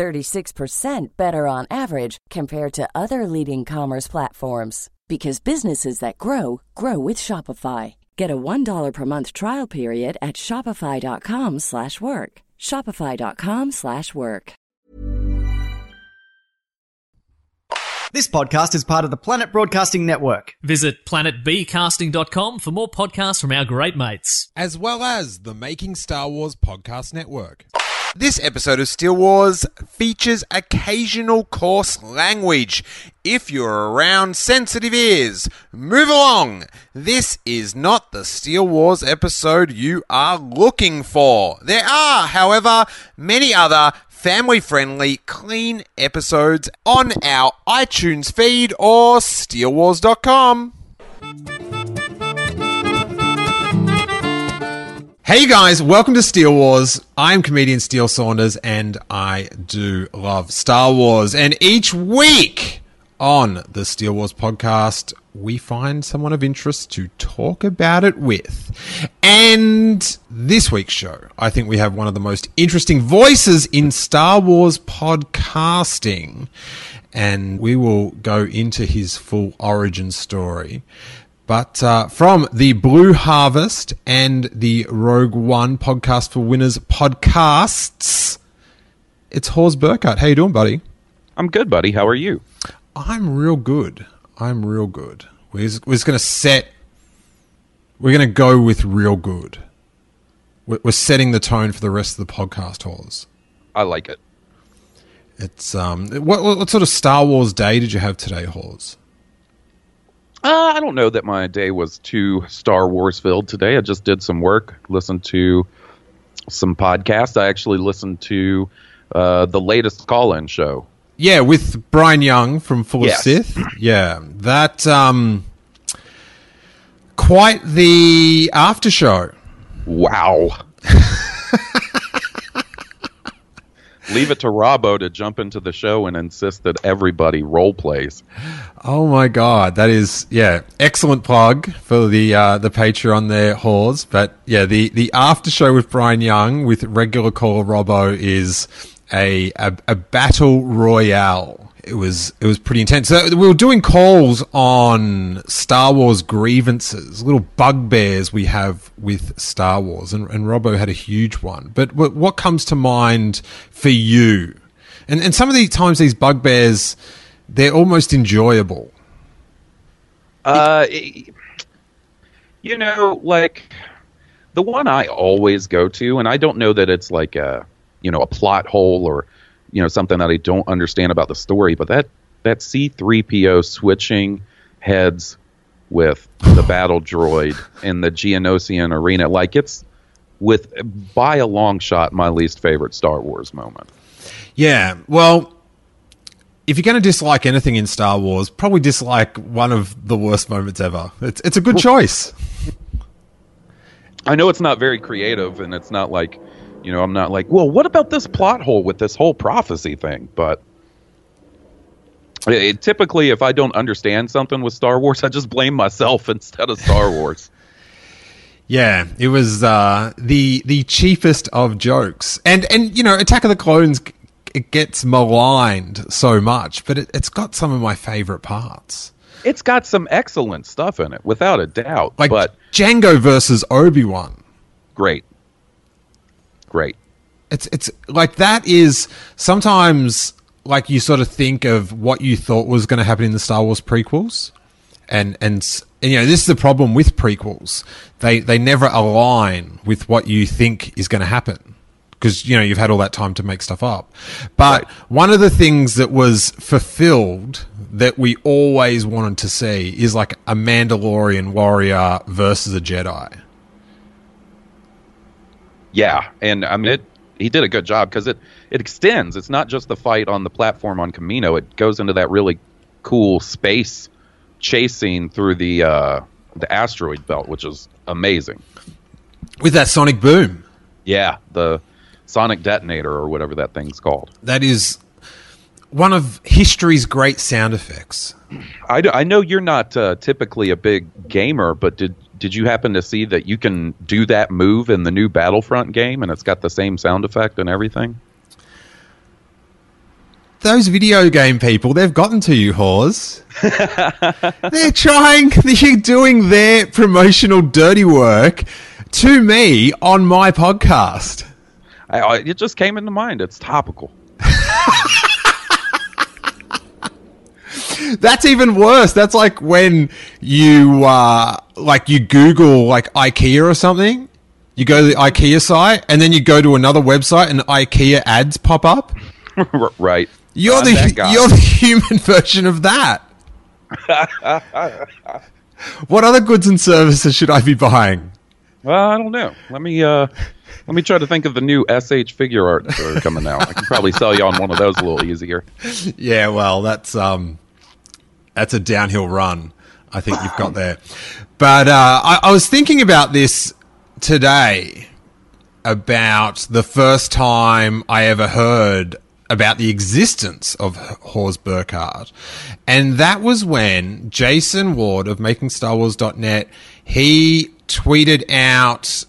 36% better on average compared to other leading commerce platforms because businesses that grow grow with Shopify. Get a $1 per month trial period at shopify.com/work. shopify.com/work. This podcast is part of the Planet Broadcasting Network. Visit planetbcasting.com for more podcasts from our great mates. as well as the Making Star Wars Podcast Network. This episode of Steele Wars features occasional coarse language. If you're around sensitive ears, move along. This is not the Steele Wars episode you are looking for. There are, however, many other family friendly, clean episodes on our iTunes feed or steelwars.com. Hey guys, welcome to Steele Wars. I'm comedian Steele Saunders and I do love Star Wars. And each week on the Steele Wars podcast, we find someone of interest to talk about it with. And this week's show, I think we have one of the most interesting voices in Star Wars podcasting. And we will go into his full origin story. But uh, from the Blue Harvest and the Rogue One podcast for winners podcasts, it's Hawes Burkhardt. How you doing, buddy? I'm good, buddy. How are you? I'm real good. I'm real good. We're just, we're just going to set. We're going to go with real good. We're, we're setting the tone for the rest of the podcast, Hawes. I like it. It's um. What, what what sort of Star Wars day did you have today, Hawes? Uh, I don't know that my day was too Star Wars filled today. I just did some work, listened to some podcasts. I actually listened to uh, the latest call-in show. Yeah, with Brian Young from Full Yes. Sith. Yeah, that um, quite the after show. Wow. Leave it to Robbo to jump into the show and insist that everybody role plays. Oh my god, that is yeah, excellent plug for the uh, the Patreon there, Hawes. But yeah, the the after show with Brian Young with regular caller Robbo is a, a a battle royale. It was it was pretty intense. So we were doing calls on Star Wars grievances, little bugbears we have with Star Wars, and, and Robbo had a huge one. But what, what comes to mind for you? And and some of these times these bugbears they're almost enjoyable. Uh, you know, like the one I always go to, and I don't know that it's like a you know a plot hole or you know something that I don't understand about the story, but that that C three PO switching heads with the battle droid in the Geonosian arena, like it's with by a long shot my least favorite Star Wars moment. Yeah, well, if you're going to dislike anything in Star Wars, probably dislike one of the worst moments ever. It's it's a good choice. I know it's not very creative, and it's not like, you know, I'm not like, well, what about this plot hole with this whole prophecy thing? But it, typically, if I don't understand something with Star Wars, I just blame myself instead of Star Wars. Yeah, it was uh, the the cheapest of jokes, and and you know, Attack of the Clones it gets maligned so much, but it, it's got some of my favorite parts, it's got some excellent stuff in it, without a doubt. like but Jango versus Obi Wan. great, great. it's it's like that is sometimes like you sort of think of what you thought was going to happen in the Star Wars prequels, and and, and you know this is the problem with prequels. They they never align with what you think is going to happen because you know you've had all that time to make stuff up. But one of the things that was fulfilled that we always wanted to see is like a Mandalorian warrior versus a Jedi. Yeah, and I mean it. He did a good job because it it extends. It's not just the fight on the platform on Kamino. It goes into that really cool space chasing through the uh, the asteroid belt, which is amazing. With that sonic boom. Yeah, the sonic detonator or whatever that thing's called. That is one of history's great sound effects. I know you're not uh, typically a big gamer, but did did you happen to see that you can do that move in the new Battlefront game, and it's got the same sound effect and everything? Those video game people, they've gotten to you, Hawes. they're trying, they're doing their promotional dirty work to me on my podcast. I, I, it just came into mind. It's topical. That's even worse. That's like when you uh like you Google like IKEA or something. You go to the IKEA site and then you go to another website and IKEA ads pop up. right. You're I'm the you're the human version of that. what other goods and services should I be buying? Well, I don't know. Let me uh, let me try to think of the new SH Figuarts that are coming out. I can probably sell you on one of those a little easier. Yeah, well, that's um, that's a downhill run. I think you've got there. But uh, I, I was thinking about this today about the first time I ever heard about the existence of Hawes Burkhardt. And that was when Jason Ward of MakingStarWars.net, he tweeted out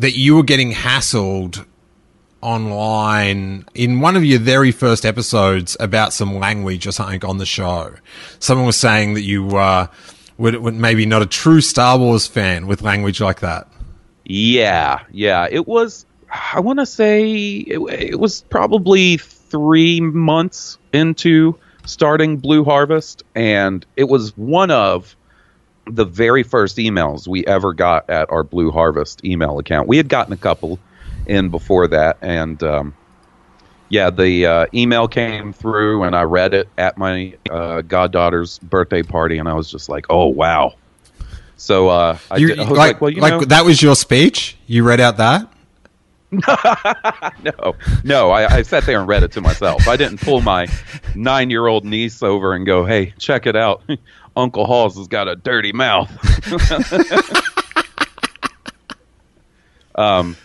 that you were getting hassled online in one of your very first episodes about some language or something on the show. Someone was saying that you uh, were, were maybe not a true Star Wars fan with language like that. Yeah, yeah. It was. I want to say it, it was probably three months into starting Blue Harvest, and it was one of the very first emails we ever got at our Blue Harvest email account. We had gotten a couple in before that, and um, yeah, the uh, email came through, and I read it at my uh, goddaughter's birthday party, and I was just like, "Oh wow!" So uh, I, You, did, I was like, like, "Well, you like know, that was your speech? You read out that? no, no, I, I sat there and read it to myself. I didn't pull my nine-year-old niece over and go, "Hey, check it out, Uncle Hawes has got a dirty mouth." um,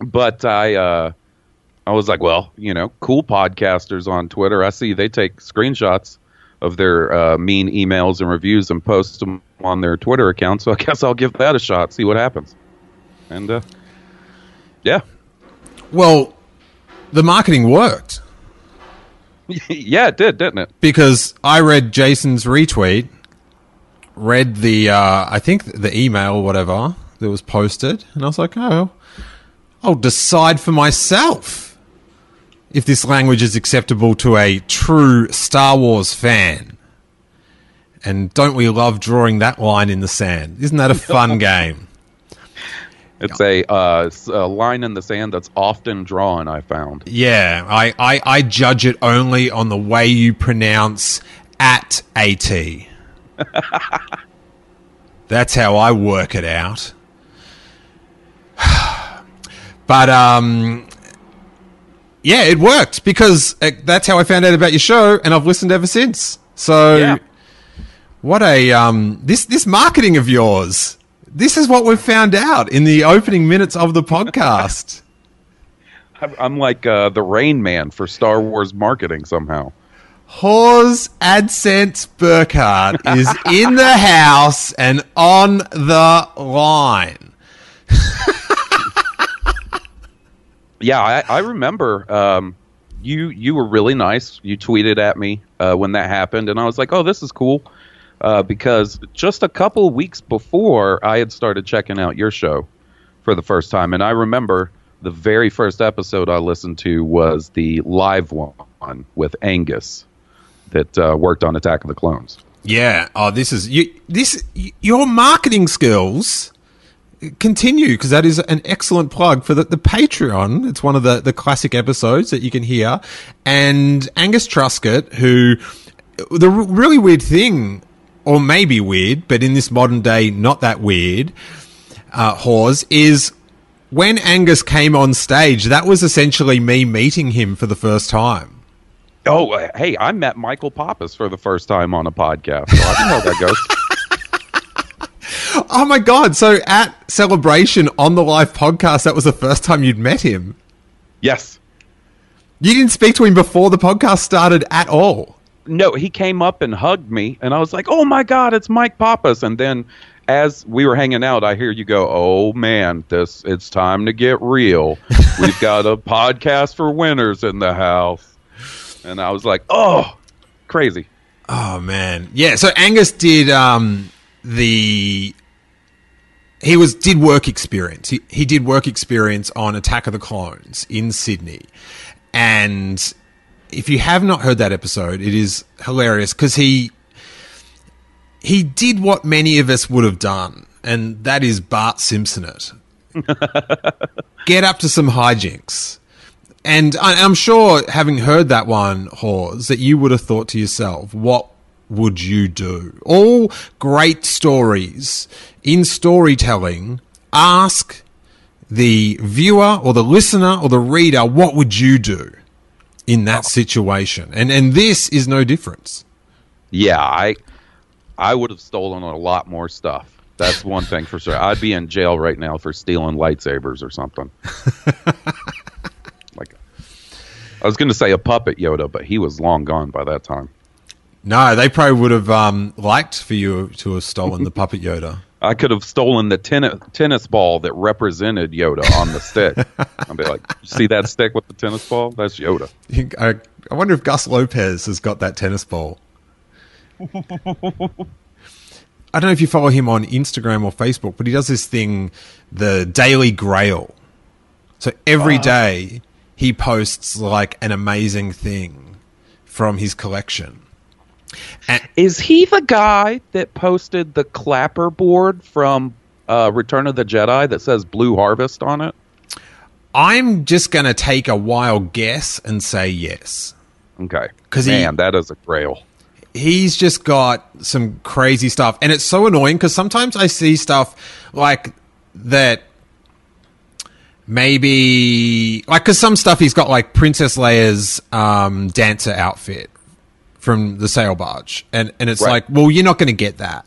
but I, uh, I was like, well, you know, cool podcasters on Twitter. I see they take screenshots of their uh, mean emails and reviews and post them on their Twitter account. So I guess I'll give that a shot, see what happens. And uh, yeah, Well, the marketing worked yeah, it did, didn't it? because I read Jason's retweet, read the uh, I think the email or whatever that was posted, and I was like, oh, I'll decide for myself if this language is acceptable to a true Star Wars fan. And don't we love drawing that line in the sand? Isn't that a fun game? It's a, uh, a line in the sand that's often drawn. I found. Yeah, I, I, I judge it only on the way you pronounce at at. That's how I work it out. but um, yeah, it worked because uh, that's how I found out about your show, and I've listened ever since. So, Yeah. what a um, this this marketing of yours. This is what we've found out in the opening minutes of the podcast. I'm- like uh, the Rain Man for Star Wars marketing somehow. Hawes AdSense Burkhardt is in the house and on the line. Yeah, I, I remember um, you you were really nice. You tweeted at me uh, when that happened, and I was like, "Oh, this is cool," uh, because just a couple weeks before, I had started checking out your show for the first time, and I remember the very first episode I listened to was the live one with Angus that uh, worked on Attack of the Clones. Yeah. Oh, this is you. This your marketing skills continue because that is an excellent plug for the, the Patreon. It's one of the the classic episodes that you can hear, and Angus Truscott, who the really weird thing, or maybe weird, but in this modern day, not that weird. Uh, Hawes is when Angus came on stage. That was essentially me meeting him for the first time. Oh, uh, hey, I met Michael Pappas for the first time on a podcast. So I know how that goes. Oh my god! So at celebration on the live podcast, that was the first time you'd met him. Yes. You didn't speak to him before the podcast started at all. No, he came up and hugged me, and I was like, "Oh my God, it's Mike Pappas!" And then, as we were hanging out, I hear you go, "Oh man, this it's time to get real. We've got a podcast for winners in the house." And I was like, "Oh, crazy." Oh man, yeah. So Angus did um, the he was did work experience. He he did work experience on Attack of the Clones in Sydney, and if you have not heard that episode, it is hilarious because he he did what many of us would have done, and that is Bart Simpson it. Get up to some hijinks. And I- I'm sure, having heard that one, Hawes, that you would have thought to yourself, what would you do? All great stories in storytelling ask the viewer or the listener or the reader, what would you do in that situation? And, and this is no difference. Yeah, I I would have stolen a lot more stuff. That's one thing for sure. I'd be in jail right now for stealing lightsabers or something. like I was going to say a puppet Yoda, but he was long gone by that time. No, they probably would have um, liked for you to have stolen the puppet Yoda. I could have stolen the tennis tennis ball that represented Yoda on the stick. I'd be like, see that stick with the tennis ball? That's Yoda." I, I wonder if Gus Lopez has got that tennis ball. I don't know if you follow him on Instagram or Facebook, but he does this thing, the Daily Grail. So every day he posts like an amazing thing from his collection. Is he the guy that posted the clapper board from uh, Return of the Jedi that says Blue Harvest on it? I'm just going to take a wild guess and say yes. Okay, 'Cause he- man, that is a grail. he's just got some crazy stuff and it's so annoying because sometimes i see stuff like that maybe like because some stuff he's got like princess leia's um, dancer outfit from the sail barge. And and it's Right. like well you're not going to get that.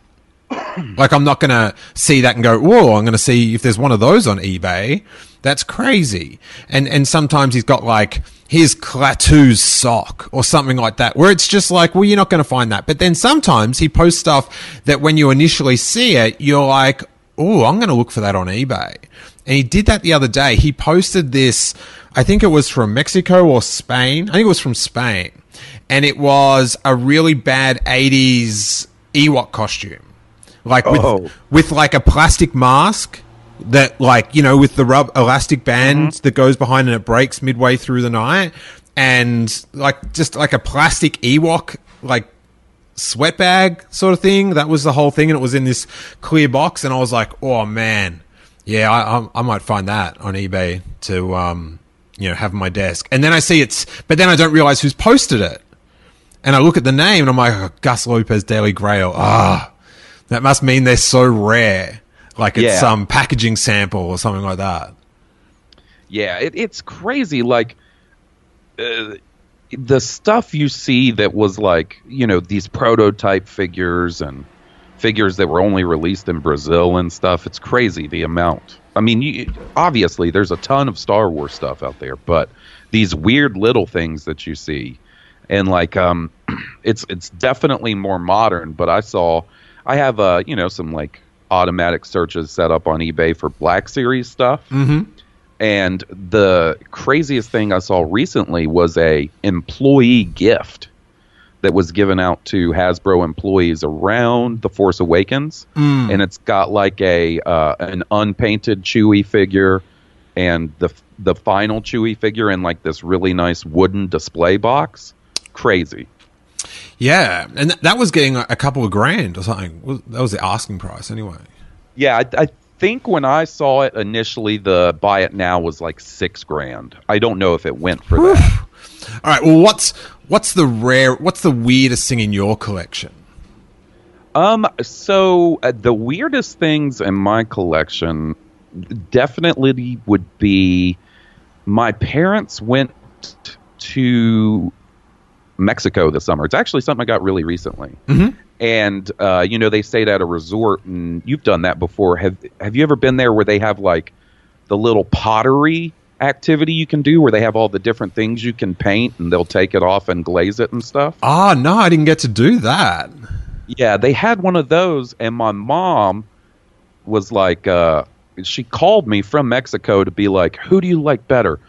Like i'm not going to see that and go whoa i'm going to see if there's one of those on ebay. That's crazy. And and sometimes he's got like his Klaatu's sock or something like that where it's just like well you're not going to find that. But then sometimes he posts stuff that when you initially see it you're like oh i'm going to look for that on ebay. And he did that the other day. He posted this i think it was from mexico or spain. I think it was from spain and it was a really bad 80s ewok costume. Like with Oh. with like a plastic mask that like you know with the rub elastic band that goes behind and it breaks midway through the night. And like just like a plastic Ewok like sweat bag sort of thing. That was the whole thing. And it was in this clear box. And I was like oh man. Yeah I I, I might find that on eBay to um you know have my desk. And then I see it's but then I don't realize who's posted it and I look at the name and I'm like oh, Gus Lopez Daily Grail ah that must mean they're so rare. Like it's Yeah. some packaging sample or something like that. Yeah, it, it's crazy. Like uh, the stuff you see that was like you know these prototype figures and figures that were only released in Brazil and stuff. It's crazy the amount. I mean, you, obviously there's a ton of Star Wars stuff out there, but these weird little things that you see, and like um, it's it's definitely more modern. But I saw, I have uh you know some like automatic searches set up on eBay for Black Series stuff. Mm-hmm. And the craziest thing I saw recently was a employee gift that was given out to Hasbro employees around The Force Awakens, and it's got like a uh, an unpainted Chewie figure and the the final Chewie figure in like this really nice wooden display box. Crazy. Yeah, and th- that was getting a couple of grand or something. That was the asking price anyway. Yeah, I, I think when I saw it initially, the buy it now was like six grand. I don't know if it went for that. All right. Well, what's what's the rare? What's the weirdest thing in your collection? Um, so uh, the weirdest things in my collection definitely would be my parents went to Mexico this summer. It's actually something I got really recently. Mm-hmm. And uh, you know, they stayed at a resort, and you've done that before. Have Have you ever been there where they have like the little pottery activity you can do, where they have all the different things you can paint, and they'll take it off and glaze it and stuff? Ah, no, I didn't get to do that. Yeah, they had one of those, and my mom was like, uh, she called me from Mexico to be like, "Who do you like better,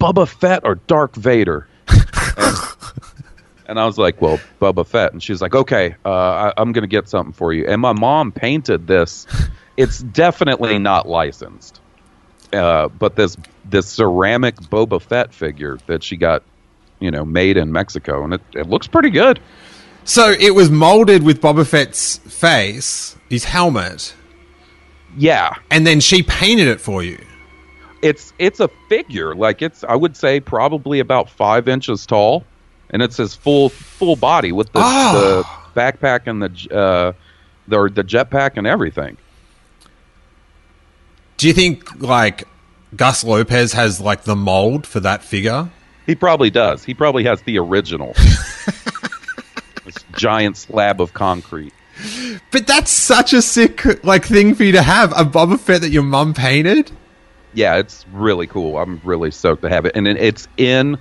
Bubba Fett or Dark Vader?" and, and I was like, "Well, Bubba Fett," and she was like, "Okay, uh, I, I'm going to get something for you." And my mom painted this. It's definitely not licensed, uh, but this this ceramic Boba Fett figure that she got, you know, made in Mexico, and it, it looks pretty good. So it was molded with Boba Fett's face, his helmet, Yeah, and then she painted it for you. it's it's a figure like it's i would say probably about five inches tall and it's his full full body with the, Ah. the backpack and the uh the, the jetpack and everything. Do you think like Gus Lopez has like the mold for that figure? he probably does. He probably has the original. This giant slab of concrete. But that's such a sick like thing for you to have. A Boba Fett that your mum painted. yeah it's really cool. I'm really stoked to have it. And it, it's in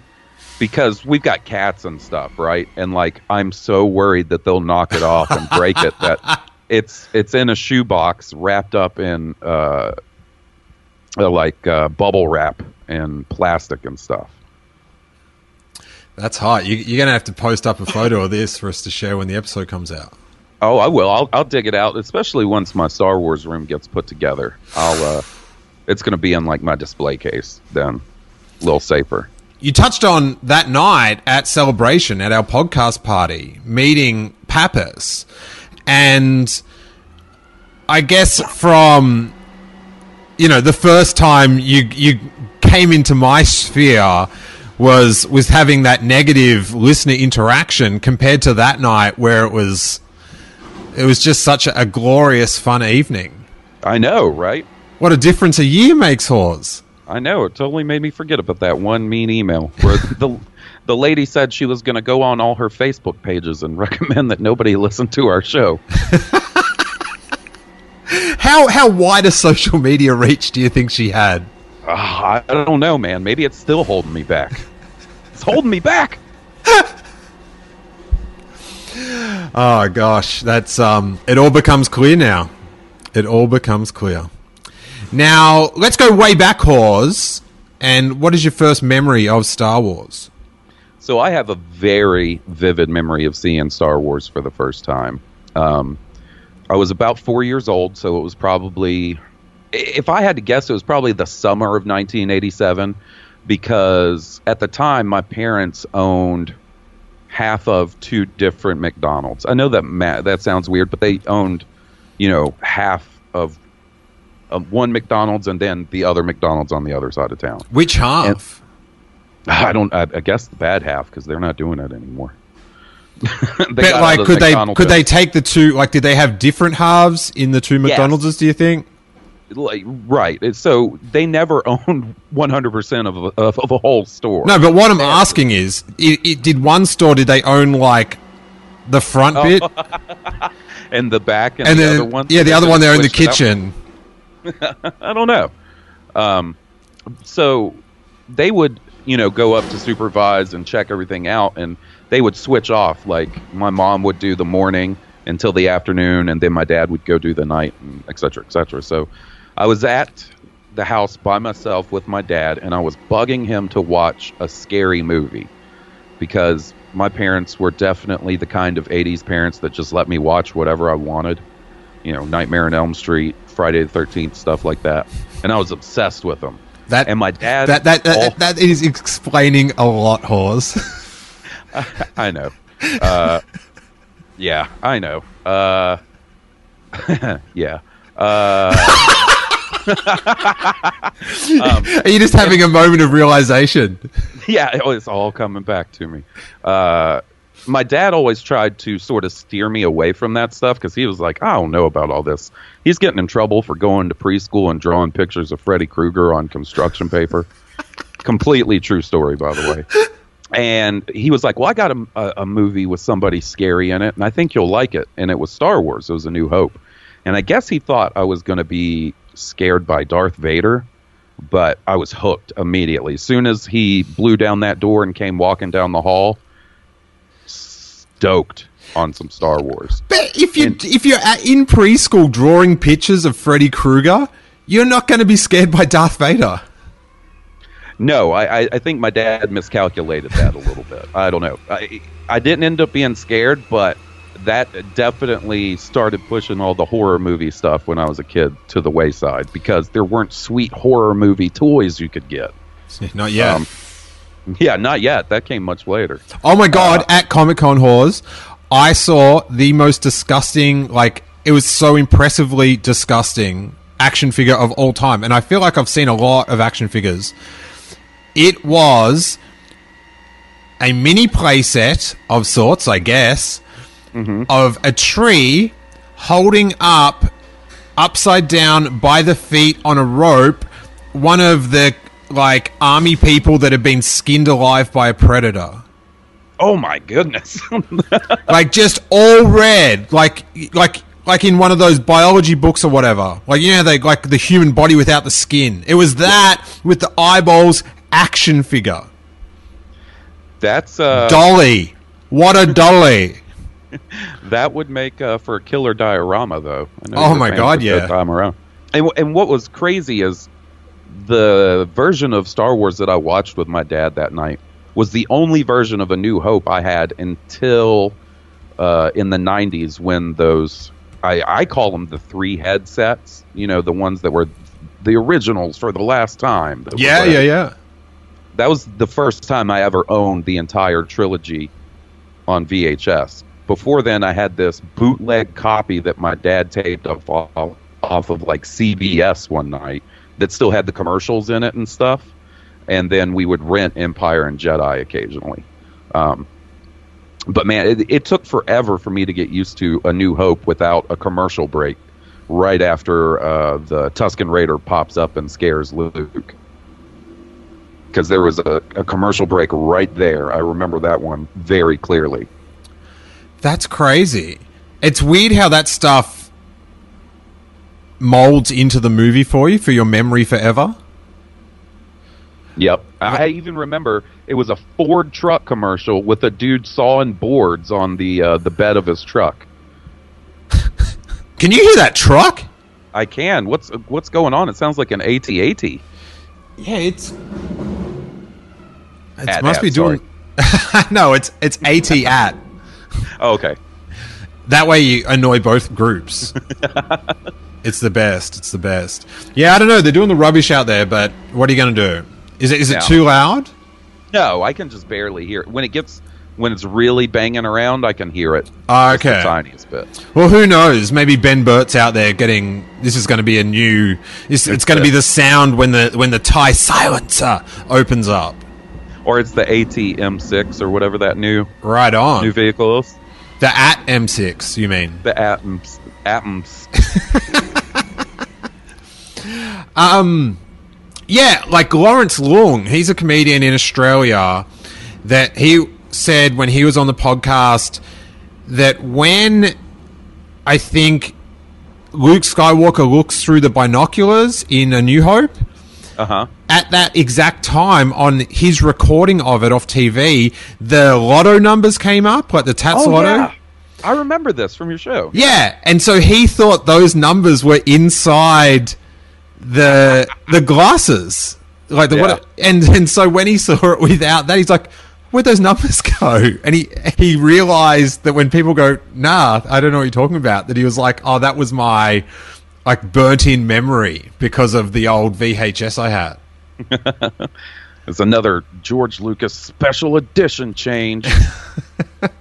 because we've got cats and stuff right? And like i'm so worried that they'll knock it off and break it that it's it's in a shoebox wrapped up in uh, like uh, bubble wrap and plastic and stuff. That's hot. You, you're gonna have to post up a photo of this for us to share when the episode comes out. oh i will. I'll, I'll dig it out especially once my star wars room gets put together. I'll uh it's going to be in like my display case then. A little safer You touched on that night at celebration at our podcast party, meeting Pappas, and I guess from you know the first time you you came into my sphere was was having that negative listener interaction compared to that night where it was it was just such a, a glorious fun evening. i know right What a difference a year makes, Hawes. I know it totally made me forget about that one mean email where the the lady said she was going to go on all her Facebook pages and recommend that nobody listen to our show. How how wide a social media reach do you think she had? Ah, I don't know, man. Maybe it's still holding me back. It's holding me back. Oh gosh, that's um it all becomes clear now. It all becomes clear. Now, let's go way back, Hawes. And what is your first memory of Star Wars? So I have a very vivid memory of seeing Star Wars for the first time. Um, I was about four years old, so it was probably, if I had to guess, it was probably the summer of 1987, because at the time my parents owned half of two different McDonald's. I know that that sounds weird, but they owned, you know, half of um, one McDonald's and then the other McDonald's on the other side of town. Which half? I don't. I, I guess the bad half because they're not doing it anymore. They but like, could they could they take the two? Like, did they have different halves in the two McDonald's? Do you think? like right? So they never owned one hundred percent of, a- of of a whole store. No, but what I'm asking is, i it, did one store did they own like the front bit, and the back and, and the other one. yeah, the other one there in the kitchen. it out? I don't know. Um, so they would, you know, go up to supervise and check everything out, and they would switch off. Like my mom would do the morning until the afternoon, and then my dad would go do the night, and et cetera, et cetera. So I was at the house by myself with my dad, and I was bugging him to watch a scary movie because my parents were definitely the kind of 80s parents that just let me watch whatever I wanted. You know, Nightmare on Elm Street, Friday the 13th, stuff like that. And I was obsessed with them. That And my dad. that that that, all- that is explaining a lot, Hawes. I know. Uh, yeah, I know. Uh, yeah. Uh, Are you just having a moment of realization? yeah, it's all coming back to me. Uh, my dad always tried to sort of steer me away from that stuff because he was like, I don't know about all this. He's getting in trouble for going to preschool and drawing pictures of Freddy Krueger on construction paper. Completely true story, by the way. and he was like, "Well, I got a, a, a movie with somebody scary in it, and I think you'll like it." And it was Star Wars. It was A New Hope, and I guess he thought I was going to be scared by Darth Vader, but I was hooked immediately. As soon as he blew down that door and came walking down the hall, stoked on some Star Wars. But if you And- if you're at, in preschool drawing pictures of Freddy Krueger, you're not going to be scared by Darth Vader. No, I, I, I think my dad miscalculated that a little bit. I don't know. I, I didn't end up being scared, but that definitely started pushing all the horror movie stuff when I was a kid to the wayside because there weren't sweet horror movie toys you could get. Not yet. Um, Yeah, not yet. That came much later. Oh my god! Uh, at Comic Con Hawes, I saw the most disgusting. Like it was so impressively disgusting action figure of all time, and I feel like I've seen a lot of action figures. It was a mini playset of sorts, I guess, mm-hmm. of a tree holding up upside down by the feet on a rope one of the like army people that have been skinned alive by a predator Oh my goodness. like just all red like like like in one of those biology books or whatever like you know they like the human body without the skin it was that with the eyeballs action figure That's uh dolly what a dolly that would make uh, for a killer diorama though. Oh my God, yeah. that diorama. And and what was crazy is the version of Star Wars that I watched with my dad that night was the only version of A New Hope I had until uh, in the '90s when those I, I call them the three headsets. You know, the ones that were the originals for the last time. yeah yeah yeah that was the first time I ever owned the entire trilogy on VHS. Before then, I had this bootleg copy that my dad taped off, off of like CBS one night that still had the commercials in it and stuff. And then we would rent Empire and Jedi occasionally. Um, but man, it, it took forever for me to get used to A New Hope without a commercial break. Right after uh, the Tusken Raider pops up and scares Luke because there was a, a commercial break right there. I remember that one very clearly. That's crazy. It's weird how that stuff molds into the movie for you for your memory forever. Yep. I even remember it was a Ford truck commercial with a dude sawing boards on the uh, the bed of his truck. Can you hear that truck? I can. What's what's going on? It sounds like an AT-AT. Yeah, it's. It At- must at, be doing. no, it's it's at at. Oh, okay. That way you annoy both groups. It's the best. It's the best. Yeah, I don't know. They're doing the rubbish out there, but what are you going to do? Is it is it Yeah. too loud? No, I can just barely hear it. When it gets when it's really banging around, I can hear it. Ah, the okay. tiniest bit. Well, who knows? Maybe Ben Burtt's out there getting. This is going to be a new. It's, it's going to be the sound when the when the tie silencer opens up. Or it's the AT M6 or whatever that new Right on. new vehicle is. the at M6, you mean? The Atoms Atoms. Um, yeah, like Lawrence Leung, he's a comedian in Australia that he said when he was on the podcast that when I think Luke Skywalker looks through the binoculars in A New Hope, Uh huh. at that exact time on his recording of it off TV, the lotto numbers came up, like the Tats Oh Lotto. yeah. I remember this from your show. Yeah, and so he thought those numbers were inside the the glasses, like the Yeah. what, and and so when he saw it without that, he's like, "Where'd those numbers go?" And he he realized that when people go, "Nah, I don't know what you're talking about," that he was like, "Oh, that was my like burnt in memory because of the old VHS I had." It's another George Lucas special edition change.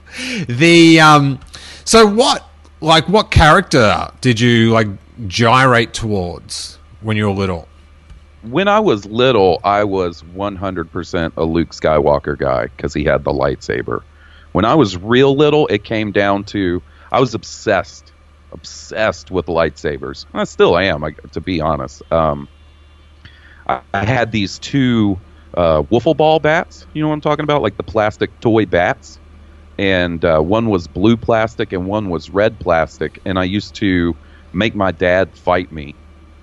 The um, so what like what character did you like gyrate towards when you were little? when I was little, I was 100% a Luke Skywalker guy because he had the lightsaber. When I was real little, it came down to I was obsessed, obsessed with lightsabers. I still am, I, to be honest. Um, I, I had these two uh, wiffle ball bats. You know what I'm talking about, like the plastic toy bats. And uh, one was blue plastic and one was red plastic. And I used to make my dad fight me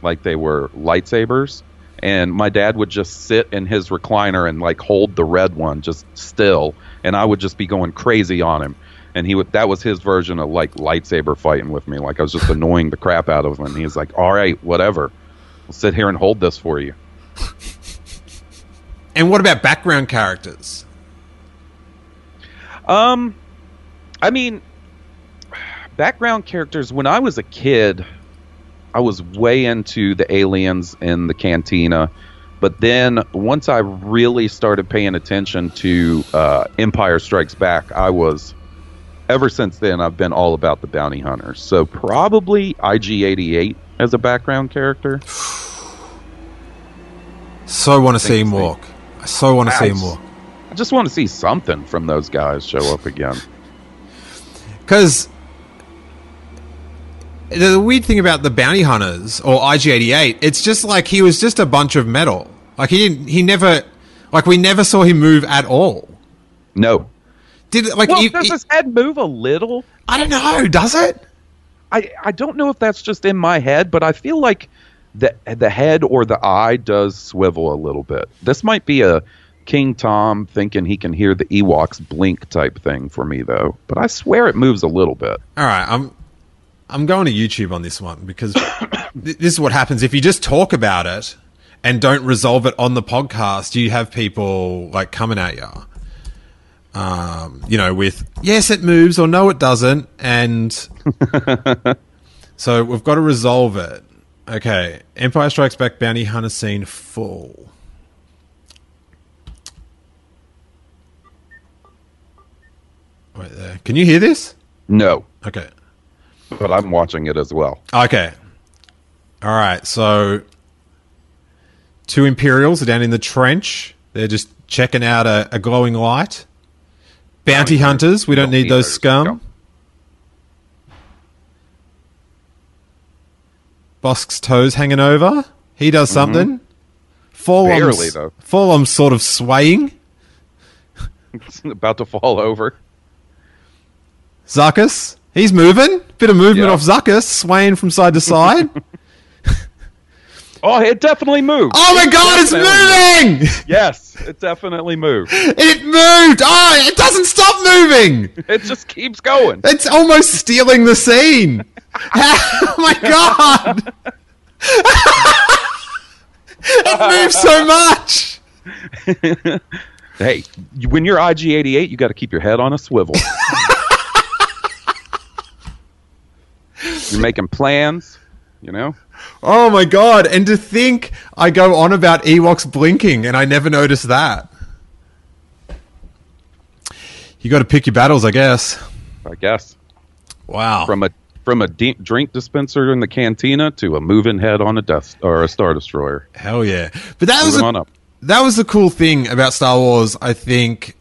like they were lightsabers. And my dad would just sit in his recliner and like hold the red one just still, and I would just be going crazy on him. And he would that was his version of like lightsaber fighting with me. Like I was just annoying the crap out of him. He was like, "All right, whatever, I'll sit here and hold this for you." And what about background characters? Um, I mean, background characters. When I was a kid, I was way into the aliens in the cantina. But then once I really started paying attention to uh, Empire Strikes Back, I was. Ever since then, I've been all about the bounty hunters. So probably IG88 as a background character. So want to see him walk. I so want to see him walk. I just want to see something from those guys show up again. Because the weird thing about the bounty hunters or IG88, it's just like he was just a bunch of metal. Like he didn't, he never, like we never saw him move at all. No. Did like Well, he- does he- his head move a little? I don't know. Does it? I, I don't know if that's just in my head, but I feel like the the head or the eye does swivel a little bit. This might be a King Tom thinking he can hear the Ewoks blink type thing for me though. But I swear it moves a little bit. All right, I'm I'm going to YouTube on this one because th- this is what happens if you just talk about it and don't resolve it on the podcast. You have people like coming at you, um, you know, with yes, it moves or no, it doesn't, and so we've got to resolve it. Okay, Empire Strikes Back bounty hunter scene full. Wait there. Can you hear this? No, Okay. but I'm watching it as well. Okay. All right. So, two Imperials are down in the trench. They're just checking out a, a glowing light. Bounty hunters. We don't need those scum. Bossk's toes hanging over. He does something. 4-LOM's, Mm-hmm. Barely, though. Sort of swaying. About to fall over. Zuckuss. He's moving. Bit of movement Yeah. off Zuckuss, swaying from side to side. Oh, it definitely moved. oh my god, it's Definitely moving! Yes, it definitely moved. It moved! Oh, it doesn't stop moving! It just keeps going. It's almost stealing the scene! oh my god! it moves so much! Hey, when you're IG88, you got to keep your head on a swivel. You're making plans, you know? Oh my god, and to think I go on about Ewoks blinking and I never noticed that. You gotta pick your battles, I guess. I guess Wow. from a from a de- drink dispenser in the cantina to a moving head on a death or a star destroyer. Hell yeah. But that was a- on up. that was the cool thing about Star Wars, I think,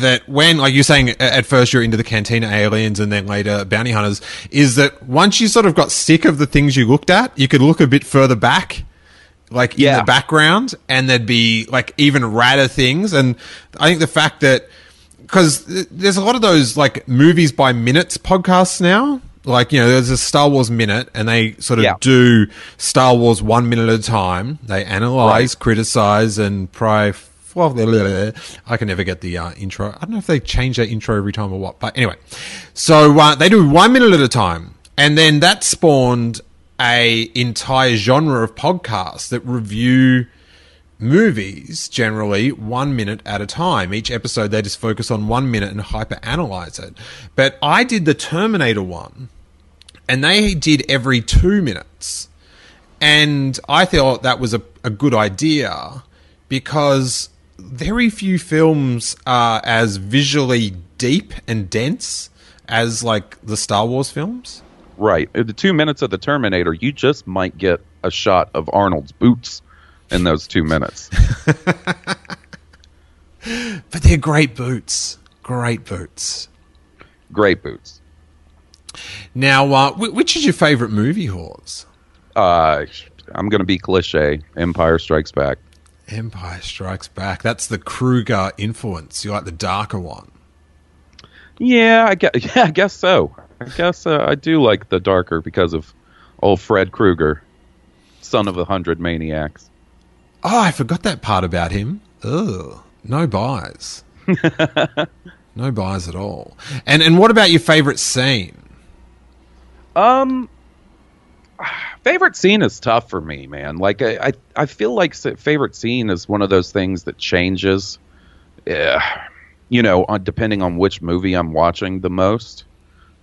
that when, like you're saying, at first you're into the Cantina aliens and then later bounty hunters, is that once you sort of got sick of the things you looked at, you could look a bit further back, like in the background, and there'd be like even radder things. And I think the fact that, because there's a lot of those like movies by minutes podcasts now. Like, you know, there's a Star Wars minute and they sort of Yeah. do Star Wars one minute at a time. They analyze, criticize, and pry. Well. I can never get the uh, intro. I don't know if they change their intro every time or what. But anyway, so uh, they do one minute at a time, and then that spawned a entire genre of podcasts that review movies generally one minute at a time. Each episode they just focus on one minute and hyper analyze it. But I did the Terminator one, and they did every two minutes. And I thought that was a, a good idea because very few films are as visually deep and dense as like the Star Wars films. Right. The two minutes of the Terminator, you just might get a shot of Arnold's boots in those two minutes. But they're great boots. Great boots. Great boots. Now, uh, wh- which is your favorite movie, Hawes? Uh, I'm going to be cliche. Empire Strikes Back. Empire Strikes Back. That's the Krueger influence. You like the darker one. Yeah, I guess, yeah, I guess so. I guess uh, I do like the darker because of old Fred Krueger, son of a hundred maniacs. Oh, I forgot that part about him. Ugh. No buys. no buys at all. And and what about your favorite scene? Um, favorite scene is tough for me, man. Like I, I, I feel like favorite scene is one of those things that changes. Yeah, you know, on, depending on which movie I'm watching the most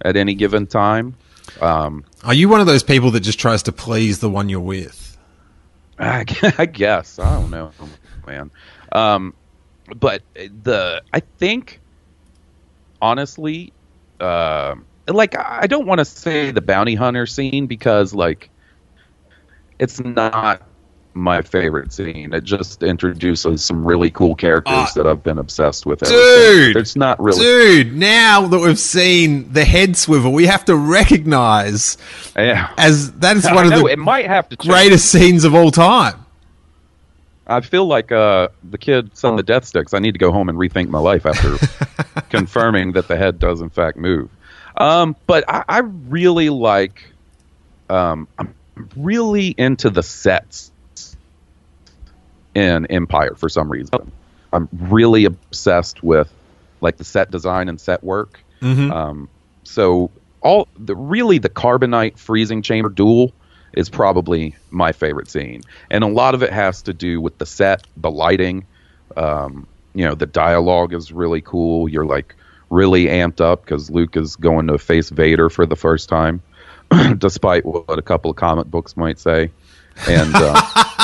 at any given time. Um, Are you one of those people that just tries to please the one you're with? I, I guess I don't know, man. Um, but the I think honestly, uh, like I don't want to say the bounty hunter scene because like it's not my favorite scene. It just introduces some really cool characters Ah. that I've been obsessed with. Dude! it's not really. Dude, now that we've seen the head swivel, we have to recognize Yeah. as that is I one of know, the it might have to change. greatest scenes of all time. I feel like uh, the kid son of the death sticks. I need to go home and rethink my life after confirming that the head does in fact move. Um, but I, I really like. Um, I'm really into the sets in Empire for some reason. I'm really obsessed with like the set design and set work. Um, so all the really the carbonite freezing chamber duel is probably my favorite scene, and a lot of it has to do with the set, the lighting. Um, you know, the dialogue is really cool. You're like really amped up because Luke is going to face Vader for the first time, despite what a couple of comic books might say, and. Uh,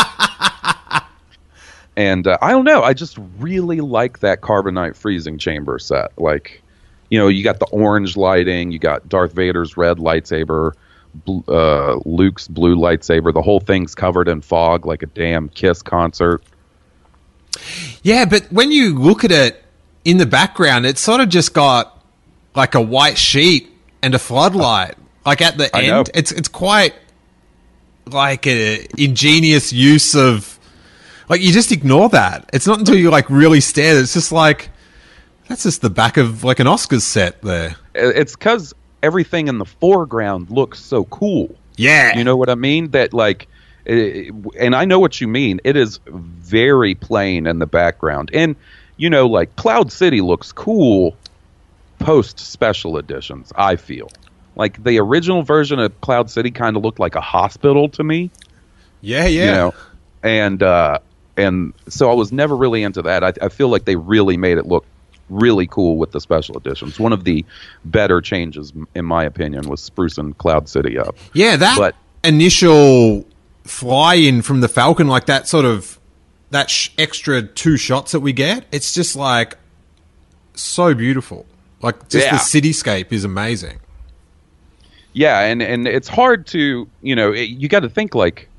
and uh, I don't know. I just really like that carbonite freezing chamber set. Like, you know, you got the orange lighting, you got Darth Vader's red lightsaber, bl- uh, Luke's blue lightsaber. The whole thing's covered in fog, like a damn Kiss concert. Yeah, but when you look at it in the background, it's sort of just got like a white sheet and a floodlight. Like at the I know. end, it's it's quite like a ingenious use of like you just ignore that. It's not until you like really stare. that It's just like that's just the back of like an Oscars set there. It's because everything in the foreground looks so cool. Yeah, You know what I mean? That like, it, and I know what you mean. It is very plain in the background, and you know, like Cloud City looks cool post special editions. I feel like the original version of Cloud City kind of looked like a hospital to me. yeah, yeah. You know, and uh, and so I was never really into that. I, I feel like they really made it look really cool with the special editions. One of the better changes, in my opinion, was sprucing Cloud City up. Yeah, that But- initial fly in from the Falcon, like that sort of that sh- extra two shots that we get, it's just like so beautiful. Like just Yeah. the cityscape is amazing. Yeah, and and it's hard to you know it, you got to think like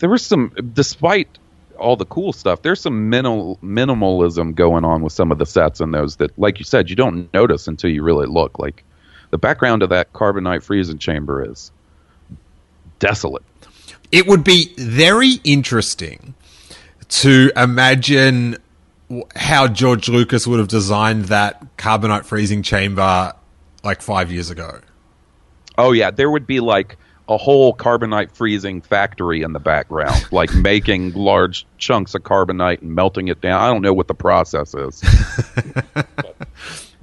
there was some despite all the cool stuff. There's some minimal minimalism going on with some of the sets in those that, like you said, you don't notice until you really look. Like the background of that carbonite freezing chamber is desolate. It would be very interesting to imagine how George Lucas would have designed that carbonite freezing chamber like five years ago. Oh yeah, there would be like a whole carbonite freezing factory in the background, like making large chunks of carbonite and melting it down. I don't know what the process is.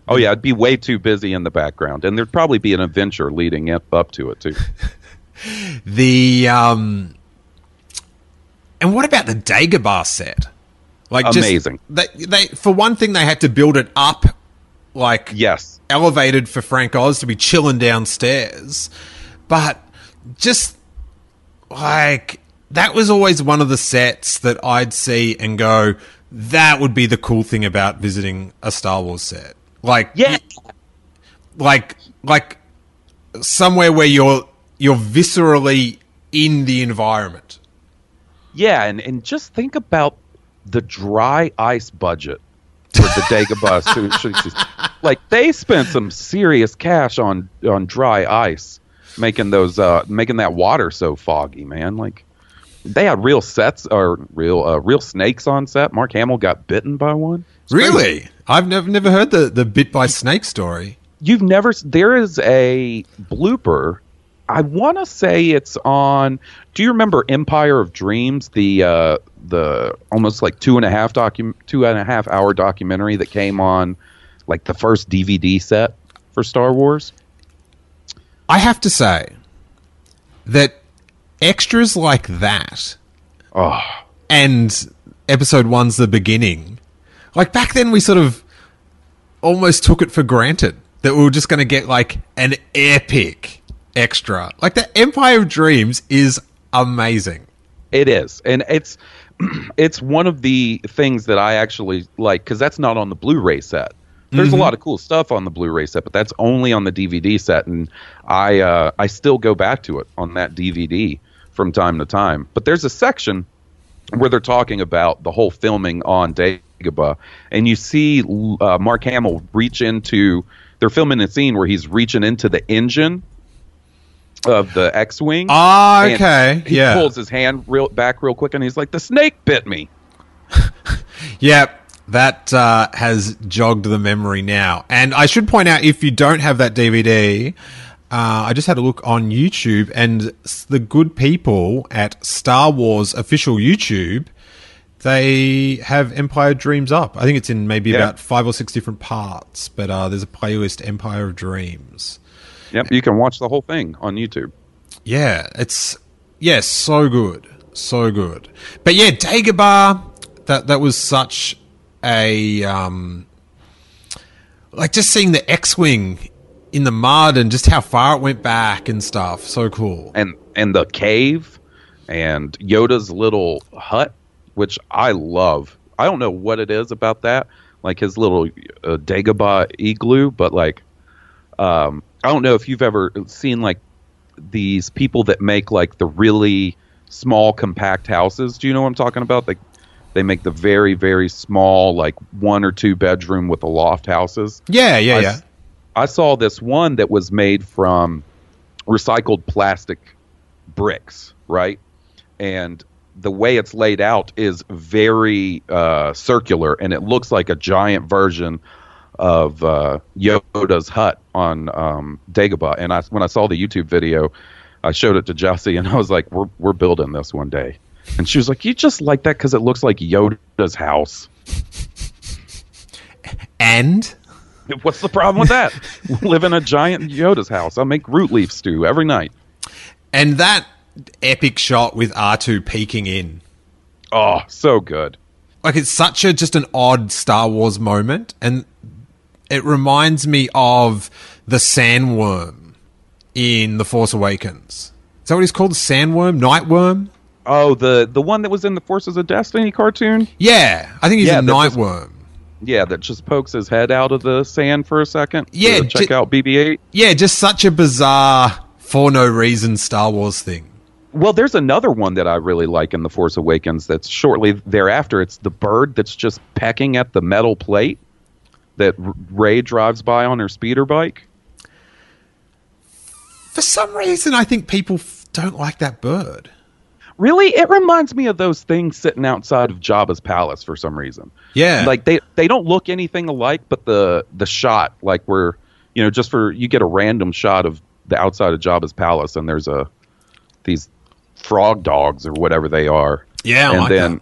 oh yeah, it'd be way too busy in the background, and there'd probably be an adventure leading up to it too. The um, and what about the Dagobah set? Like just- Amazing. they, they for one thing, they had to build it up, like Yes, elevated for Frank Oz to be chilling downstairs, but just like that was always one of the sets that I'd see and go, that would be the cool thing about visiting a Star Wars set. Like yeah, like like somewhere where you're you're viscerally in the environment. yeah, and and just think about the dry ice budget the Dagobah sushi. Like they spent some serious cash on on dry ice, making those uh making that water so foggy, man. Like they had real sets or real uh, real snakes on set. Mark Hamill got bitten by one. It's crazy. Really? I've never never heard the the bit by snake story. You've never. There is a blooper. I want to say it's on. Do you remember Empire of Dreams? The uh, the almost like two and a half docu- two and a half hour documentary that came on like the first DVD set for Star Wars. I have to say that extras like that Oh, and episode one's the beginning. Like back then, we sort of almost took it for granted that we were just going to get like an epic extra. Like the Empire of Dreams is amazing. It is, and it's it's one of the things that I actually like because that's not on the Blu-ray set. There's a lot of cool stuff on the Blu-ray set, but that's only on the DVD set, and I uh, I still go back to it on that DVD from time to time. But there's a section where they're talking about the whole filming on Dagobah, and you see uh, Mark Hamill reach into. They're filming a scene where he's reaching into the engine of the X-wing. Ah, okay, He yeah, pulls his hand real back real quick, and he's like, "The snake bit me." Yep, that uh, has jogged the memory now. And I should point out, if you don't have that DVD, uh, I just had a look on YouTube, and the good people at Star Wars official YouTube, they have Empire Dreams up. I think it's in maybe Yeah. about five or six different parts, but uh, there's a playlist Empire of Dreams. Yep, you can watch the whole thing on YouTube. Yeah, it's yeah, so good, so good. But yeah, Dagobah, that that was such a um, like just seeing the X-wing in the mud and just how far it went back and stuff. So cool. and and the cave and Yoda's little hut, which I love. I don't know what it is about that, like his little uh, Dagobah igloo, but like, um, I don't know if you've ever seen like these people that make like the really small compact houses. Do you know what I'm talking about? Like they make the very very small like one or two bedroom with a loft houses. Yeah, yeah, I yeah. I saw this one that was made from recycled plastic bricks, right? And the way it's laid out is very uh, circular, and it looks like a giant version of uh, Yoda's hut on um, Dagobah. And I, when I saw the YouTube video, I showed it to Jessie, and I was like, "We're we're building this one day." And she was like, "You just like that because it looks like Yoda's house." And What's the problem with that? Live in a giant Yoda's house. I make root leaf stew every night. and that epic shot with R2 peeking in. Oh, so good. like it's such a just an odd Star Wars moment, and it reminds me of the sandworm in The Force Awakens. Is that what he's called? Sandworm, Nightworm? Oh, the the one that was in the Forces of Destiny cartoon. Yeah, I think he's Yeah, a that just- Nightworm. Yeah, that just pokes his head out of the sand for a second. to Yeah, check out BB-8. Yeah, just such a bizarre, for no reason Star Wars thing. Well, there's another one that I really like in the Force Awakens. That's shortly thereafter. It's the bird that's just pecking at the metal plate that Rey drives by on her speeder bike. For some reason, I think people f- don't like that bird. Really, it reminds me of those things sitting outside of Jabba's palace for some reason. Yeah, like they they don't look anything alike, but the the shot, like where you know, just for you get a random shot of the outside of Jabba's palace, and there's a these frog dogs or whatever they are, yeah, I and like then that.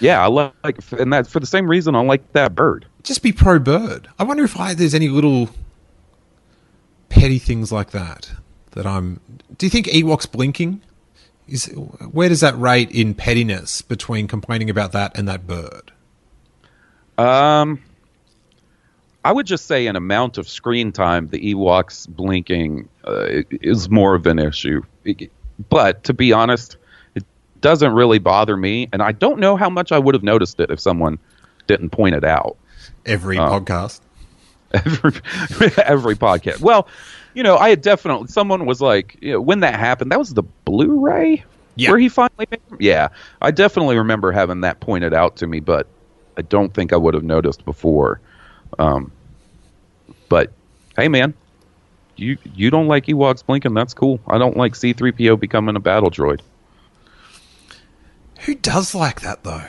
yeah, I like, and that's for the same reason I like that bird. Just be pro bird. I wonder if I, there's any little petty things like that that I'm. Do you think Ewok's blinking? Is where does that rate in pettiness between complaining about that and that bird? Um, I would just say an amount of screen time, the Ewoks blinking uh, is more of an issue. But to be honest, it doesn't really bother me, and I don't know how much I would have noticed it if someone didn't point it out. Every Oh. podcast. every every podcast. Well, you know, I had definitely someone was like, you know, when that happened, that was the Blu-ray Yeah. where he finally made. Yeah, I definitely remember having that pointed out to me, but I don't think I would have noticed before. Um, but hey, man, you you don't like Ewoks blinking? That's cool. I don't like C-3PO becoming a battle droid. Who does like that though?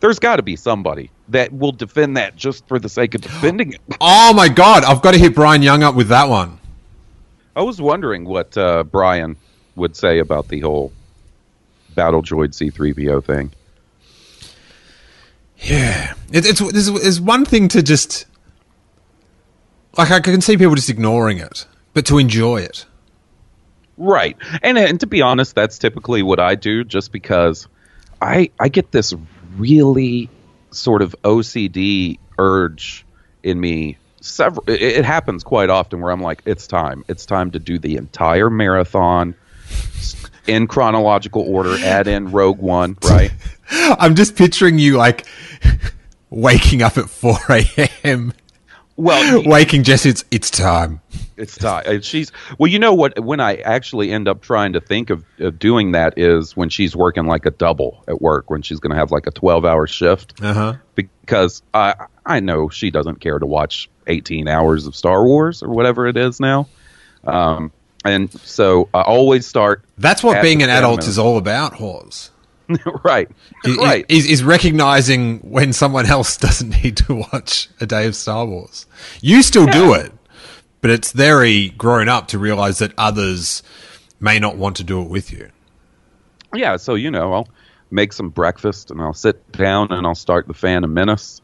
There's got to be somebody that will defend that just for the sake of defending it. Oh my god, I've got to hit Brian Young up with that one. I was wondering what uh, Brian would say about the whole Battle Droid C3PO thing. Yeah, it, it's there's, there's one thing to just like I can see people just ignoring it, but to enjoy it. Right. And and to be honest, that's typically what I do just because I I get this really sort of OCD urge in me several it, it happens quite often where I'm like it's time. It's time to do the entire marathon in chronological order, add in Rogue One, right? I'm just picturing you like waking up at 4 a.m. Well, waking Jesse. It's it's time. It's time. She's well. You know what? When I actually end up trying to think of, of doing that is when she's working like a double at work. When she's going to have like a twelve-hour shift. Uh huh. Because I I know she doesn't care to watch eighteen hours of Star Wars or whatever it is now. Um, and so I always start. That's what being an adult is all about, Hawes. Right. Is, right. is, is recognizing when someone else doesn't need to watch a day of Star Wars. You still do it, but it's very grown up to realize that others may not want to do it with you. yeah, so you know, I'll make some breakfast and I'll sit down and I'll start the Phantom Menace,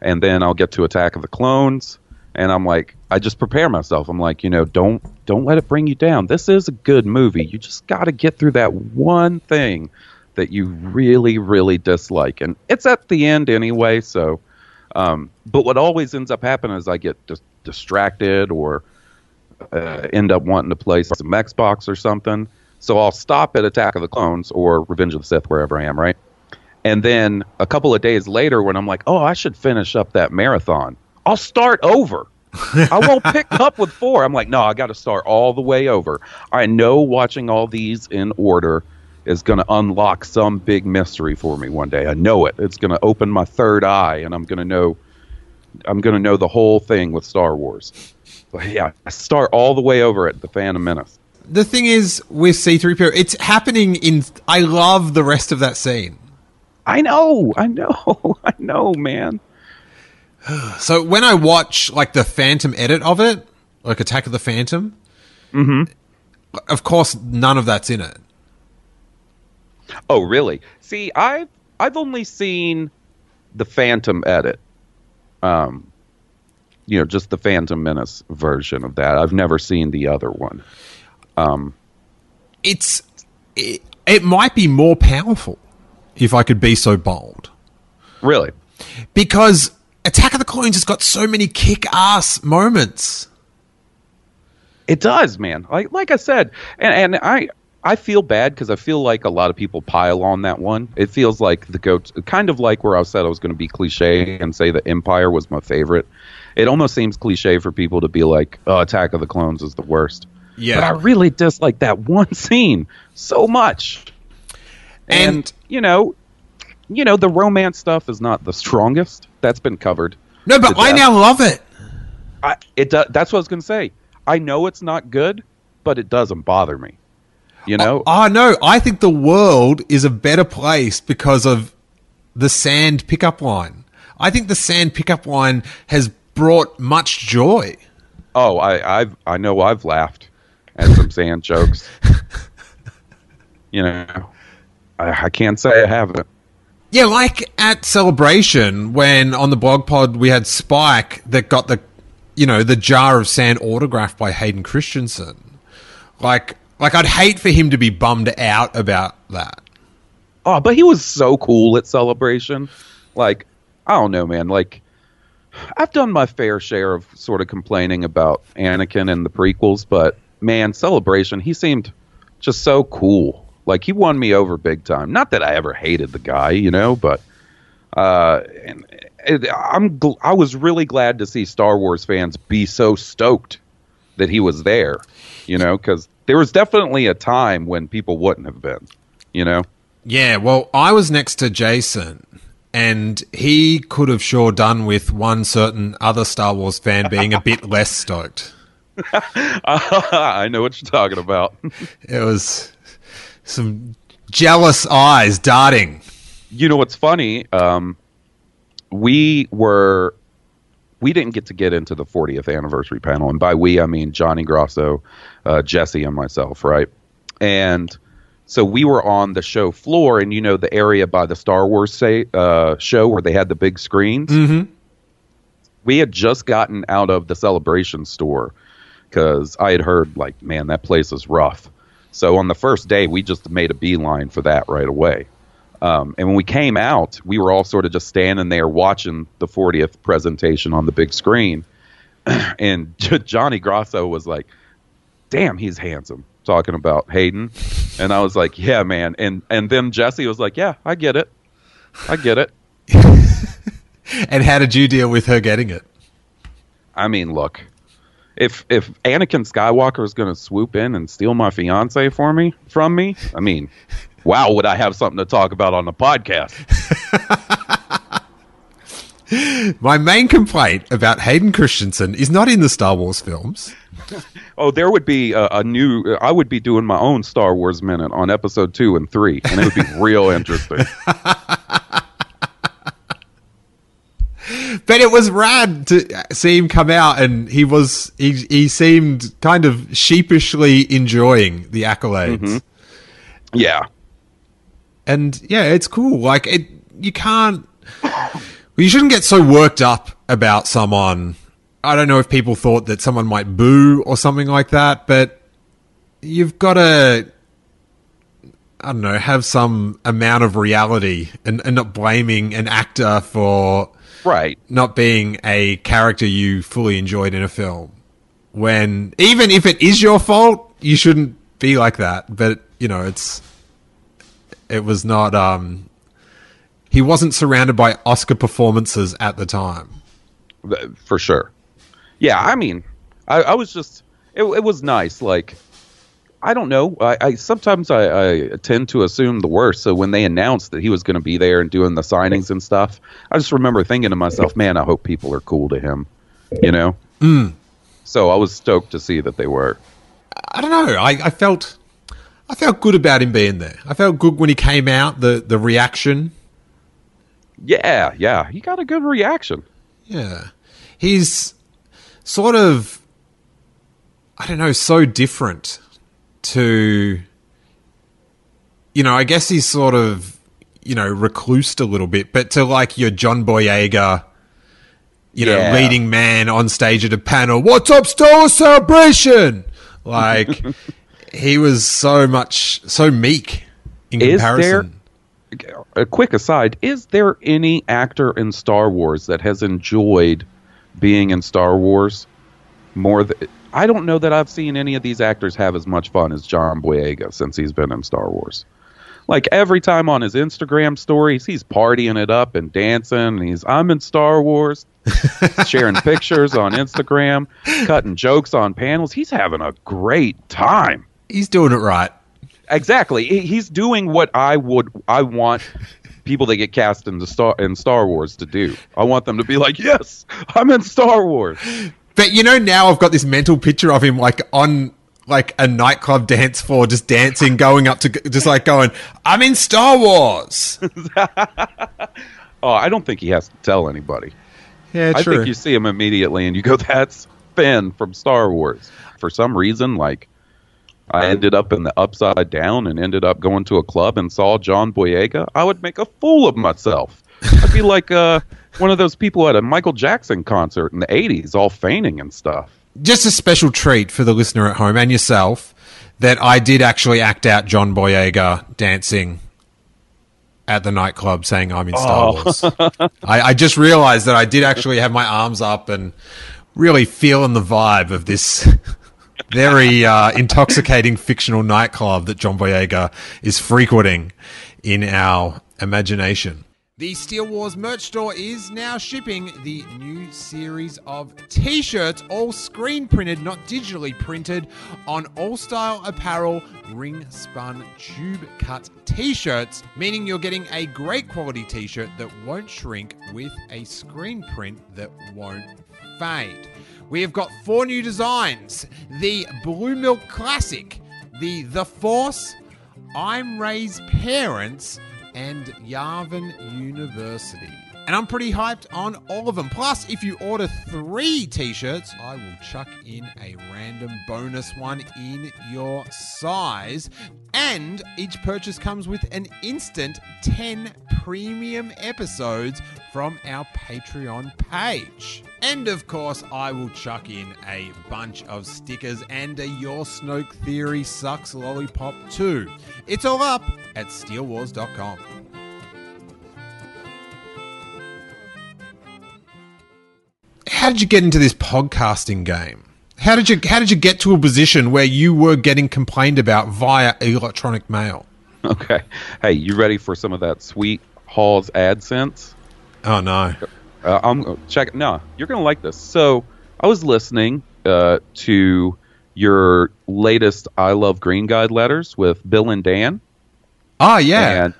and then I'll get to Attack of the Clones, and I'm like, I just prepare myself. I'm like, you know, don't don't let it bring you down. This is a good movie. You just got to get through that one thing that you really really dislike, and it's at the end anyway. So, um, but what always ends up happening is I get dis- distracted or uh, end up wanting to play some Xbox or something. So I'll stop at Attack of the Clones or Revenge of the Sith, wherever I am, right? And then a couple of days later, when I'm like, oh, I should finish up that marathon, I'll start over. I won't pick up with four. I'm like, no, I got to start all the way over. I know watching all these in order is going to unlock some big mystery for me one day. I know it. It's going to open my third eye, and I'm going to know. I'm going to know the whole thing with Star Wars. But yeah, I start all the way over at the Phantom Menace. The thing is with C3PO, it's happening in. I love the rest of that scene. I know, I know, I know, man. So when I watch like the Phantom edit of it, like Attack of the Phantom, Mm-hmm. of course none of that's in it. Oh, really? See, I've I've only seen the Phantom edit. Um, you know, just the Phantom Menace version of that. I've never seen the other one. Um, It's it, it might be more powerful if I could be so bold. really? because Attack of the Clones has got so many kick-ass moments. It does, man. Like like I said, and and I I feel bad because I feel like a lot of people pile on that one. It feels like the goat, kind of like where I said I was going to be cliche and say that Empire was my favorite. It almost seems cliche for people to be like, "Oh, Attack of the Clones is the worst." Yeah. but I really dislike that one scene so much. And, And- you know, you know the romance stuff is not the strongest. That's been covered. No, but I now love it. I, it do, that's what I was going to say. I know it's not good, but it doesn't bother me. You know, Oh no, I think the world is a better place because of the sand pickup line. I think the sand pickup line has brought much joy. oh, I I've I know I've laughed at some sand jokes. You know, I, I can't say I haven't. Yeah, like at Celebration when on the blog pod we had Spike that got the you know, the jar of sand autographed by Hayden Christensen. Like like I'd hate for him to be bummed out about that. Oh, but he was so cool at Celebration. Like, I don't know, man. Like, I've done my fair share of sort of complaining about Anakin and the prequels, but man, Celebration, he seemed just so cool. Like, he won me over big time. Not that I ever hated the guy, you know, but uh, and it, I'm gl- I was really glad to see Star Wars fans be so stoked that he was there, you know, because there was definitely a time when people wouldn't have been, you know. Yeah, well, I was next to Jason, and he could have sure done with one certain other Star Wars fan being a bit less stoked. I know what you're talking about. It was some jealous eyes darting. You know what's funny? Um, we were we didn't get to get into the 40th anniversary panel, and by we I mean Johnny Grosso, uh, Jesse, and myself, right? And so we were on the show floor, and you know the area by the Star Wars say, uh, show where they had the big screens. Mm-hmm. We had just gotten out of the celebration store because I had heard like, man, that place is rough. So on the first day, we just made a beeline for that right away. Um, and when we came out, we were all sort of just standing there watching the 40th presentation on the big screen. and Johnny Grosso was like, damn, he's handsome, talking about Hayden. And I was like, yeah, man. And, and then Jesse was like, yeah, I get it. I get it. And how did you deal with her getting it? I mean, look, if if Anakin Skywalker is going to swoop in and steal my fiance for me from me, I mean, wow, would I have something to talk about on the podcast? My main complaint about Hayden Christensen is not in the Star Wars films. Oh, there would be a, a new. I would be doing my own Star Wars minute on episode two and three, and it would be real interesting. But it was rad to see him come out, and he was he he seemed kind of sheepishly enjoying the accolades. Mm-hmm. Yeah, and yeah, it's cool. Like it, you can't. Well, you shouldn't get so worked up about someone. I don't know if people thought that someone might boo or something like that, but you've got to. I don't know, have some amount of reality and, and not blaming an actor for right. not being a character you fully enjoyed in a film. When even if it is your fault, you shouldn't be like that. But you know, it's it was not. Um, he wasn't surrounded by Oscar performances at the time. For sure. Yeah, I mean, I, I was just. It, it was nice. Like, I don't know. I, I sometimes I, I tend to assume the worst. So when they announced that he was going to be there and doing the signings and stuff, I just remember thinking to myself, "Man, I hope people are cool to him." You know. Mm. So I was stoked to see that they were. I don't know. I, I felt I felt good about him being there. I felt good when he came out. The the reaction. Yeah, yeah, he got a good reaction. Yeah, he's sort of I don't know, so different to you know, I guess he's sort of you know, reclused a little bit, but to like your John Boyega, you know, Yeah. leading man on stage at a panel, what's up, Star Celebration? Like he was so much so meek in Is comparison. A quick aside: Is there any actor in Star Wars that has enjoyed being in Star Wars more? Th- I don't know that I've seen any of these actors have as much fun as John Boyega since he's been in Star Wars. Like every time on his Instagram stories, he's partying it up and dancing. And he's I'm in Star Wars, sharing pictures on Instagram, cutting jokes on panels. He's having a great time. He's doing it right. Exactly. He's doing what I would I want people that get cast in the Star in Star Wars to do. I want them to be like, "Yes, I'm in Star Wars." But you know, now I've got this mental picture of him like on like a nightclub dance floor, just dancing, going up to, just like going, I'm in Star Wars. Oh, I don't think he has to tell anybody. Yeah, I think you see him immediately and you go, "That's Finn from Star Wars." For some reason, like I ended up in the upside down and ended up going to a club and saw John Boyega. I would make a fool of myself. I'd be like uh, one of those people at a Michael Jackson concert in the '80s, all fainting and stuff. just a special treat for the listener at home and yourself that I did actually act out John Boyega dancing at the nightclub saying I'm in Star Wars. I, I just realized that I did actually have my arms up and really feeling the vibe of this very uh, intoxicating fictional nightclub that John Boyega is frequenting in our imagination. The Steele Wars merch store is now shipping the new series of t shirts, all screen printed, not digitally printed, on all style apparel, ring spun, tube cut t shirts, meaning you're getting a great quality t shirt that won't shrink with a screen print that won't fade. We have got four new designs the Blue Milk Classic, the The Force, I'm Rey's parents, and Yavin University. And I'm pretty hyped on all of them. Plus, if you order three t shirts, I will chuck in a random bonus one in your size. And each purchase comes with an instant 10 premium episodes from our Patreon page. And of course, I will chuck in a bunch of stickers and a Your Snoke Theory Sucks lollipop too. It's all up at steelewars.com. How did you get into this podcasting game? How did you how did you get to a position where you were getting complained about via electronic mail? Okay. Hey, you ready for some of that sweet Hawes' AdSense? Oh no. Uh, I'm check. No, you're gonna like this. So I was listening uh, to your latest "I Love Green Guide" letters with Bill and Dan, Ah, yeah. and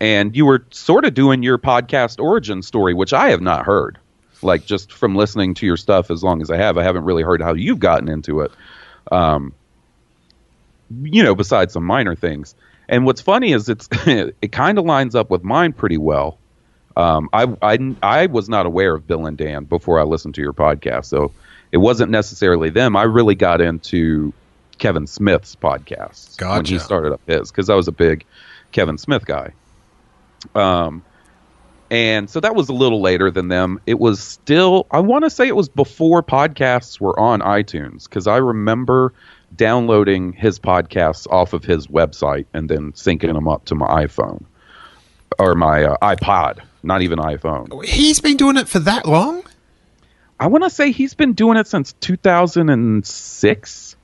and you were sort of doing your podcast origin story, which I have not heard. Like just from listening to your stuff, as long as I have, I haven't really heard how you've gotten into it. Um, you know, besides some minor things. And what's funny is it's it kind of lines up with mine pretty well. Um, I, I I was not aware of Bill and Dan before I listened to your podcast, so it wasn't necessarily them. I really got into Kevin Smith's podcast when he started up his because I was a big Kevin Smith guy. Um, and so that was a little later than them. It was still, I want to say it was before podcasts were on iTunes because I remember downloading his podcasts off of his website and then syncing them up to my iPhone or my uh, iPod, not even iPhone. He's been doing it for that long? I want to say he's been doing it since 2006.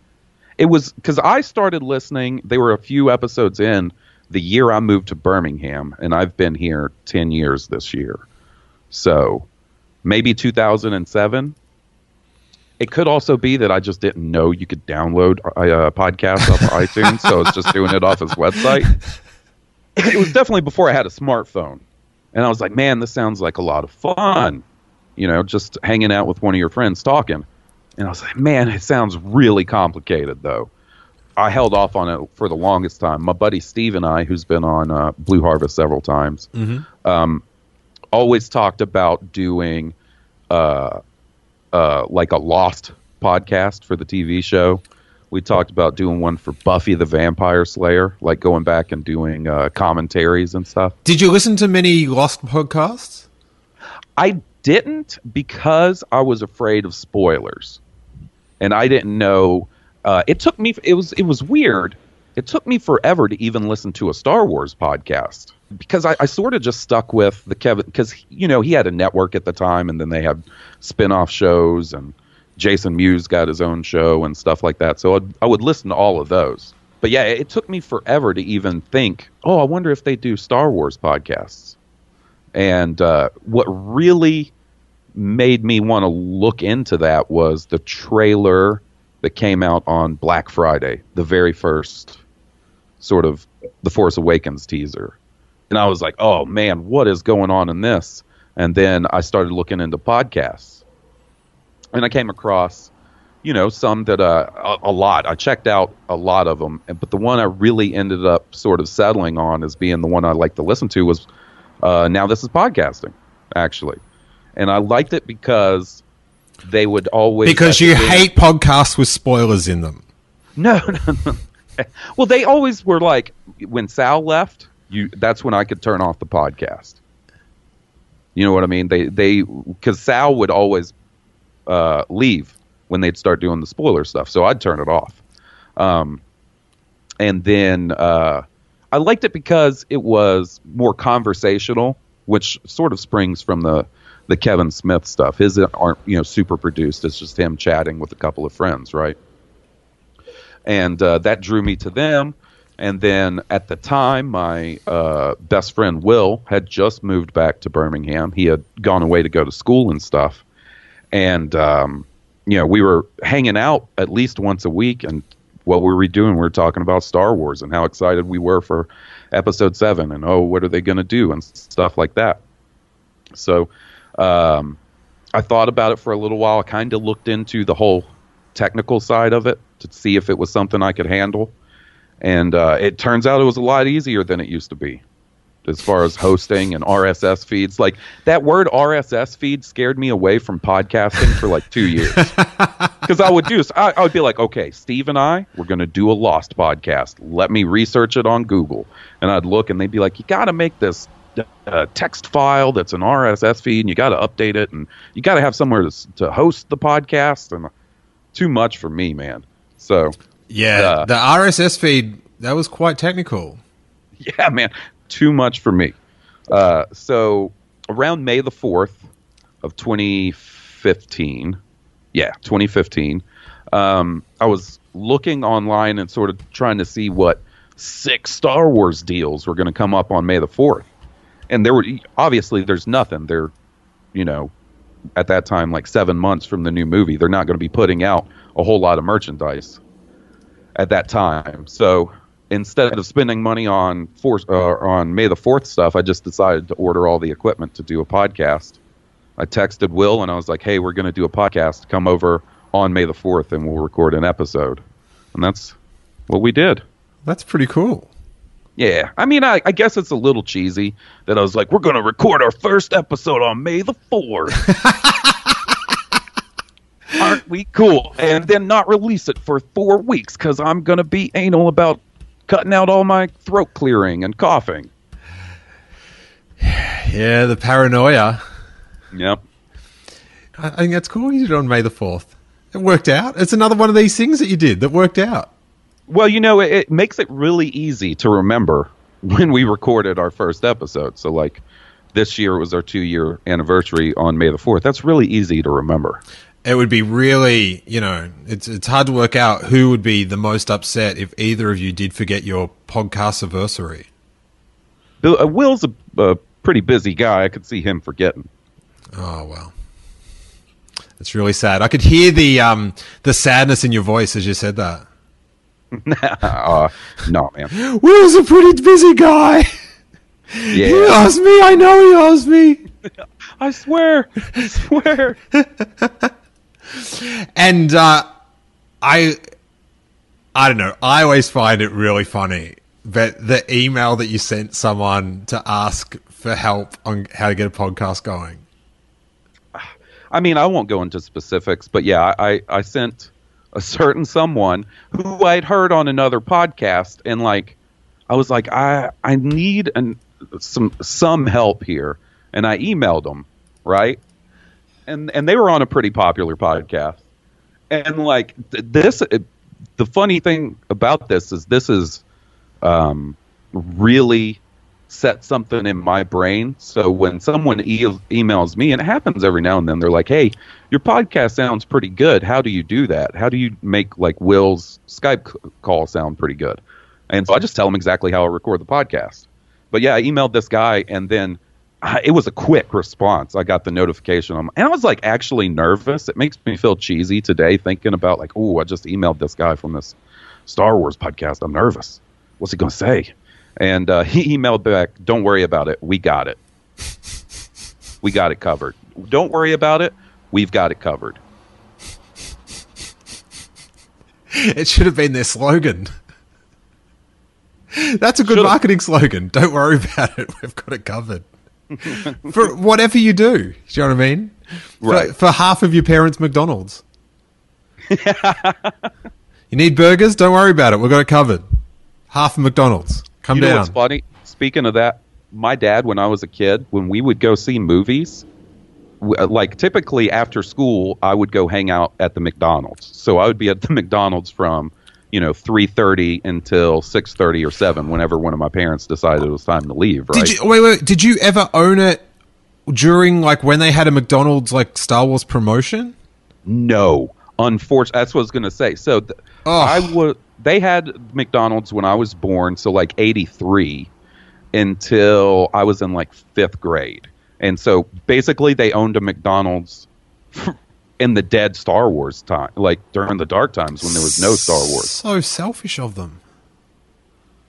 It was because I started listening. They were a few episodes in the year I moved to Birmingham, and I've been here 10 years this year. So maybe 2007. It could also be that I just didn't know you could download a uh, podcast off of iTunes, so I was just doing it off his website. It was definitely before I had a smartphone. And I was like, man, this sounds like a lot of fun. You know, just hanging out with one of your friends talking. And I was like, man, it sounds really complicated, though. I held off on it for the longest time. My buddy Steve and I, who's been on uh, Blue Harvest several times, um, always talked about doing uh, uh, like a Lost podcast for the TV show. We talked about doing one for Buffy the Vampire Slayer, like going back and doing uh, commentaries and stuff. Did you listen to many Lost podcasts? I didn't because I was afraid of spoilers, and I didn't know. Uh, it took me. It was. It was weird. It took me forever to even listen to a Star Wars podcast because I, I sort of just stuck with the Kevin because you know he had a network at the time, and then they had spin-off shows, and Jason Mewes got his own show and stuff like that. So I'd, I would listen to all of those. But yeah, it took me forever to even think. Oh, I wonder if they do Star Wars podcasts. And uh, what really made me want to look into that was the trailer that came out on Black Friday, the very first sort of The Force Awakens teaser. And I was like, oh man, what is going on in this? And then I started looking into podcasts. And I came across, you know, some that uh, a, a lot. I checked out a lot of them, but the one I really ended up sort of settling on as being the one I like to listen to was uh, Now This Is Podcasting, actually. And I liked it because they would always. Because you hate podcasts with spoilers in them. No, no, no. Well, they always were like when Sal left, you that's when I could turn off the podcast. You know what I mean? They they because Sal would always uh, leave when they'd start doing the spoiler stuff, so I'd turn it off. Um, and then uh, I liked it because it was more conversational, which sort of springs from the the Kevin Smith stuff. His aren't you know super produced. It's just him chatting with a couple of friends, right? and uh, that drew me to them. And then at the time, my uh, best friend Will had just moved back to Birmingham. He had gone away to go to school and stuff, and um, you know we were hanging out at least once a week. And what were we doing? We were talking about Star Wars and how excited we were for Episode Seven, and oh, what are they going to do and stuff like that. So um, I thought about it for a little while. I kind of looked into the whole technical side of it to see if it was something I could handle. and uh, it turns out it was a lot easier than it used to be as far as hosting and RSS feeds. Like that word RSS feed scared me away from podcasting for like two years. Because I would do, I, I would be like, okay, Steve and I, we're going to do a Lost podcast. Let me research it on Google, and I'd look, and they'd be like, you got to make this uh, text file that's an RSS feed, and you got to update it, and you got to have somewhere to, to host the podcast, and too much for me, man. So Yeah, Uh, the RSS feed that was quite technical. yeah, man, too much for me. Uh, so around May the fourth of 2015, yeah, 2015, um, I was looking online and sort of trying to see what six Star Wars deals were going to come up on May the fourth, and there were obviously there's nothing. They're, you know, at that time like seven months from the new movie, they're not going to be putting out a whole lot of merchandise at that time. So instead of spending money on force uh, on May the Fourth stuff, I just decided to order all the equipment to do a podcast. I texted Will and I was like, "Hey, we're going to do a podcast. Come over on May the Fourth, and we'll record an episode." And that's what we did. That's pretty cool. Yeah, I mean, I, I guess it's a little cheesy that I was like, "We're going to record our first episode on May the 4th. Aren't we cool? And then not release it for four weeks because I'm going to be anal about cutting out all my throat clearing and coughing. Yeah, the paranoia. Yep. I, think that's cool. You did it on May the fourth. It worked out. It's another one of these things that you did that worked out. Well, you know, it, it makes it really easy to remember when we recorded our first episode. So, like, this year was our two year anniversary on May the 4th. That's really easy to remember. It would be really, you know, it's it's hard to work out who would be the most upset if either of you did forget your podcast anniversary. Bill, uh, Will's a, a pretty busy guy. I could see him forgetting. Oh well, it's really sad. I could hear the um the sadness in your voice as you said that. uh, no, man. Will's a pretty busy guy. He Yeah. loves me. I know he loves me. I swear. I swear. And uh, I, I don't know. I always find it really funny that the email that you sent someone to ask for help on how to get a podcast going. I mean, I won't go into specifics, but yeah, I, I sent a certain someone who I'd heard on another podcast, and like, I was like, I I need an some some help here, and I emailed them, right, and and they were on a pretty popular podcast, and like th- this, it, the funny thing about this is this is um, really set something in my brain. So when someone e- emails me, and it happens every now and then, they're like, "Hey, your podcast sounds pretty good. How do you do that? How do you make like Will's Skype c- call sound pretty good?" And so I just tell them exactly how I record the podcast. But yeah, I emailed this guy, and then it was a quick response. I got the notification, and I was like actually nervous. It makes me feel cheesy today thinking about like, "Oh, I just emailed this guy from this Star Wars podcast. I'm nervous. What's he gonna say?" And uh, he emailed back, "Don't worry about it. We got it. we got it covered. Don't worry about it. We've got it covered." It should have been their slogan. That's a good Should've. marketing slogan. Don't worry about it. We've got it covered. for whatever you do. Do you know what I mean? Right. for half of your parents' McDonald's. you need burgers? Don't worry about it. We've got it covered. Half of McDonald's. Come you know down. what's funny? Speaking of that, my dad, when I was a kid, when we would go see movies, uh, like typically after school, I would go hang out at the McDonald's. So I would be at the McDonald's from, you know, three thirty until six thirty or seven, whenever one of my parents decided it was time to leave. Right? Did you wait, wait? Did you ever own it during like when they had a McDonald's like Star Wars promotion? No, unfortunately, that's what I was going to say. So th- Oh. I was. They had McDonald's when I was born, so like '83 until I was in like fifth grade, and so basically they owned a McDonald's in the dead Star Wars time, like during the dark times when there was no Star Wars. So selfish of them.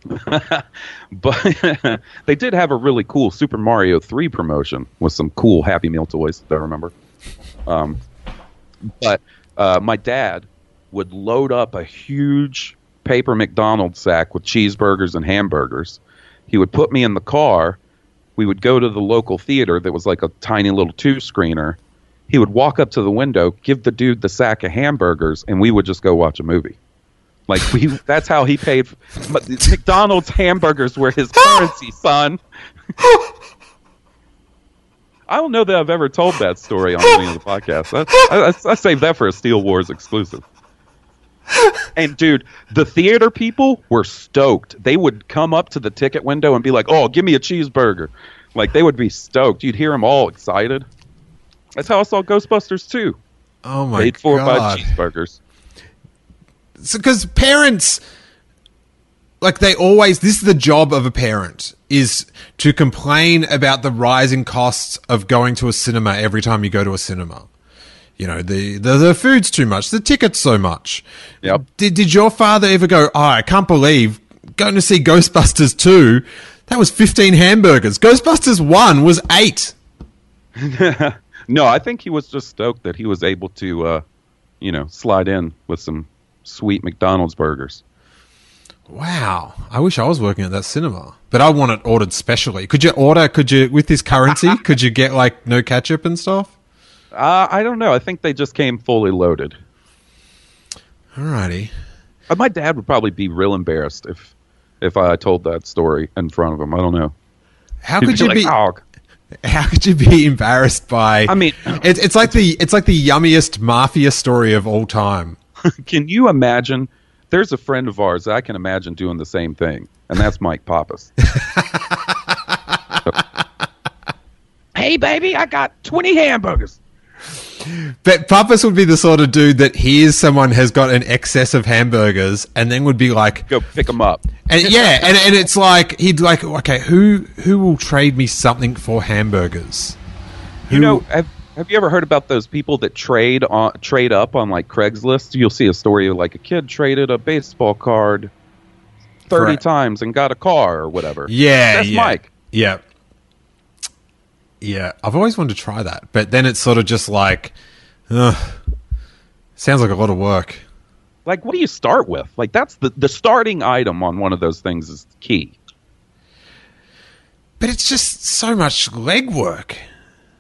But they did have a really cool Super Mario 3 promotion with some cool Happy Meal toys that I remember. Um, but uh, my dad would load up a huge paper McDonald's sack with cheeseburgers and hamburgers. He would put me in the car. We would go to the local theater that was like a tiny little two screener. He would walk up to the window, give the dude the sack of hamburgers, and we would just go watch a movie. Like we, that's how he paid. But McDonald's hamburgers were his currency, son. I don't know that I've ever told that story on any of the podcasts. I, I, I saved that for a Steele Wars exclusive. And dude, the theater people were stoked. They would come up to the ticket window and be like, "Oh, give me a cheeseburger!" Like they would be stoked. You'd hear them all excited. That's how I saw Ghostbusters too. Oh my Paid for by cheeseburgers. because parents like they always this is the job of a parent is to complain about the rising costs of going to a cinema every time you go to a cinema you know the the, the food's too much the tickets so much Yep. did, did your father ever go oh i can't believe going to see ghostbusters 2 that was 15 hamburgers ghostbusters 1 was 8 No, I think he was just stoked that he was able to, uh, you know, slide in with some sweet McDonald's burgers. Wow, I wish I was working at that cinema, but I want it ordered specially. Could you order? Could you with this currency? could you get like no ketchup and stuff? Uh, I don't know. I think they just came fully loaded. Alrighty. Uh, my dad would probably be real embarrassed if if I told that story in front of him. I don't know. How He'd could you like, be? "Oh, How could you be embarrassed by? I mean- it's it's like the it's like the yummiest mafia story of all time. can you imagine? There's a friend of ours that I can imagine doing the same thing, and that's Mike Pappas. hey, baby, I got 20 hamburgers. But Pappas would be the sort of dude that hears someone has got an excess of hamburgers, and then would be like, Go pick them up. and yeah, and and it's like he'd like, okay, who who will trade me something for hamburgers? You know, have, have you ever heard about those people that trade on trade up on like Craigslist? You'll see a story of like a kid traded a baseball card thirty Correct. times and got a car or whatever. Yeah, that's yeah. Mike. Yeah. Yeah, I've always wanted to try that, but then it's sort of just like, ugh, sounds like a lot of work. Like, what do you start with? Like, that's the the starting item on one of those things is key. But it's just so much legwork.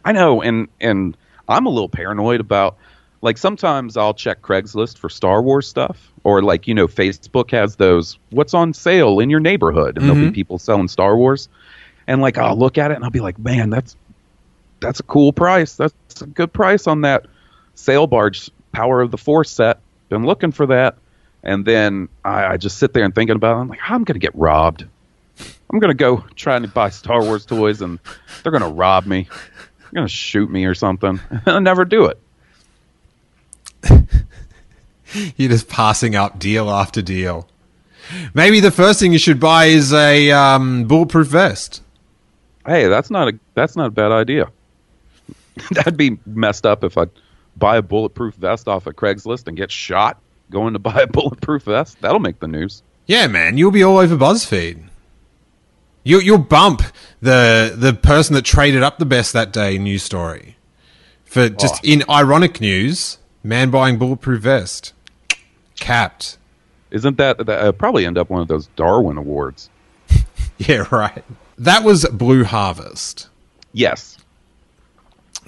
I know, and and I'm a little paranoid about like sometimes I'll check Craigslist for Star Wars stuff, or like you know Facebook has those what's on sale in your neighborhood, and there'll be mm-hmm. people selling Star Wars, and like I'll look at it and I'll be like, man, that's that's a cool price. That's a good price on that sail barge Power of the Force set. Been looking for that, and then I, I just sit there and thinking about it. I'm like, I'm gonna get robbed. I'm gonna go trying to buy Star Wars toys, and they're gonna rob me. They're gonna shoot me or something. I'll never do it. You're just passing up deal after deal. Maybe the first thing you should buy is a um, bulletproof vest. Hey, that's not a that's not a bad idea. That'd be messed up if I buy a bulletproof vest off of Craigslist and get shot going to buy a bulletproof vest. That'll make the news. Yeah, man, you'll be all over BuzzFeed. You, you'll bump the the person that traded up the best that day news story. For just Oh. in ironic news, man buying bulletproof vest, capped. Isn't that that uh, probably end up one of those Darwin awards? Yeah, right. That was Blue Harvest. Yes.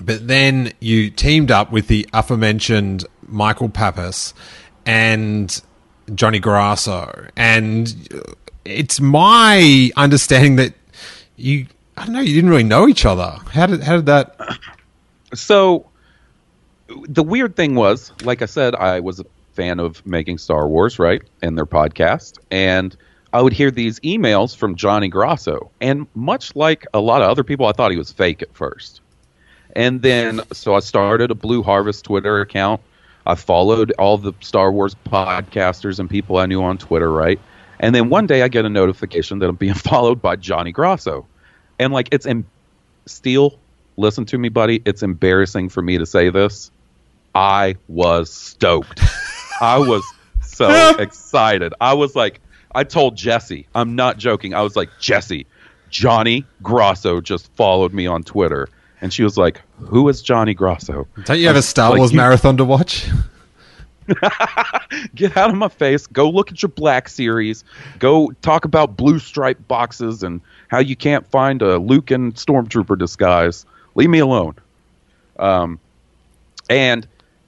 But then you teamed up with the aforementioned Michael Pappas and Johnny Grasso. And it's my understanding that you, I don't know, you didn't really know each other. How did, how did that? So the weird thing was, like I said, I was a fan of making Star Wars, right, and their podcast, and I would hear these emails from Johnny Grasso, and much like a lot of other people, I thought he was fake at first, and then so I started a Blue Harvest Twitter account. I followed all the Star Wars podcasters and people I knew on Twitter, right, and then one day I get a notification that I'm being followed by Johnny Grasso, and like it's in Steele, listen to me, buddy. It's embarrassing for me to say this. I was stoked. I was so excited. I was like, I told Jesse, I'm not joking. I was like, Jesse, Johnny Grasso just followed me on Twitter. And she was like, Who is Johnny Grasso? Don't you have a Star Like, Wars you- marathon to watch? Get out of my face. Go look at your Black Series. Go talk about blue stripe boxes and how you can't find a Luke and Stormtrooper disguise. Leave me alone. Um, and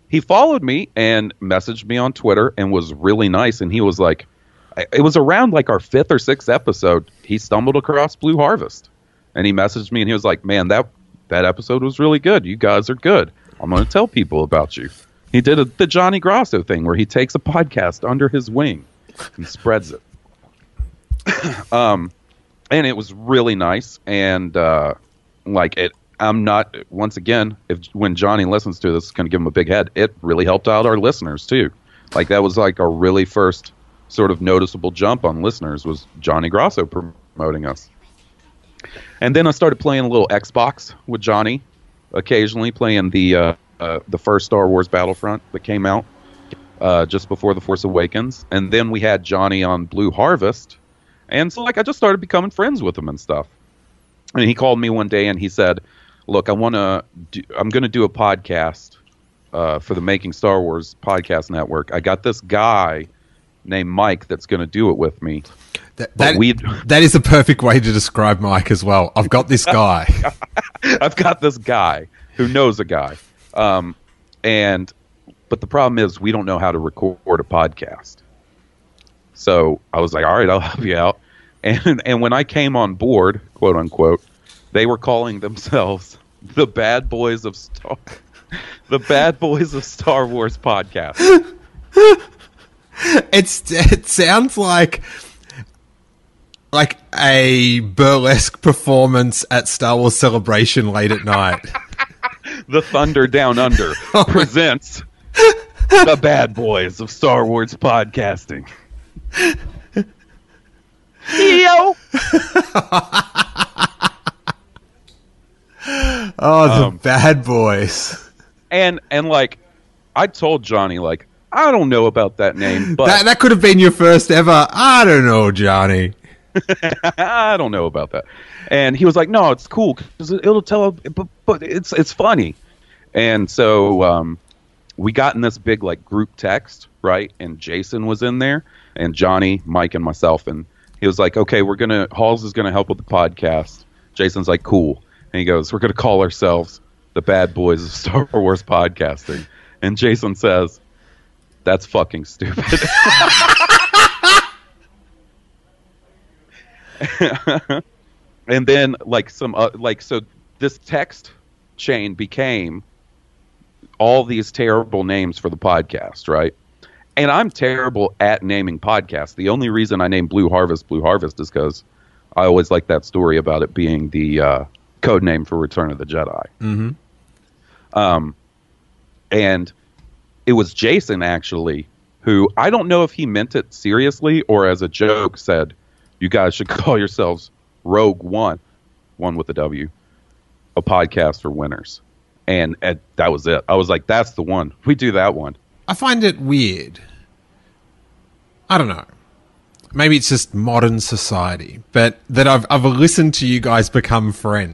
he followed me and messaged me on Twitter and was really nice. And he was like, it was around like our fifth or sixth episode. He stumbled across Blue Harvest, and he messaged me and he was like, "Man, that that episode was really good. You guys are good. I'm going to tell people about you." He did a, the Johnny Grasso thing where he takes a podcast under his wing and spreads it. um, and it was really nice. And uh, like it, I'm not once again. If when Johnny listens to this, going to give him a big head. It really helped out our listeners too. Like that was like our really first sort of noticeable jump on listeners was Johnny Grasso promoting us. And then I started playing a little Xbox with Johnny, occasionally playing the uh, uh, the first Star Wars Battlefront that came out uh, just before the Force Awakens, and then we had Johnny on Blue Harvest, and so like I just started becoming friends with him and stuff. And he called me one day and he said, "Look, I want to. I'm going to do a podcast uh, for the Making Star Wars podcast network. I got this guy." named Mike that's going to do it with me. That, that, that is the perfect way to describe Mike as well. I've got this guy. I've got this guy who knows a guy. Um, and but the problem is we don't know how to record a podcast. So I was like, all right, I'll help you out. And and when I came on board, quote unquote, they were calling themselves the Bad Boys of Star, the Bad Boys of Star Wars podcast. it's it sounds like like a burlesque performance at Star Wars Celebration late at night. the Thunder Down Under oh presents the Bad Boys of Star Wars podcasting. Yo. oh, the um, Bad Boys. And and like I told Johnny like I don't know about that name, but that, that could have been your first ever. I don't know, Johnny. I don't know about that. And he was like, "No, it's cool it'll tell, but, but it's it's funny." And so um, we got in this big like group text, right? And Jason was in there, and Johnny, Mike, and myself, and he was like, "Okay, we're gonna Hawes is gonna help with the podcast." Jason's like, "Cool," and he goes, "We're gonna call ourselves the Bad Boys of Star Wars Podcasting." And Jason says, that's fucking stupid. and then like some uh, like so this text chain became all these terrible names for the podcast, right? And I'm terrible at naming podcasts. The only reason I name Blue Harvest Blue Harvest is because I always like that story about it being the uh, code name for Return of the Jedi. Mm-hmm. Um, and it was Jason actually who I don't know if he meant it seriously or as a joke said, "You guys should call yourselves Rogue One, one with a W, a podcast for winners." And, and that was it. I was like, "That's the one. We do that one." I find it weird. I don't know. Maybe it's just modern society, but that I've I've listened to you guys become friends.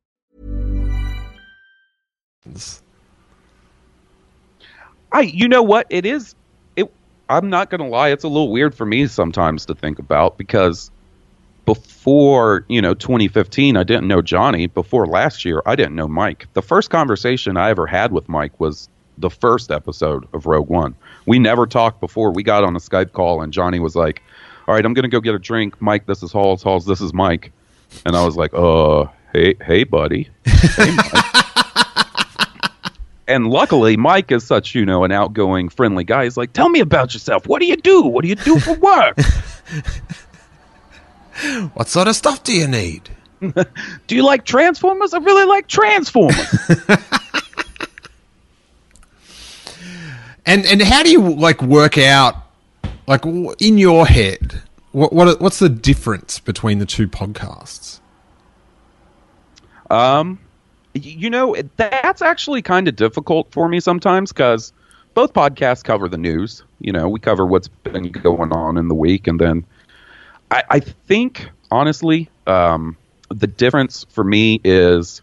I, you know what? It is. It. I'm not gonna lie. It's a little weird for me sometimes to think about because before you know 2015, I didn't know Johnny. Before last year, I didn't know Mike. The first conversation I ever had with Mike was the first episode of Rogue Won. We never talked before. We got on a Skype call, and Johnny was like, "All right, I'm gonna go get a drink. Mike, this is Hawes. Hawes, this is Mike." And I was like, "Uh, hey, hey, buddy." Hey, and luckily Mike is such you know an outgoing, friendly guy. He's like, "Tell me about yourself. What do you do? What do you do for work? what sort of stuff do you need? do you like Transformers? I really like Transformers." And and how do you like work out like in your head what what what's the difference between the two podcasts? Um, y- you know, that's actually kind of difficult for me sometimes because both podcasts cover the news. You know, we cover what's been going on in the week, and then I, I think honestly, um, the difference for me is,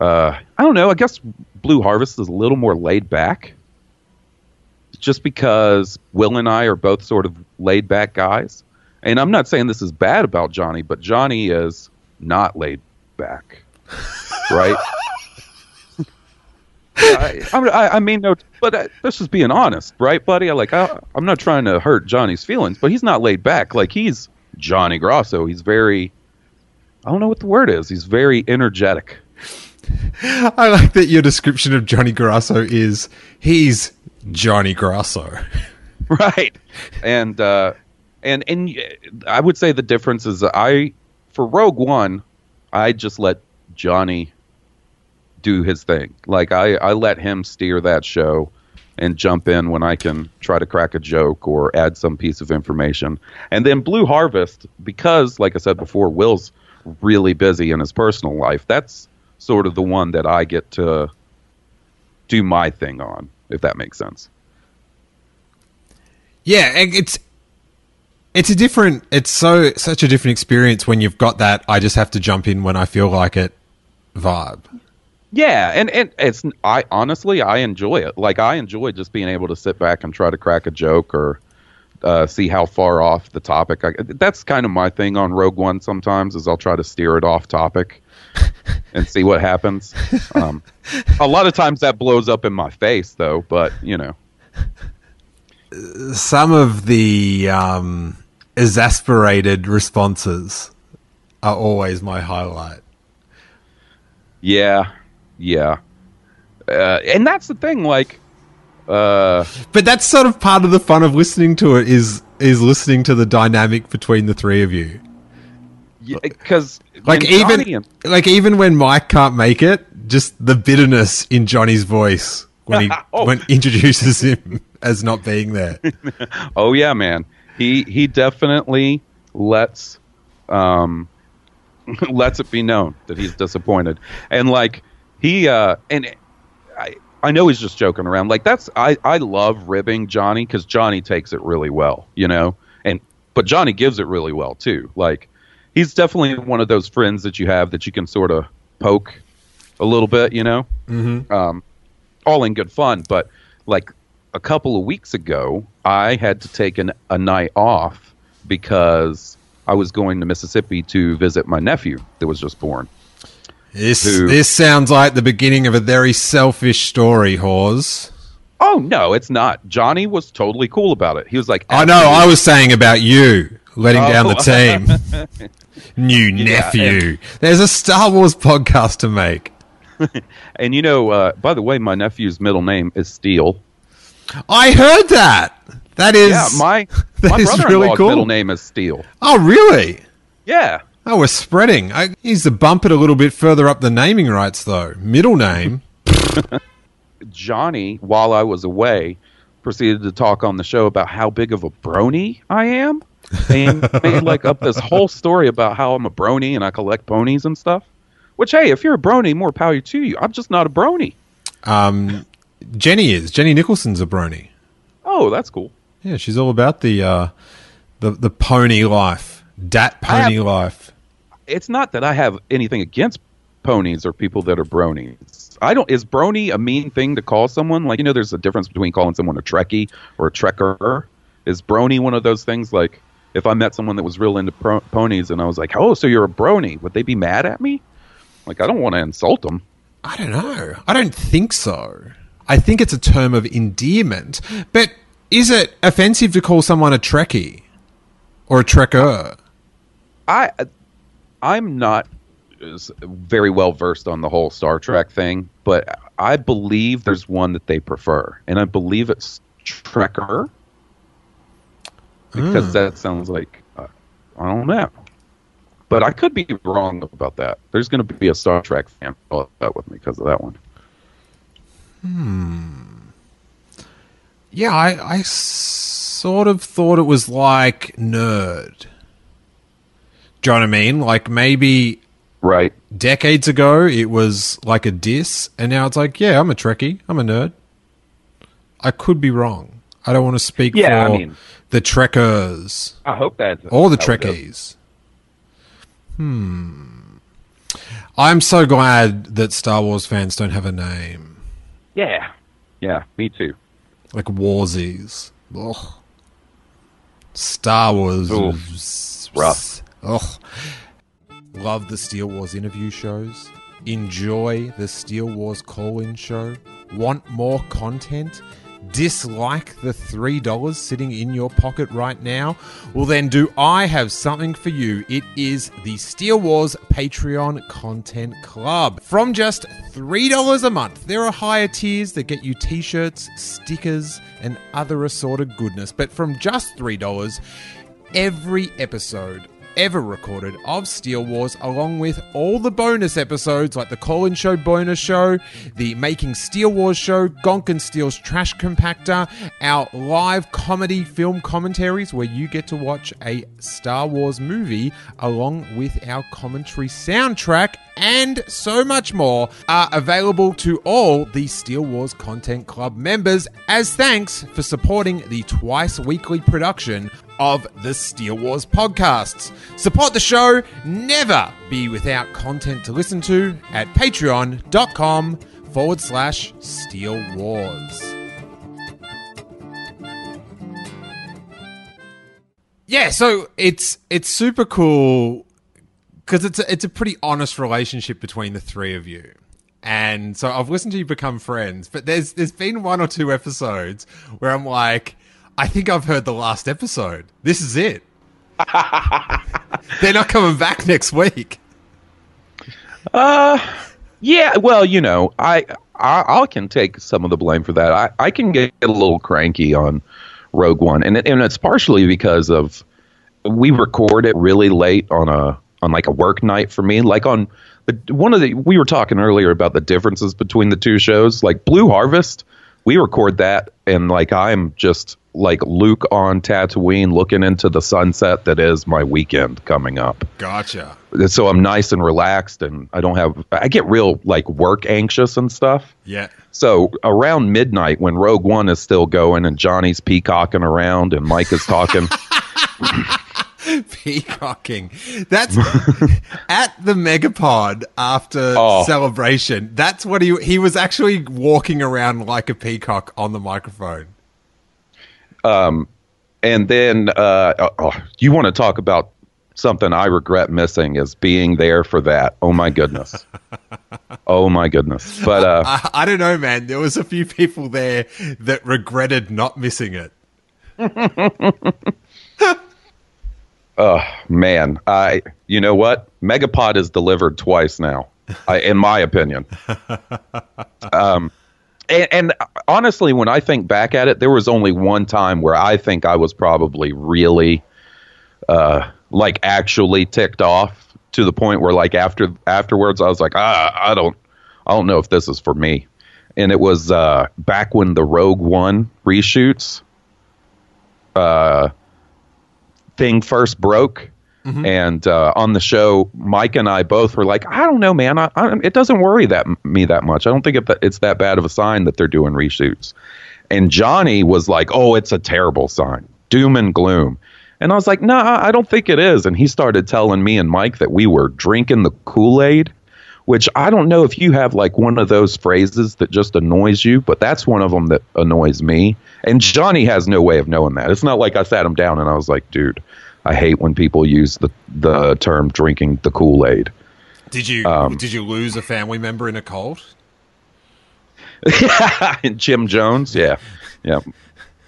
uh, I don't know. I guess Blue Harvest is a little more laid back, just because Will and I are both sort of laid back guys. And I'm not saying this is bad about Johnny, but Johnny is not laid back, right? I, I, I mean, no, but uh, let's just being honest, right, buddy? I like, I, I'm not trying to hurt Johnny's feelings, but he's not laid back. Like he's Johnny Grasso. He's very, I don't know what the word is. He's very energetic. I like that your description of Johnny Grasso is he's Johnny Grasso. right and uh and and y- i would say the difference is i for rogue one i just let johnny do his thing. Like i i let him steer that show and jump in when i can try to crack a joke or add some piece of information. And then blue harvest because like i said before will's really busy in his personal life that's sort of the one that i get to do my thing on if that makes sense. Yeah, it's it's a different it's so such a different experience when you've got that I just have to jump in when I feel like it vibe. Yeah, and, and it's I honestly I enjoy it. Like I enjoy just being able to sit back and try to crack a joke or uh, see how far off the topic. I, that's kind of my thing on Rogue Won. Sometimes is I'll try to steer it off topic and see what happens. Um, a lot of times that blows up in my face, though. But you know, Some of the um exasperated responses are always my highlight. yeah, yeah, uh, and that's the thing. Like, uh, But that's sort of part of the fun of listening to it is is listening to the dynamic between the three of you. because Like even like even when Mike can't make it, just the bitterness in Johnny's voice when he Oh. when introduces him as not being there. Oh yeah, man. He he definitely lets um lets it be known that he's disappointed. And like he uh and I I know he's just joking around. Like that's I I love ribbing Johnny cuz Johnny takes it really well, you know? And but Johnny gives it really well too. Like he's definitely one of those friends that you have that you can sort of poke a little bit, you know? Mm-hmm. um, all in good fun. But like a couple of weeks ago, I had to take an, a night off because I was going to Mississippi to visit my nephew that was just born. This Who- this sounds like the beginning of a very selfish story, Hawes. Oh no, it's not. Johnny was totally cool about it. He was like, I know. I was saying about you letting down the Oh. team. New nephew. There's a Star Wars podcast to make. and you know, uh, by the way, my nephew's middle name is Steele. I heard that. That is. yeah, my my brother-in-law's really cool. middle name is Steele. Oh, really? Yeah, Oh, we're spreading. I needs to bump it a little bit further up the naming rights, though. Middle name. Johnny, while I was away, proceeded to talk on the show about how big of a brony I am. And made like up this whole story about how I'm a brony and I collect ponies and stuff. Which, hey, if you're a brony, more power to you. I'm just not a brony. Um, Jenny is. Jenny Nicholson's a brony. Oh, that's cool. Yeah, she's all about the uh, the the pony life, dat I pony have- life. It's not that I have anything against ponies or people that are bronies. I don't. Is brony a mean thing to call someone? Like you know, there's a difference between calling someone a Trekkie or a Trekker. Is brony one of those things? Like if I met someone that was real into pro- ponies and I was like, "Oh, so you're a brony?" Would they be mad at me? Like I don't want to insult them. I don't know. I don't think so. I think it's a term of endearment. But is it offensive to call someone a Trekkie or a Trekker? I I'm not very well versed on the whole Star Trek thing, but I believe there's one that they prefer, and I believe it's Trekker because that sounds like uh, I don't know, but I could be wrong about that. There's going to be a Star Trek fan out with me because of that one. Hmm. Yeah, I, I sort of thought it was like nerd. Do you know what I mean? Like maybe Right. decades ago it was like a diss, and now it's like, yeah, I'm a Trekkie, I'm a nerd. I could be wrong. I don't want to speak Yeah, I for mean- the Trekkers I hope that's all the. Trekkies. Hmm. I'm so glad that Star Wars fans don't have a name Yeah. Yeah, me too. like Warsies. Ugh. Star Wars. Ooh, rough. Ugh. Love the Steele Wars interview shows. Enjoy the Steele Wars call in show. Want more content? Dislike the $3 sitting in your pocket right now? Well, then, do I have something for you? It is the Steele Wars Patreon Content Club. From just $3 a month, there are higher tiers that get you t shirts, stickers, and other assorted goodness. But from just $3, every episode ever recorded of Steele Wars, along with all the bonus episodes like the Colin Show bonus show, the Making Steele Wars show, Gonk and Steele's Trash Compactor, our live comedy film commentaries where you get to watch a Star Wars movie along with our commentary soundtrack, and so much more are available to all the Steele Wars Content Club members. As thanks for supporting the twice weekly production of the Steele Wars podcasts. Support the show, never be without content to listen to at patreon.com forward slash Steele Wars. Yeah, so it's it's super cool because it's a, it's a pretty honest relationship between the three of you. And so I've listened to you become friends, but there's there's been one or two episodes where I'm like, I think I've heard the last episode. This is it. They're not coming back next week. Uh, yeah, well, you know, I, I I can take some of the blame for that. I, I can get a little cranky on Rogue Won, and and it's partially because of we record it really late on a on like a work night for me. Like on the one of the we were talking earlier about the differences between the two shows. Like Blue Harvest, we record that, and like I'm just like Luke on Tatooine, looking into the sunset that is my weekend coming up Gotcha. so I'm nice and relaxed and I don't have I get real like work anxious and stuff. Yeah. So around midnight when Rogue Won is still going and Johnny's peacocking around and Mike is talking Peacocking. That's at the Megapod after Oh. celebration. That's what he he was actually walking around like a peacock on the microphone. Um, and then uh, oh, you want to talk about something I regret missing is being there for that. Oh my goodness. oh my goodness. But uh I, I don't know, man. There was a few people there that regretted not missing it. Man, I you know what? Megapod is delivered twice now, I, in my opinion. um, and, and honestly, when I think back at it, there was only one time where I think I was probably really, uh, like actually ticked off to the point where like after afterwards I was like, ah, I don't, I don't know if this is for me. And it was uh, back when the Rogue One reshoots uh, thing first broke. And uh, on the show, Mike and I both were like, I don't know, man. I, I, it doesn't worry that me that much. I don't think it's that bad of a sign that they're doing reshoots. And Johnny was like, Oh, it's a terrible sign, doom and gloom. And I was like, No, nah, I don't think it is. And he started telling me and Mike that we were drinking the Kool Aid, which I don't know if you have like one of those phrases that just annoys you, but that's one of them that annoys me. And Johnny has no way of knowing that. It's not like I sat him down and I was like, Dude, I hate when people use the the term drinking the Kool Aid. Did you Um, did you lose a family member in a cult? Jim Jones, yeah, yeah.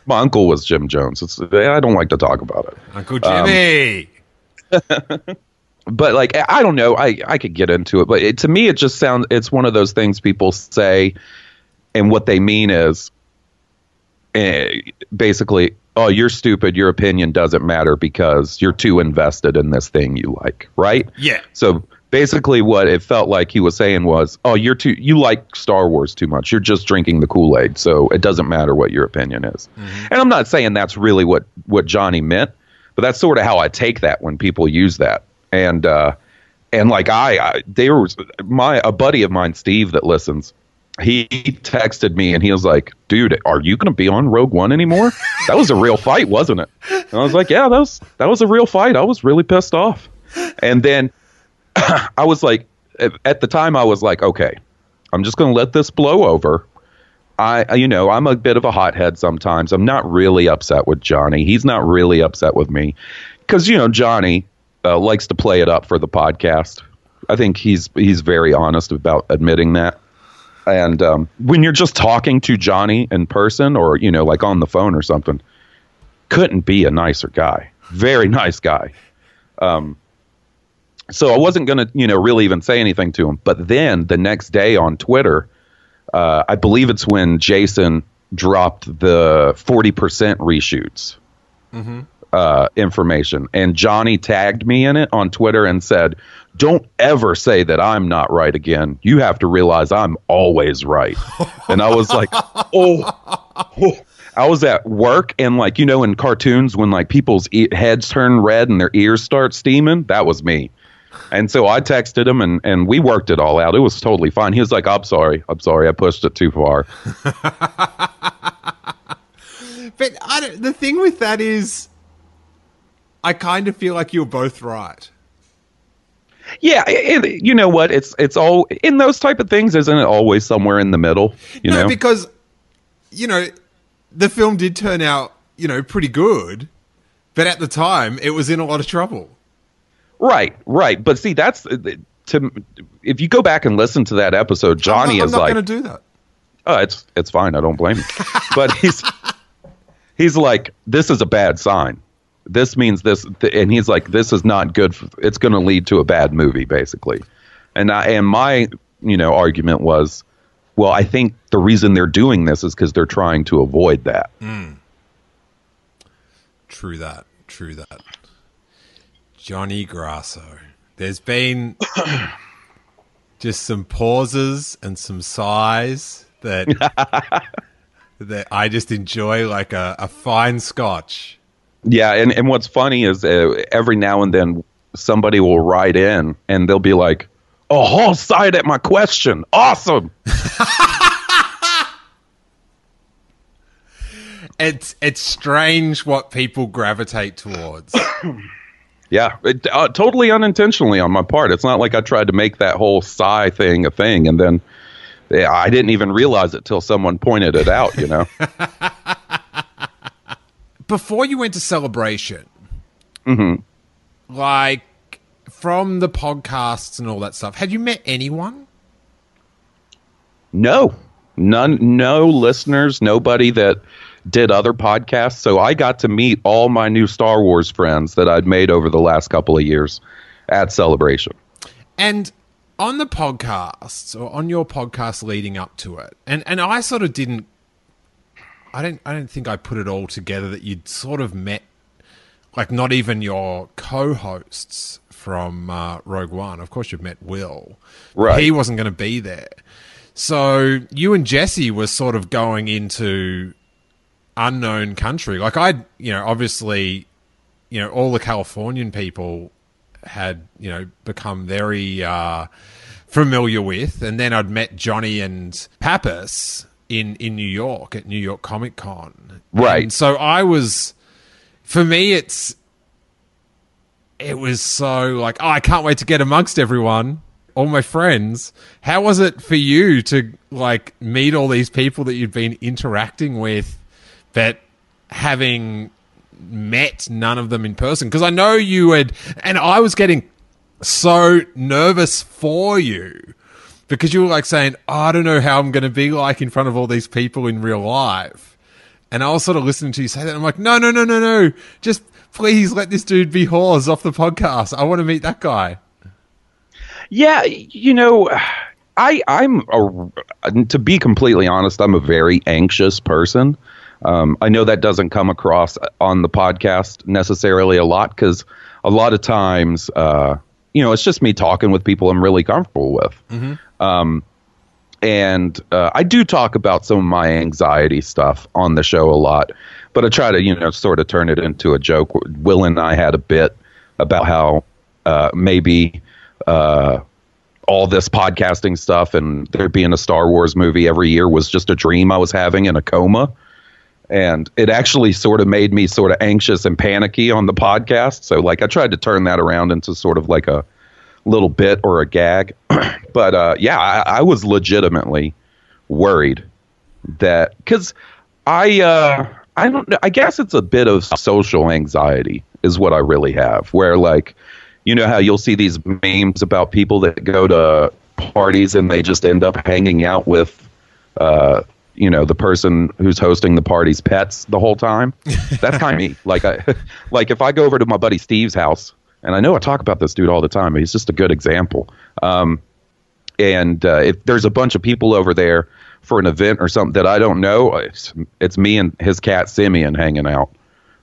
My uncle was Jim Jones. It's, I don't like to talk about it, Uncle Jimmy. but like I don't know. I I could get into it, but it, to me, it just sounds. It's one of those things people say, and what they mean is, basically, oh, you're stupid. Your opinion doesn't matter because you're too invested in this thing you like, right? yeah. So basically what it felt like he was saying was, "Oh, you're too you like Star Wars too much. You're just drinking the Kool-Aid, so it doesn't matter what your opinion is." And I'm not saying that's really what what Johnny meant, but that's sort of how I take that when people use that. And uh and like I, I there was my a buddy of mine Steve that listens he texted me and he was like, "Dude, are you going to be on Rogue Won anymore? That was a real fight, wasn't it?" And I was like, "Yeah, that was that was a real fight. I was really pissed off." And then I was like, at- the time, I was like, "Okay, I'm just going to let this blow over." I, you know, I'm a bit of a hothead sometimes. I'm not really upset with Johnny. He's not really upset with me because you know Johnny uh, likes to play it up for the podcast. I think he's he's very honest about admitting that. And um, when you're just talking to Johnny in person or, you know, like on the phone or something, couldn't be a nicer guy. Very nice guy. Um, so I wasn't going to, you know, really even say anything to him. But then the next day on Twitter, uh, I believe it's when Jason dropped the 40% reshoots uh, information. And Johnny tagged me in it on Twitter and said, Don't ever say that I'm not right again. You have to realize I'm always right. and I was like, oh, oh. I was at work and like you know in cartoons when like people's e- heads turn red and their ears start steaming that was me and so I texted him and, and we worked it all out. It was totally fine. He was like, I'm sorry. I'm sorry. I pushed it too far. But I don't, the thing with that is, I kind of feel like you're both right. Yeah, it, you know what? It's it's all in those type of things. Isn't it always somewhere in the middle? You no, know, because you know the film did turn out you know pretty good, but at the time it was in a lot of trouble. right, right. But see, that's uh, to if you go back and listen to that episode, Johnny I'm not, is I'm not like, going to do that. oh, it's it's fine. I don't blame him. but he's he's like, this is a bad sign. This means this, th- and he's like, this is not good. For, it's going to lead to a bad movie, basically. And I and my you know argument was, well, I think the reason they're doing this is because they're trying to avoid that. Hmm. True that. True that. Johnny Grasso. There's been just some pauses and some sighs that that I just enjoy like a, a fine scotch. Yeah, and, and what's funny is uh, every now and then somebody will write in and they'll be like, "Oh, whole side at my question, awesome." It's it's strange what people gravitate towards. Yeah, it, uh, totally unintentionally on my part. It's not like I tried to make that whole sigh thing a thing, and then yeah, I didn't even realize it till someone pointed it out. You know? Before you went to celebration, mm-hmm. like from the podcasts and all that stuff, had you met anyone? no, none, no listeners, nobody that did other podcasts. So I got to meet all my new Star Wars friends that I'd made over the last couple of years at Celebration. And on the podcasts or on your podcast leading up to it, and, and I sort of didn't I don't I don't think I put it all together that you'd sort of met like not even your co-hosts from uh, Rogue Won. Of course, you've met Will. Right. He wasn't going to be there. So you and Jesse were sort of going into unknown country. Like I, you know, obviously, you know, all the Californian people had, you know, become very uh, familiar with, and then I'd met Johnny and Pappas in in New York at New York Comic Con. Right. And so I was, for me, it's it was so like, oh, I can't wait to get amongst everyone, all my friends. How was it for you to like meet all these people that you'd been interacting with, but having met none of them in person? Because I know you had, and I was getting so nervous for you because you were like saying, oh, I don't know how I'm going to be like in front of all these people in real life. And I was sort of listening to you say that. I'm like, no, no, no, no, no. Just please let this dude be Hawes off the podcast. I want to meet that guy. Yeah, you know, I I'm a, to be completely honest, I'm a very anxious person. Um, I know that doesn't come across on the podcast necessarily a lot because a lot of times, uh, you know, it's just me talking with people I'm really comfortable with. Um, and uh, I do talk about some of my anxiety stuff on the show a lot, but I try to, you know, sort of turn it into a joke. Will and I had a bit about how uh, maybe uh, all this podcasting stuff and there being a Star Wars movie every year was just a dream I was having in a coma. And it actually sort of made me sort of anxious and panicky on the podcast. So, like, I tried to turn that around into sort of like a little bit or a gag. but uh, yeah, I, I was legitimately worried that because I uh, I don't know. I guess it's a bit of social anxiety is what I really have. Where like, you know how you'll see these memes about people that go to parties and they just end up hanging out with, uh, you know, the person who's hosting the party's pets the whole time. That's kind of me. Like I, like if I go over to my buddy Steve's house, and I know I talk about this dude all the time. But he's just a good example. Um, and uh, if there's a bunch of people over there for an event or something that I don't know, it's, it's me and his cat Simeon hanging out,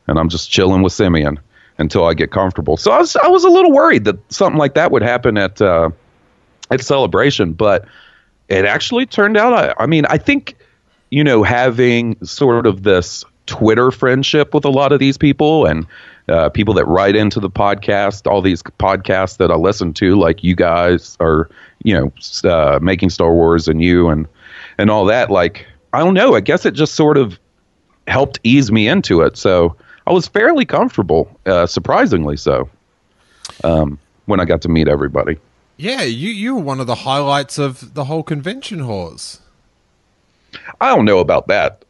and I'm just chilling with Simeon until I get comfortable. So I was I was a little worried that something like that would happen at uh, at celebration, but it actually turned out. I, I mean, I think you know having sort of this Twitter friendship with a lot of these people and uh, people that write into the podcast, all these podcasts that I listen to, like you guys are, you know, uh, making Star Wars and you and and all that. Like, I don't know. I guess it just sort of helped ease me into it. So I was fairly comfortable, uh, surprisingly so, um, when I got to meet everybody. Yeah, you you were one of the highlights of the whole convention Hawes. I don't know about that.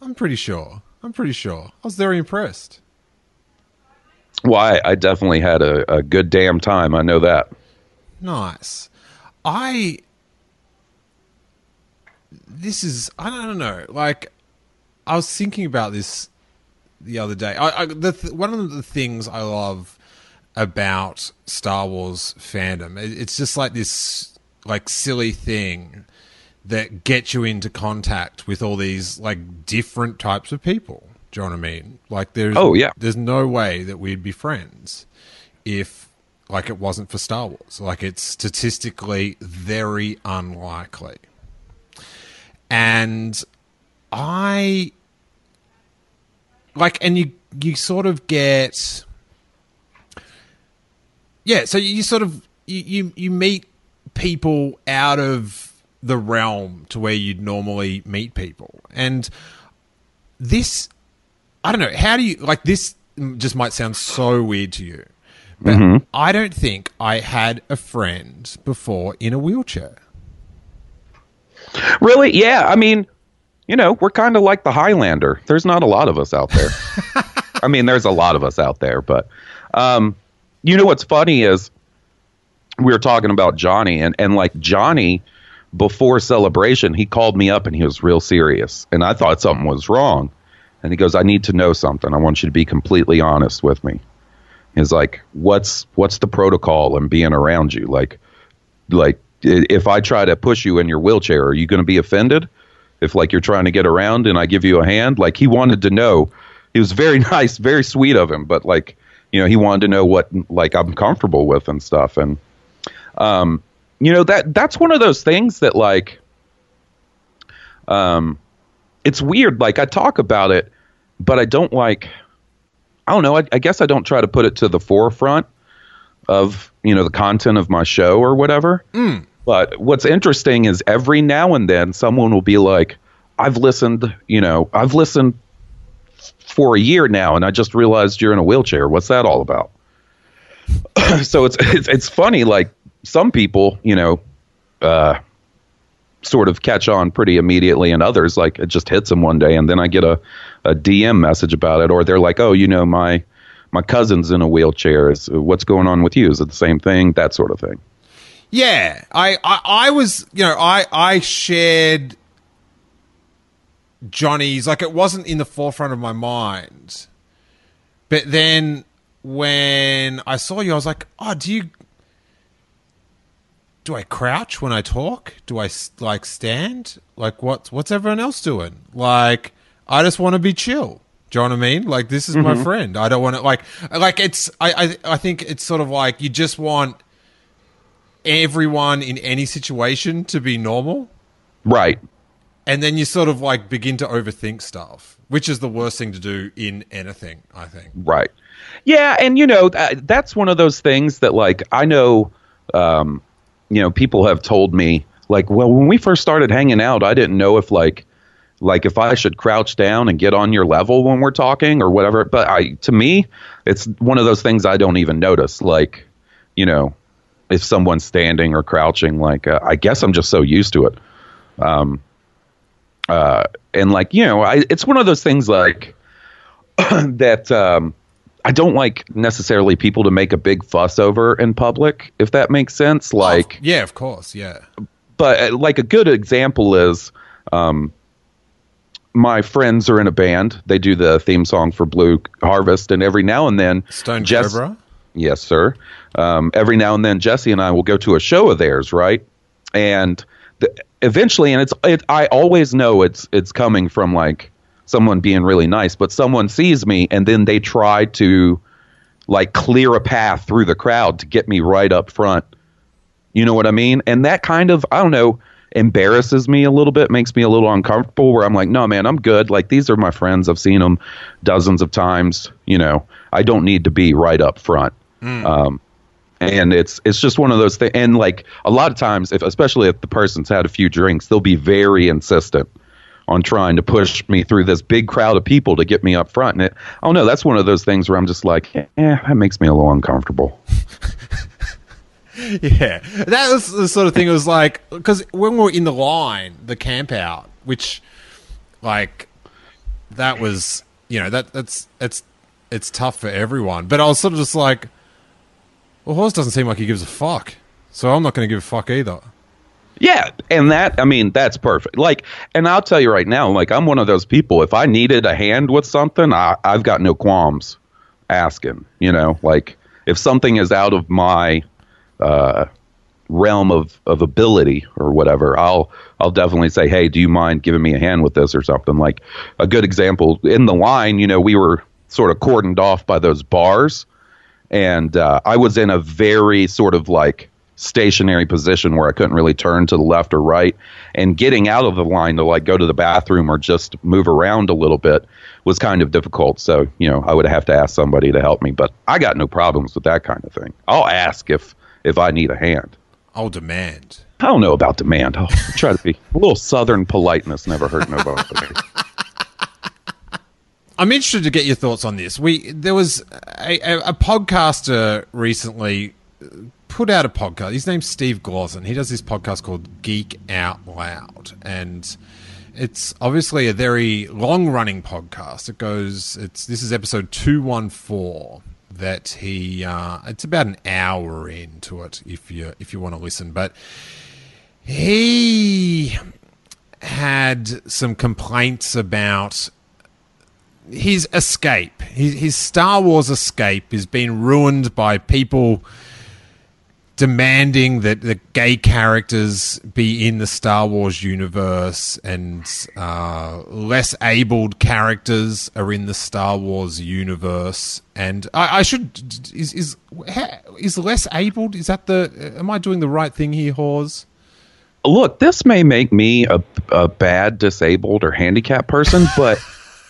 I'm pretty sure. I'm pretty sure. I was very impressed. Why? I definitely had a, a good damn time. I know that. Nice. I. This is I don't know. Like, I was thinking about this the other day. I, I the th- one of the things I love about Star Wars fandom, it, it's just like this like silly thing that get you into contact with all these like different types of people. Do you know what I mean? Like there's Oh, yeah. there's no way that we'd be friends if like it wasn't for Star Wars. Like it's statistically very unlikely. And I like and you you sort of get yeah, so you sort of you you, you meet people out of the realm to where you'd normally meet people. And this I don't know, how do you like this just might sound so weird to you. But I don't think I had a friend before in a wheelchair. Really? Yeah. I mean, you know, we're kind of like the Highlander. There's not a lot of us out there. I mean, there's a lot of us out there, but um, you know what's funny is we were talking about Johnny, and and like Johnny before celebration, he called me up and he was real serious, and I thought something was wrong, and he goes, "I need to know something. I want you to be completely honest with me." He's like, "What's what's the protocol in being around you? Like, like if I try to push you in your wheelchair, are you going to be offended? If like you're trying to get around and I give you a hand, like he wanted to know. He was very nice, very sweet of him, but like you know, he wanted to know what like I'm comfortable with and stuff. And um, you know that that's one of those things that like um, it's weird. Like I talk about it, but I don't like. I don't know. I, I guess I don't try to put it to the forefront of you know the content of my show or whatever. But what's interesting is every now and then someone will be like, "I've listened. You know, I've listened for a year now, and I just realized you're in a wheelchair. What's that all about?" so it's it's it's funny. Like some people, you know, uh, sort of catch on pretty immediately, and others like it just hits them one day, and then I get a a DM message about it, or they're like, "Oh, you know, my my cousin's in a wheelchair. Is what's going on with you? Is it the same thing? That sort of thing." Yeah, I, I, I was, you know, I, I shared Johnny's, like, it wasn't in the forefront of my mind. But then when I saw you, I was like, oh, do you, do I crouch when I talk? Do I, like, stand? Like, what's, what's everyone else doing? Like, I just want to be chill. Do you know what I mean? Like this is my friend. I don't want to like like it's I, I I think it's sort of like you just want everyone in any situation to be normal Right. and then you sort of like begin to overthink stuff, which is the worst thing to do in anything, I think. Right. Yeah, and you know that's one of those things that like I know, um, you know, people have told me like, well, when we first started hanging out, I didn't know if like, like if I should crouch down and get on your level when we're talking or whatever. But I, to me, it's one of those things I don't even notice. Like, you know, if someone's standing or crouching, like uh, I guess I'm just so used to it. Um, uh, and like you know, I, it's one of those things like that um, I don't like necessarily people to make a big fuss over in public, if that makes sense. Like, Yeah, of course. Yeah. but uh, like a good example is um, my friends are in a band. They do the theme song for Blue Harvest, and every now and then, Stone Jess- Cobra. Yes, sir. Um, every now and then, Jesse and I will go to a show of theirs, right? And the, eventually, and it's it, I always know it's it's coming from like someone being really nice, but someone sees me and then they try to like clear a path through the crowd to get me right up front. You know what I mean? And that kind of I don't know embarrasses me a little bit, makes me a little uncomfortable. Where I'm like, no, man, I'm good. Like these are my friends. I've seen them dozens of times. You know, I don't need to be right up front. Um, and it's it's just one of those things. And like a lot of times, if especially if the person's had a few drinks, they'll be very insistent on trying to push me through this big crowd of people to get me up front. And it, oh don't that's one of those things where I'm just like, eh, that makes me a little uncomfortable. Yeah, that was the sort of thing. It was like because when we were in the line, the camp out, which like that was you know that that's it's it's tough for everyone. But I was sort of just like, well, Horse doesn't seem like he gives a fuck, so I'm not going to give a fuck either. Yeah, and that I mean that's perfect. Like, and I'll tell you right now, like I'm one of those people. If I needed a hand with something, I, I've got no qualms asking. You know, like if something is out of my uh, realm of, of ability or whatever, I'll I'll definitely say, hey, do you mind giving me a hand with this or something? Like a good example in the line, you know, we were sort of cordoned off by those bars, and uh, I was in a very sort of like stationary position where I couldn't really turn to the left or right. And getting out of the line to like go to the bathroom or just move around a little bit was kind of difficult. So, you know, I would have to ask somebody to help me. But I got no problems with that kind of thing. I'll ask if if I need a hand. I'll demand. I don't know about demand. I'll try to be a little southern politeness never hurt nobody. I'm interested to get your thoughts on this. We there was a, a, a podcaster recently put out a podcast. His name's Steve Glosson. He does this podcast called Geek Out Loud, and it's obviously a very long running podcast. It goes. It's this is episode two one four. That he uh, it's about an hour into it if you if you want to listen, but he had some complaints about his escape, his, his Star Wars escape, is being ruined by people demanding that the gay characters be in the Star Wars universe and uh, less abled characters are in the Star Wars universe. And I, I should is is is less abled? Is that the? Am I doing the right thing here, Hawes? Look, this may make me a, a bad disabled or handicapped person, but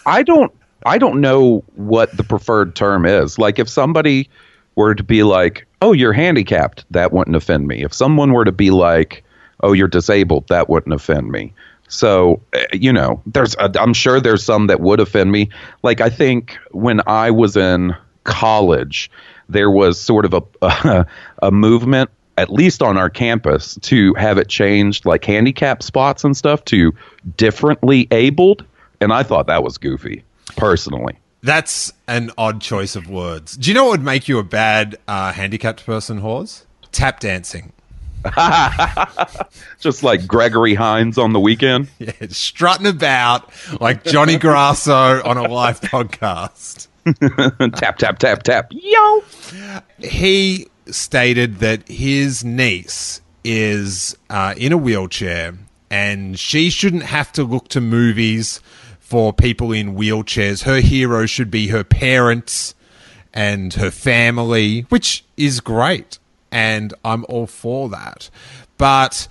I don't I don't know what the preferred term is. Like if somebody were to be like, "Oh, you're handicapped," that wouldn't offend me. If someone were to be like, "Oh, you're disabled," that wouldn't offend me. So, uh, you know, there's I'm sure there's some that would offend me. Like I think when I was in college, there was sort of a a, a movement at least on our campus to have it changed like handicap spots and stuff to differently abled and I thought that was goofy personally. That's an odd choice of words. Do you know what would make you a bad uh, handicapped person, Hawes? Tap dancing. Just like Gregory Hines on the weekend. Yeah, strutting about like Johnny Grasso on a live podcast. tap tap tap tap. Yo. He stated that his niece is uh, in a wheelchair and she shouldn't have to look to movies for people in wheelchairs. Her hero should be her parents and her family, which is great. And I'm all for that. But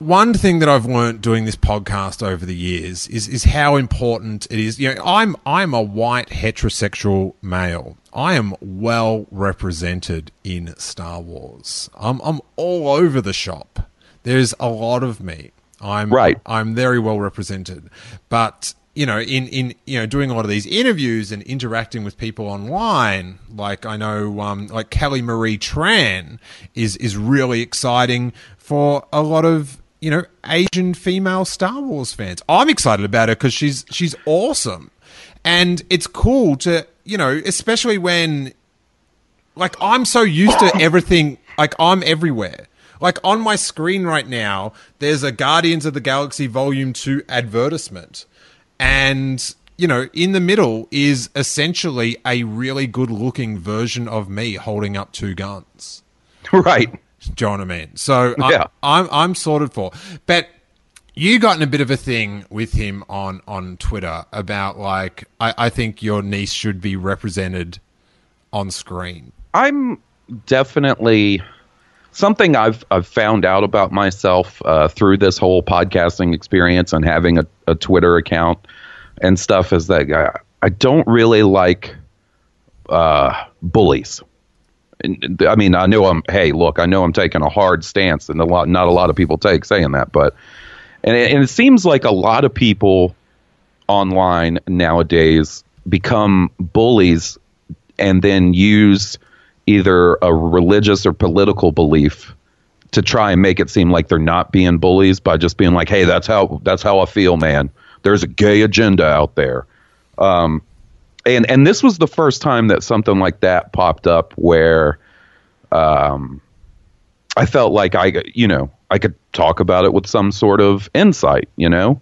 one thing that I've learned doing this podcast over the years is is how important it is. You know, I'm I'm a white heterosexual male. I am well represented in Star Wars. I'm I'm all over the shop. There's a lot of me. I'm Right. I'm very well represented. But you know, in, in you know, doing a lot of these interviews and interacting with people online, like I know, um, like Kelly Marie Tran is is really exciting for a lot of you know Asian female Star Wars fans. I'm excited about her because she's she's awesome, and it's cool to you know, especially when like I'm so used to everything. Like I'm everywhere. Like on my screen right now, there's a Guardians of the Galaxy Volume Two advertisement, and you know, in the middle is essentially a really good-looking version of me holding up two guns. Right. Do you know what I mean? So Yeah. I, I'm I'm sorted for, but you got in a bit of a thing with him on on Twitter about like I, I think your niece should be represented on screen. I'm definitely something I've I've found out about myself uh, through this whole podcasting experience and having a, a Twitter account and stuff is that I, I don't really like uh, bullies. I mean, I know I'm. Hey, look, I know I'm taking a hard stance, and a lot, not a lot of people take saying that, but and it, and it seems like a lot of people online nowadays become bullies and then use either a religious or political belief to try and make it seem like they're not being bullies by just being like, "Hey, that's how that's how I feel, man. There's a gay agenda out there." Um, and and this was the first time that something like that popped up where um, I felt like I, you know, I could talk about it with some sort of insight, you know,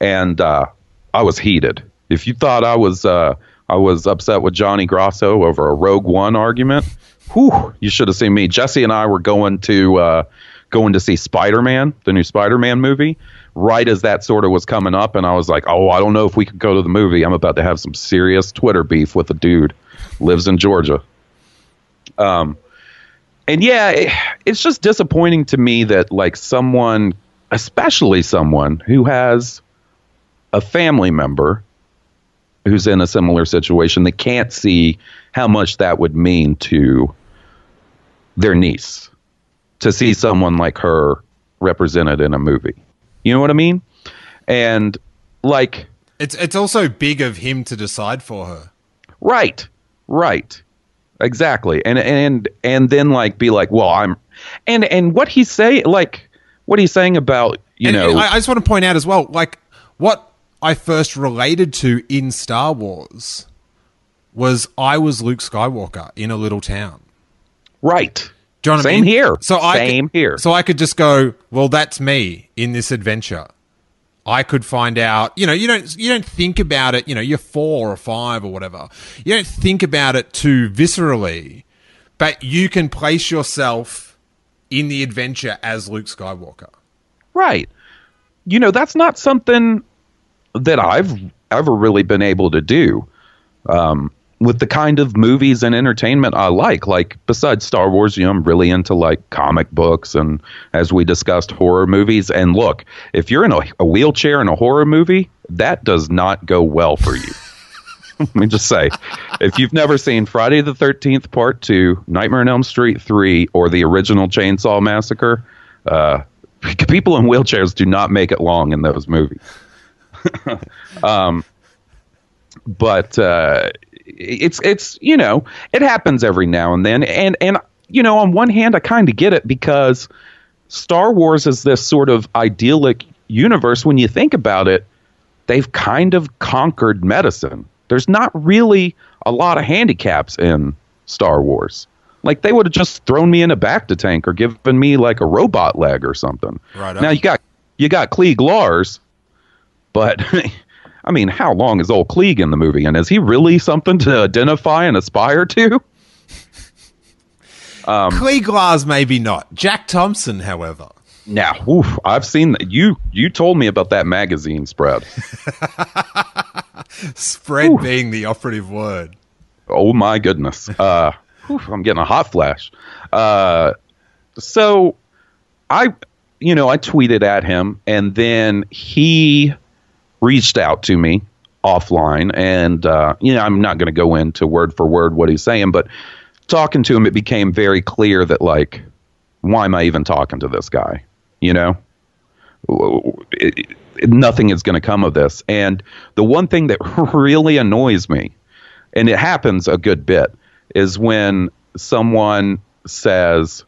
and uh, I was heated. If you thought I was, uh, I was upset with Johnny Grasso over a Rogue One argument, whew, you should have seen me. Jesse and I were going to uh, going to see Spider Man, the new Spider Man movie. Right as that sort of was coming up, and I was like, "Oh, I don't know if we could go to the movie. I'm about to have some serious Twitter beef with a dude lives in Georgia." Um, and yeah, it, it's just disappointing to me that like someone, especially someone who has a family member who's in a similar situation, they can't see how much that would mean to their niece to see someone like her represented in a movie. You know what I mean? And like, It's it's also big of him to decide for her. Right. Right. Exactly. And and and then like be like, well, I'm and and what he's saying like what he's saying about, you And know, I, I just want to point out as well, like what I first related to in Star Wars was I was Luke Skywalker in a little town. right. Do you know what I Same mean? here. So I Same could, here. So I could just go, well, that's me in this adventure. I could find out. You know, you don't you don't think about it. You know, you're four or five or whatever. You don't think about it too viscerally, but you can place yourself in the adventure as Luke Skywalker. Right. You know, that's not something that I've ever really been able to do. Um, with the kind of movies and entertainment I like, like besides Star Wars, you know, I'm really into like comic books and, as we discussed, horror movies. And look, if you're in a, a wheelchair in a horror movie, that does not go well for you. Let me just say, if you've never seen Friday the 13th Part 2, Nightmare on Elm Street 3, or the original Chainsaw Massacre, uh, people in wheelchairs do not make it long in those movies. um, but uh, it's it's you know it happens every now and then, and and you know on one hand I kind of get it because Star Wars is this sort of idyllic universe. When you think about it, they've kind of conquered medicine. There's not really a lot of handicaps in Star Wars. Like they would have just thrown me in a bacta tank or given me like a robot leg or something. Right Now on. you got you got Cliegg Lars, but I mean, how long is old Cliegg in the movie? And is he really something to identify and aspire to? Um, Cliegg Lars, maybe not. Jack Thompson, however. Now, oof, I've seen that. You you told me about that magazine spread. Spread being the operative word. Oh my goodness. Uh, whew, I'm getting a hot flash. Uh, so I, you know, I tweeted at him, and then he reached out to me offline, and uh, you know, I'm not going to go into word for word what he's saying, but talking to him, it became very clear that like, why am I even talking to this guy? You know, it, it, nothing is going to come of this. And the one thing that really annoys me, and it happens a good bit, is when someone says,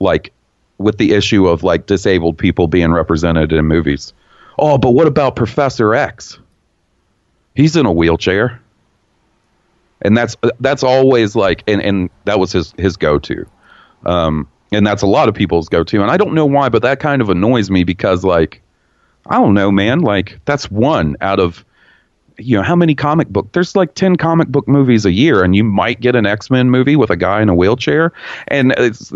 like, with the issue of like disabled people being represented in movies. Oh, but what about Professor X? He's in a wheelchair. And that's that's always like and, and that was his his go to. Um, and that's a lot of people's go to. And I don't know why, but that kind of annoys me because like I don't know, man, like that's one out of you know how many comic book there's like 10 comic book movies a year and you might get an x-men movie with a guy in a wheelchair and it's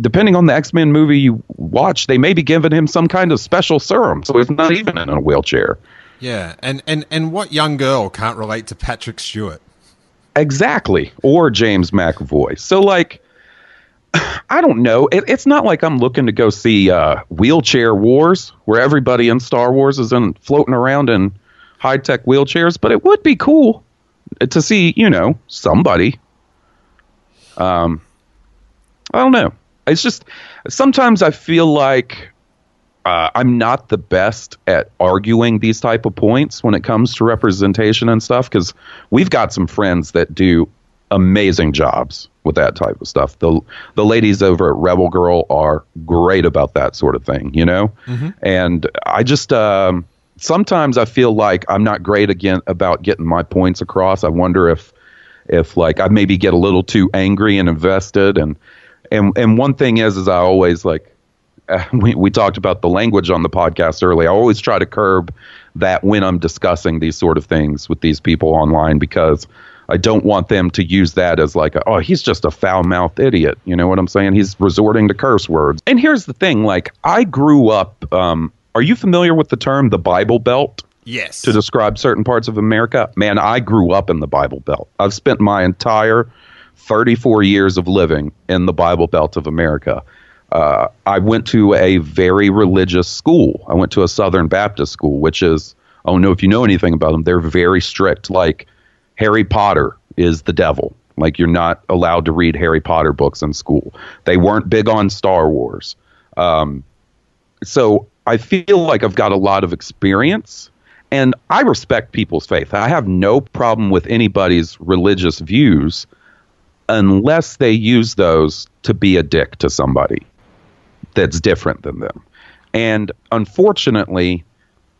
depending on the x-men movie you watch they may be giving him some kind of special serum so he's not even in a wheelchair Yeah, and and and what young girl can't relate to Patrick Stewart? exactly or james mcavoy so like I don't know. It, it's not like I'm looking to go see uh, Wheelchair Wars, where everybody in Star Wars is in floating around in high tech wheelchairs, but it would be cool to see, you know, somebody. Um, I don't know. It's just sometimes I feel like uh, I'm not the best at arguing these type of points when it comes to representation and stuff because we've got some friends that do amazing jobs with that type of stuff. The the ladies over at Rebel Girl are great about that sort of thing, you know. And I just um, sometimes I feel like I'm not great again about getting my points across. I wonder if if like I maybe get a little too angry and invested and and and one thing is is I always like uh, we we talked about the language on the podcast earlier. I always try to curb that when I'm discussing these sort of things with these people online because I don't want them to use that as like, a, oh, he's just a foul mouthed idiot. You know what I'm saying? He's resorting to curse words. And here's the thing: like, I grew up. Um, are you familiar with the term the Bible Belt? Yes. to describe certain parts of America. Man, I grew up in the Bible Belt. I've spent my entire 34 years of living in the Bible Belt of America. Uh, I went to a very religious school. I went to a Southern Baptist school, which is, I don't know if you know anything about them. They're very strict. Like Harry Potter is the devil. Like you're not allowed to read Harry Potter books in school. They weren't big on Star Wars. Um, so I feel like I've got a lot of experience and I respect people's faith. I have no problem with anybody's religious views unless they use those to be a dick to somebody that's different than them. And unfortunately,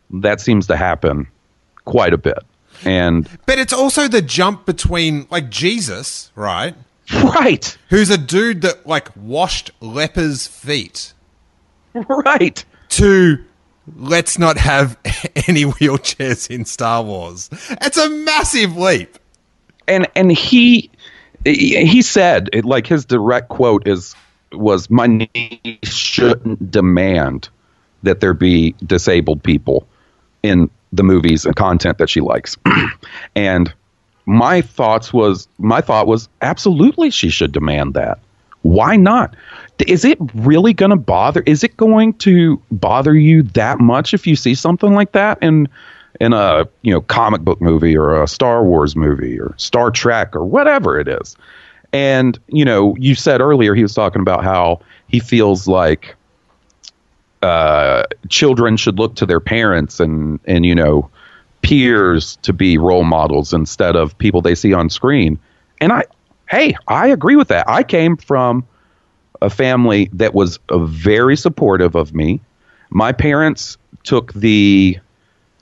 that seems to happen quite a bit. And But it's also the jump between like Jesus, right? right, Who's a dude that like washed lepers' feet right. To let's not have any wheelchairs in Star Wars. It's a massive leap. and and he he said like his direct quote is was my niece shouldn't demand that there be disabled people in the movies and content that she likes and my thoughts was my thought was absolutely she should demand that why not is it really going to bother is it going to bother you that much if you see something like that in in a you know comic book movie or a Star Wars movie or Star Trek or whatever it is and you know you said earlier he was talking about how he feels like uh, children should look to their parents and and you know peers to be role models instead of people they see on screen. And I, hey, I agree with that. I came from a family that was uh, very supportive of me. My parents took the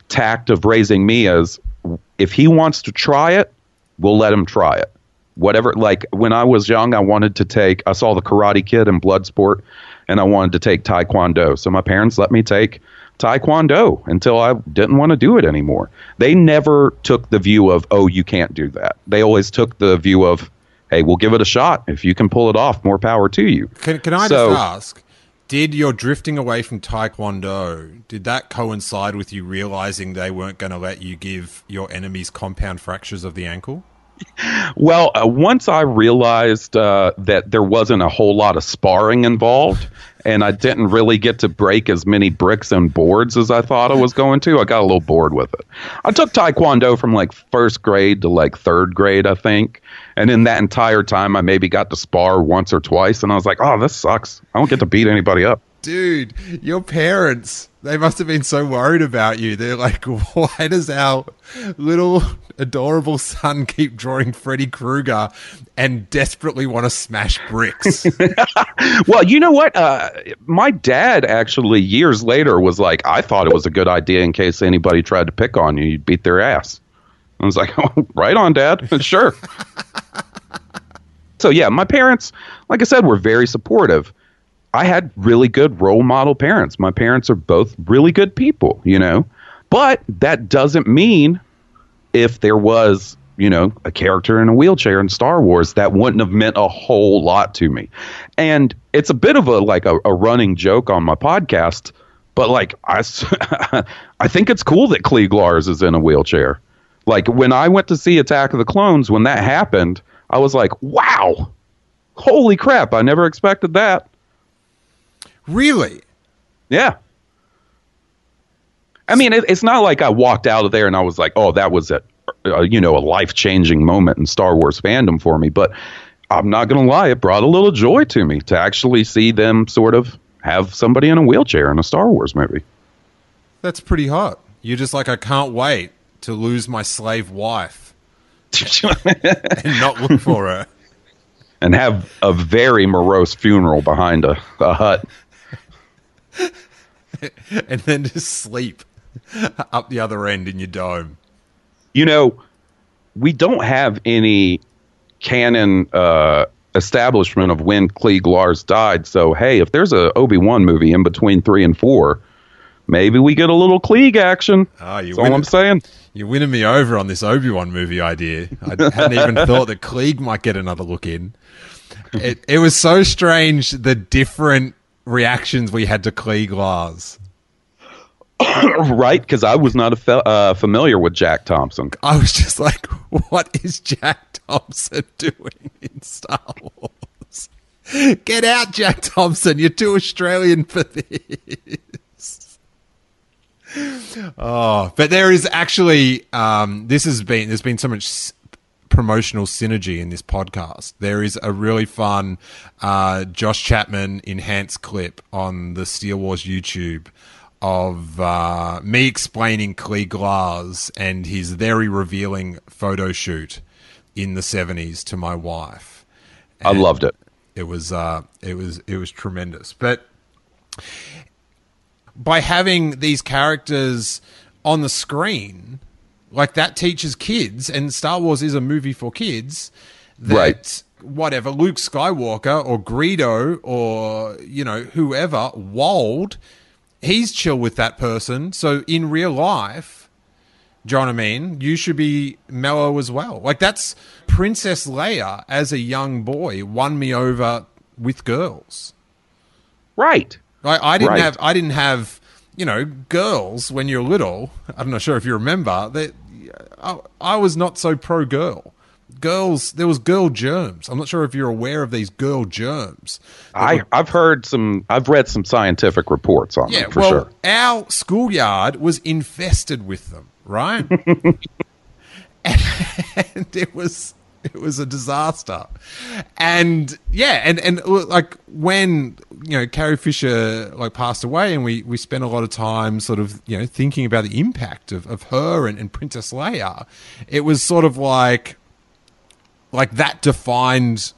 tact of raising me as if he wants to try it, we'll let him try it. Whatever, like when I was young, I wanted to take, I saw the Karate Kid and Bloodsport, and I wanted to take Taekwondo. So my parents let me take Taekwondo until I didn't want to do it anymore. They never took the view of, oh, you can't do that. They always took the view of, hey, we'll give it a shot. If you can pull it off, more power to you. Can, can I So- just ask, Did your drifting away from Taekwondo, did that coincide with you realizing they weren't going to let you give your enemies compound fractures of the ankle? Well, uh, once I realized uh, that there wasn't a whole lot of sparring involved, and I didn't really get to break as many bricks and boards as I thought I was going to, I got a little bored with it. I took Taekwondo from like first grade to like third grade, I think. And in that entire time, I maybe got to spar once or twice, and I was like, oh, this sucks. I don't get to beat anybody up. Dude, your parents, they must have been so worried about you. They're like, why does our little adorable son keep drawing Freddy Krueger and desperately want to smash bricks? well, you know what? Uh, my dad actually years later was like, I thought it was a good idea in case anybody tried to pick on you, you'd beat their ass. I was like, oh, right on, Dad. sure. So, yeah, my parents, like I said, were very supportive. I had really good role model parents. My parents are both really good people, you know. But that doesn't mean if there was, you know, a character in a wheelchair in Star Wars, that wouldn't have meant a whole lot to me. And it's a bit of a like a, a running joke on my podcast, but like I, I think it's cool that Cliegg Lars is in a wheelchair. Like when I went to see Attack of the Clones, when that happened, I was like, wow, holy crap, I never expected that. really? Yeah. I mean, it, it's not like I walked out of there and I was like, oh, that was a, a you know, a life changing moment in Star Wars fandom for me. But I'm not going to lie, it brought a little joy to me to actually see them sort of have somebody in a wheelchair in a Star Wars movie. That's pretty hot. You're just like, I can't wait to lose my slave wife and not look for her. and have a very morose funeral behind a, a hut. and then just sleep up the other end in your dome. You know, we don't have any canon uh, establishment of when Cliegg Lars died. So, hey, if there's a Obi Wan movie in between three and four, maybe we get a little Cliegg action. Ah, you That's all I'm saying. You're winning me over on this Obi Wan movie idea. I hadn't even thought that Cliegg might get another look in. It, it was so strange the different reactions we had to Cliegg Lars. right? Because I was not a fa- uh, familiar with Jack Thompson. I was just like, what is Jack Thompson doing in Star Wars? Get out, Jack Thompson. You're too Australian for this. Oh, but there is actually um, this has been there's been so much promotional synergy in this podcast. There is a really fun uh, Josh Chapman enhanced clip on the Steele Wars YouTube of uh, me explaining Cliegg Lars and his very revealing photo shoot in the 70s to my wife. I loved it. It was uh, it was it was tremendous. But by having these characters on the screen, like that teaches kids, and Star Wars is a movie for kids. That Right. whatever Luke Skywalker or Greedo or you know whoever Wald, he's chill with that person. So in real life, John, I mean, you should be mellow as well. Like that's Princess Leia as a young boy won me over with girls. Right. I, I didn't Right. have I didn't have you know girls when you're little. I'm not sure if you remember that. I, I was not so pro girl. Girls, there was girl germs. I'm not sure if you're aware of these girl germs. I, I've heard some, I've read some scientific reports on Yeah, them for well, sure. our schoolyard was infested with them, right? and it was it was a disaster. And yeah, and and like when you know Carrie Fisher like passed away, and we we spent a lot of time sort of you know thinking about the impact of of her and, and Princess Leia. It was sort of like like that defined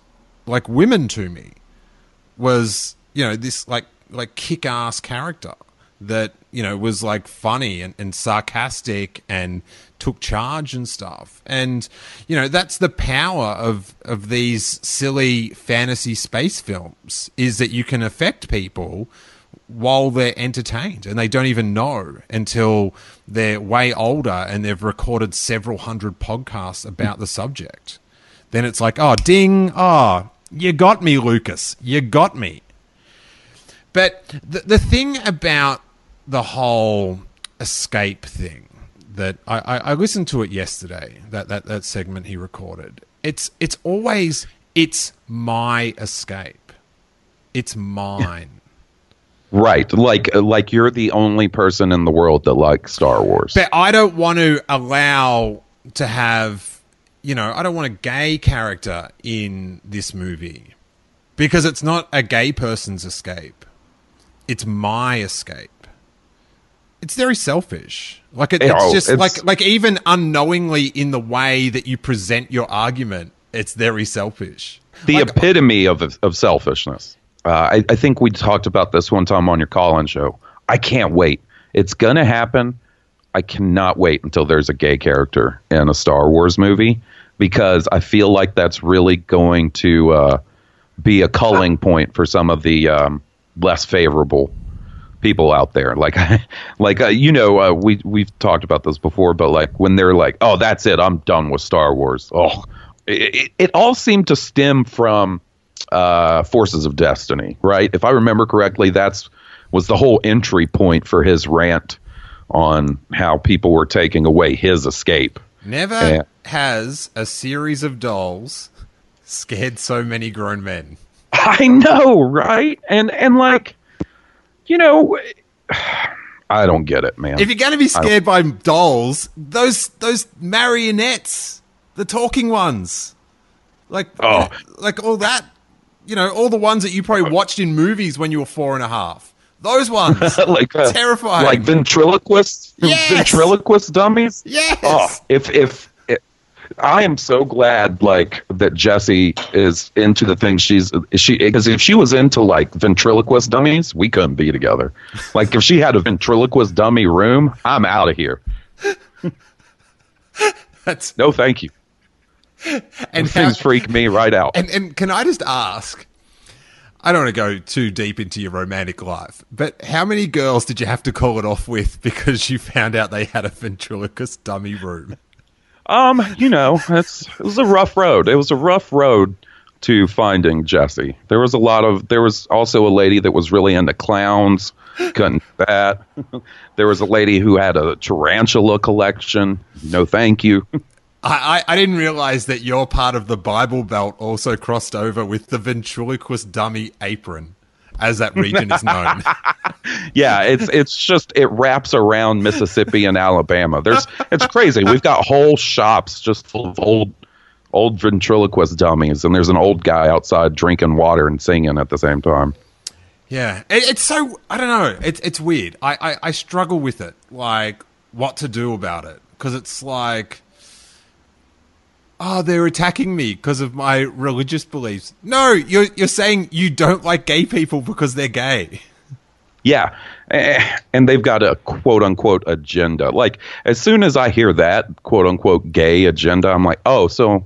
like women to me was you know this like like kick-ass character that you know was like funny and, and sarcastic and took charge and stuff. And you know that's the power of of these silly fantasy space films is that you can affect people while they're entertained and they don't even know until they're way older and they've recorded several hundred podcasts about the subject. Then it's like oh ding oh you got me lucas. You got me. But the, the thing about the whole escape thing that I, I, I listened to it yesterday, that, that, that segment he recorded. It's it's always it's my escape. It's mine. Right, like like you're the only person in the world that likes Star Wars. But I don't want to allow to have, you know, I don't want a gay character in this movie because it's not a gay person's escape. It's my escape. It's very selfish. Like it, it's Oh, just it's- like like even unknowingly in the way that you present your argument, it's very selfish. the Like, epitome of of selfishness. Uh, I, I think we talked about this one time on your call-in show. I can't wait. It's gonna happen. I cannot wait until there's a gay character in a Star Wars movie because I feel like that's really going to uh, be a culling point for some of the um, less favorable people out there. Like, like uh, you know, uh, we we've talked about this before, but like when they're like, "Oh, that's it, I'm done with Star Wars." Oh, it, it, it all seemed to stem from uh, Forces of Destiny, right? If I remember correctly, that's was the whole entry point for his rant on how people were taking away his escape. Never Yeah. has a series of dolls scared so many grown men. I know, right? And and like, you know, I don't get it, man. If you're going to be scared by dolls, those those marionettes, the talking ones, like Oh. like all that, you know, all the ones that you probably watched in movies when you were four and a half. Those ones, like uh, terrifying. like ventriloquist Yes! ventriloquist dummies. yes, Oh, if if it, I am so glad like that Jesse is into the things she's she because if she was into like ventriloquist dummies, we couldn't be together. Like if she had a ventriloquist dummy room, I'm out of here. That's No, thank you. and things freak me right out. And and can I just ask? I don't want to go too deep into your romantic life, but how many girls did you have to call it off with because you found out they had a ventriloquist dummy room? Um, you know, it's it was a rough road. It was a rough road to finding Jesse. There was a lot of there was also a lady that was really into clowns. Couldn't that. there was a lady who had a tarantula collection. No, thank you. I, I didn't realize that your part of the Bible Belt also crossed over with the ventriloquist dummy apron, as that region is known. yeah, it's it's just it wraps around Mississippi and Alabama. There's it's crazy. We've got whole shops just full of old old ventriloquist dummies, and there's an old guy outside drinking water and singing at the same time. yeah, it, it's so I don't know. It's it's weird. I, I I struggle with it, like what to do about it, because it's like. Oh, they're attacking me because of my religious beliefs. No, you're you're saying you don't like gay people because they're gay. Yeah. And they've got a quote unquote agenda. Like, as soon as I hear that quote unquote gay agenda, I'm like, oh, so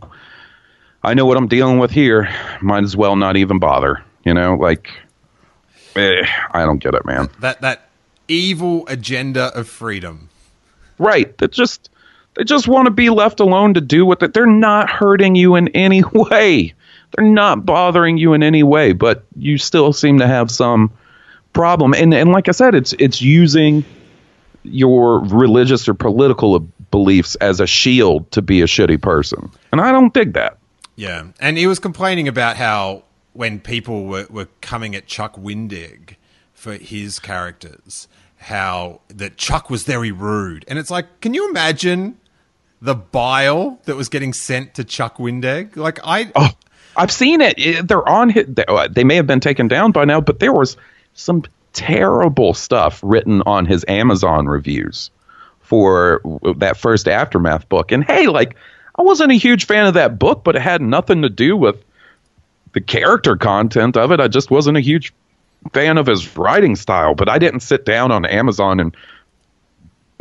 I know what I'm dealing with here. Might as well not even bother. You know, like, eh, I don't get it, man. That that evil agenda of freedom. Right. That just, they just want to be left alone to do what they, they're not hurting you in any way. They're not bothering you in any way, but you still seem to have some problem. And and like I said, it's it's using your religious or political beliefs as a shield to be a shitty person. And I don't dig that. Yeah, and he was complaining about how when people were, were coming at Chuck Wendig for his characters, how that Chuck was very rude, and it's like, can you imagine the bile that was getting sent to Chuck Wendig? Like, I Oh, I've seen it. They're on hit. They, uh, may have been taken down by now, but there was some terrible stuff written on his Amazon reviews for that first aftermath book. And hey, like I wasn't a huge fan of that book, but it had nothing to do with the character content of it. I just wasn't a huge fan of his writing style. But I didn't sit down on Amazon and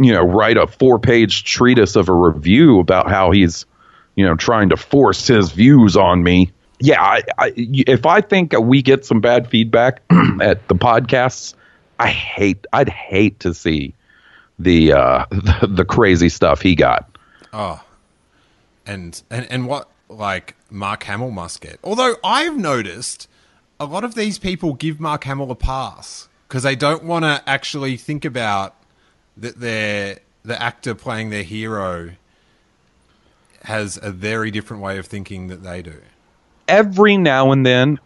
you know write a four-page treatise of a review about how he's you know, trying to force his views on me. Yeah, I, I, if I think we get some bad feedback at the podcasts, I hate. I'd hate to see the uh, the, the crazy stuff he got. Oh, and and and what like Mark Hamill must get. Although I've noticed a lot of these people give Mark Hamill a pass because they don't want to actually think about that they're the actor playing their hero has a very different way of thinking that they do. every now and then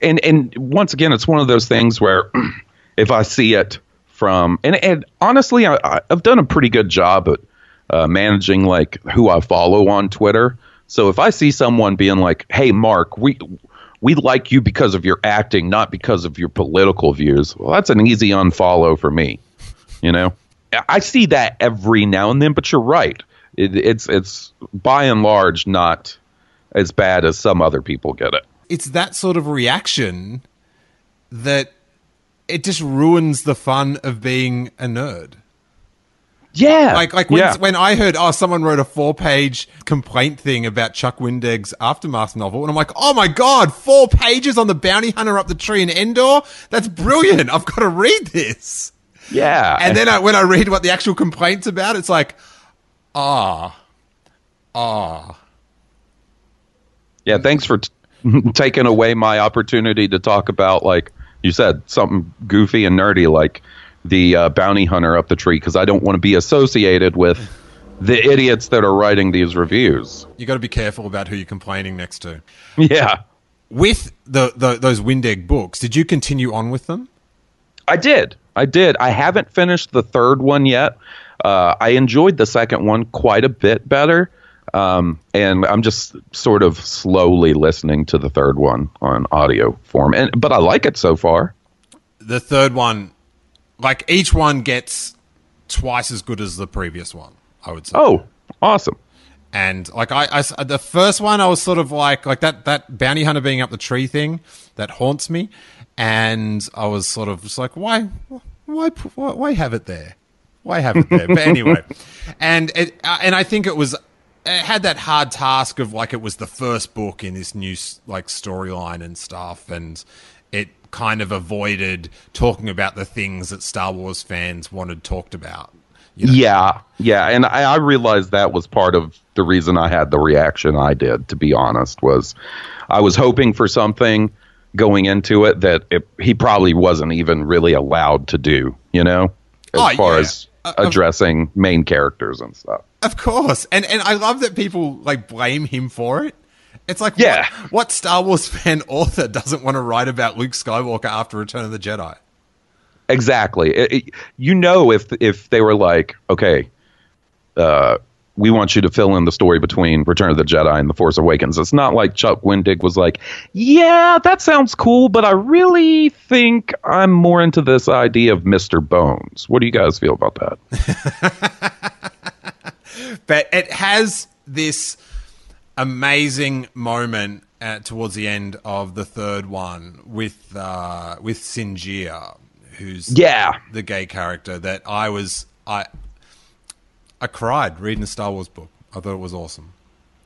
and and once again it's one of those things where if i see it from and, and honestly I, i've done a pretty good job at uh, managing like who i follow on twitter so if i see someone being like hey mark we we like you because of your acting not because of your political views well that's an easy unfollow for me you know I- see that every now and then but you're right it, it's it's by and large not as bad as some other people get it. It's that sort of reaction that it just ruins the fun of being a nerd. Yeah, Like like when yeah. when I heard oh someone wrote a four page complaint thing about Chuck Wendig's Aftermath novel and I'm like oh my god four pages on the bounty hunter up the tree in Endor that's brilliant I've got to read this yeah, and then I, when I read what the actual complaints about it's like ah ah yeah. Thanks for t- taking away my opportunity to talk about like you said something goofy and nerdy like the uh, bounty hunter up the tree because I don't want to be associated with the idiots that are writing these reviews. you got to be careful about who you're complaining next to Yeah, with the, the those Wendig books did you continue on with them I did. I did. I haven't finished the third one yet. Uh, I enjoyed the second one quite a bit better. Um, and I'm just sort of slowly listening to the third one on audio form. And but I like it so far. the third one, like each one gets twice as good as the previous one. I would say. Oh, awesome. and like I, the first one, I was sort of like like that that bounty hunter being up the tree thing that haunts me, and I was sort of just like, why, why, why, why have it there? Why have it there? But anyway, and it uh, and I think it was. It had that hard task of like it was the first book in this new like storyline and stuff, and it kind of avoided talking about the things that Star Wars fans wanted talked about. You know? Yeah, yeah, and I, I realized that was part of the reason I had the reaction I did. To be honest, was I was hoping for something going into it that it, he probably wasn't even really allowed to do. You know, as Oh, far yeah. as Uh, of- addressing main characters and stuff. Of course, and and I love that people like blame him for it. It's like, Yeah. what, what Star Wars fan author doesn't want to write about Luke Skywalker after Return of the Jedi? Exactly. It- it- you know, if if they were like, okay, uh, we want you to fill in the story between Return of the Jedi and The Force Awakens. It's not like Chuck Wendig was like, yeah, that sounds cool, but I really think I'm more into this idea of Mr. Bones. What do you guys feel about that? But it has this amazing moment uh, towards the end of the third one with uh, with Sinjir, who's Yeah. the gay character that I was I I cried reading the Star Wars book. I thought it was awesome.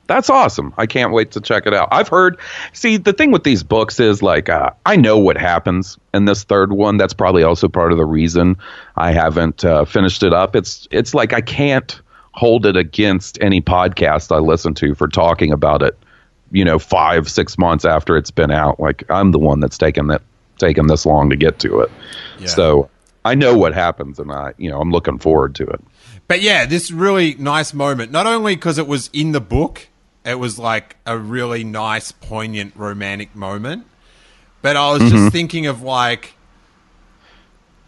That's awesome. I can't wait to check it out. I've heard. See, the thing with these books is like uh, I know what happens in this third one. That's probably also part of the reason I haven't uh, finished it up. It's it's like I can't hold it against any podcast I listen to for talking about it. You know, five six months after it's been out. Like I'm the one that's taken that taken this long to get to it. Yeah. So I know what happens, and I you know I'm looking forward to it. But yeah, this really nice moment. Not only because it was in the book, it was like a really nice, poignant, romantic moment. But I was just thinking of like,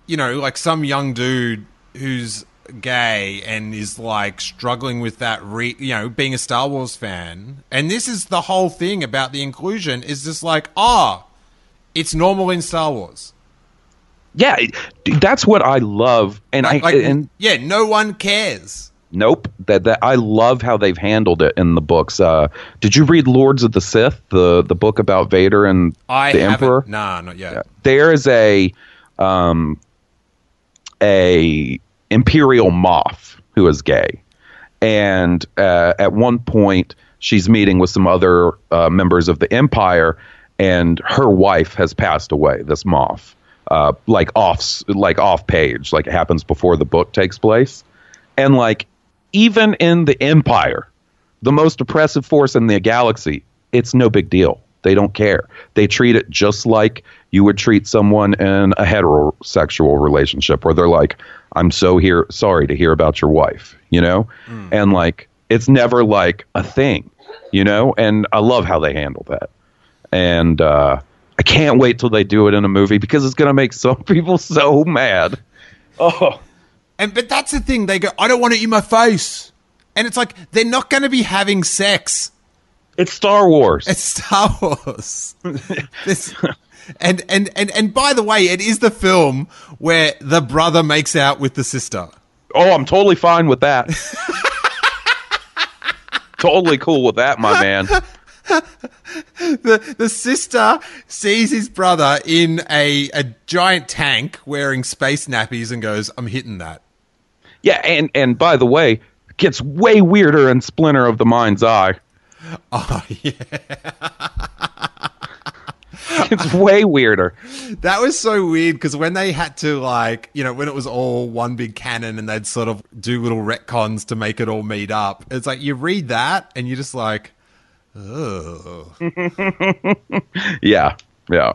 you know, like some young dude who's gay and is like struggling with that, re- you know, being a Star Wars fan. And this is the whole thing about the inclusion is just like, ah, it's normal in Star Wars. Yeah, that's what I love, and Like, I like and yeah, no one cares. Nope. That that I love how they've handled it in the books. Uh, did you read Lords of the Sith, the the book about Vader and I the haven't- Emperor? Nah, not yet. There is a um a Imperial Moff who is gay, and uh, at one point she's meeting with some other uh, members of the Empire, and her wife has passed away. This Moff, uh, like off like off page, like it happens before the book takes place, and like even in the Empire, the most oppressive force in the galaxy, it's no big deal. They don't care. They treat it just like you would treat someone in a heterosexual relationship where they're like, I'm so here sorry to hear about your wife, you know? And like it's never like a thing, you know? And I love how they handle that. And uh I can't wait till they do it in a movie because it's gonna make some people so mad. Oh And but that's the thing. They go, I don't want it in my face, and it's like they're not going to be having sex. it's Star Wars. It's Star Wars. this, and and and and by the way, it is the film where the brother makes out with the sister. Oh, I'm totally fine with that. totally cool with that, my man. The the sister sees his brother in a a giant tank wearing space nappies and goes, "I'm hitting that." Yeah, and and by the way, it gets way weirder in Splinter of the Mind's Eye. Oh yeah, It's way weirder. that was so weird because when they had to like, you know, when it was all one big canon and they'd sort of do little retcons to make it all meet up. It's like you read that and you're just like, oh. Yeah, yeah.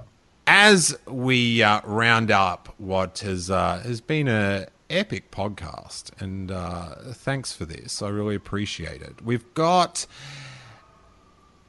as we uh, round up what has uh, has been a epic podcast, and uh, thanks for this. I really appreciate it. We've got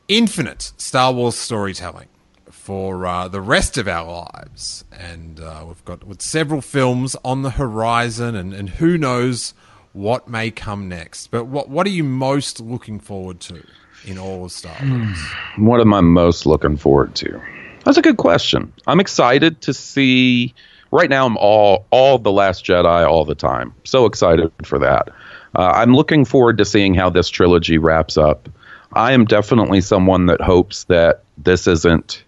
infinite Star Wars storytelling for uh, the rest of our lives, and uh, we've got with several films on the horizon, and, and who knows what may come next. But what what are you most looking forward to in all of Star Wars? What am I most looking forward to? That's a good question. I'm excited to see. Right now, I'm all all the Last Jedi all the time. So excited for that. Uh, I'm looking forward to seeing how this trilogy wraps up. I am definitely someone that hopes that this isn't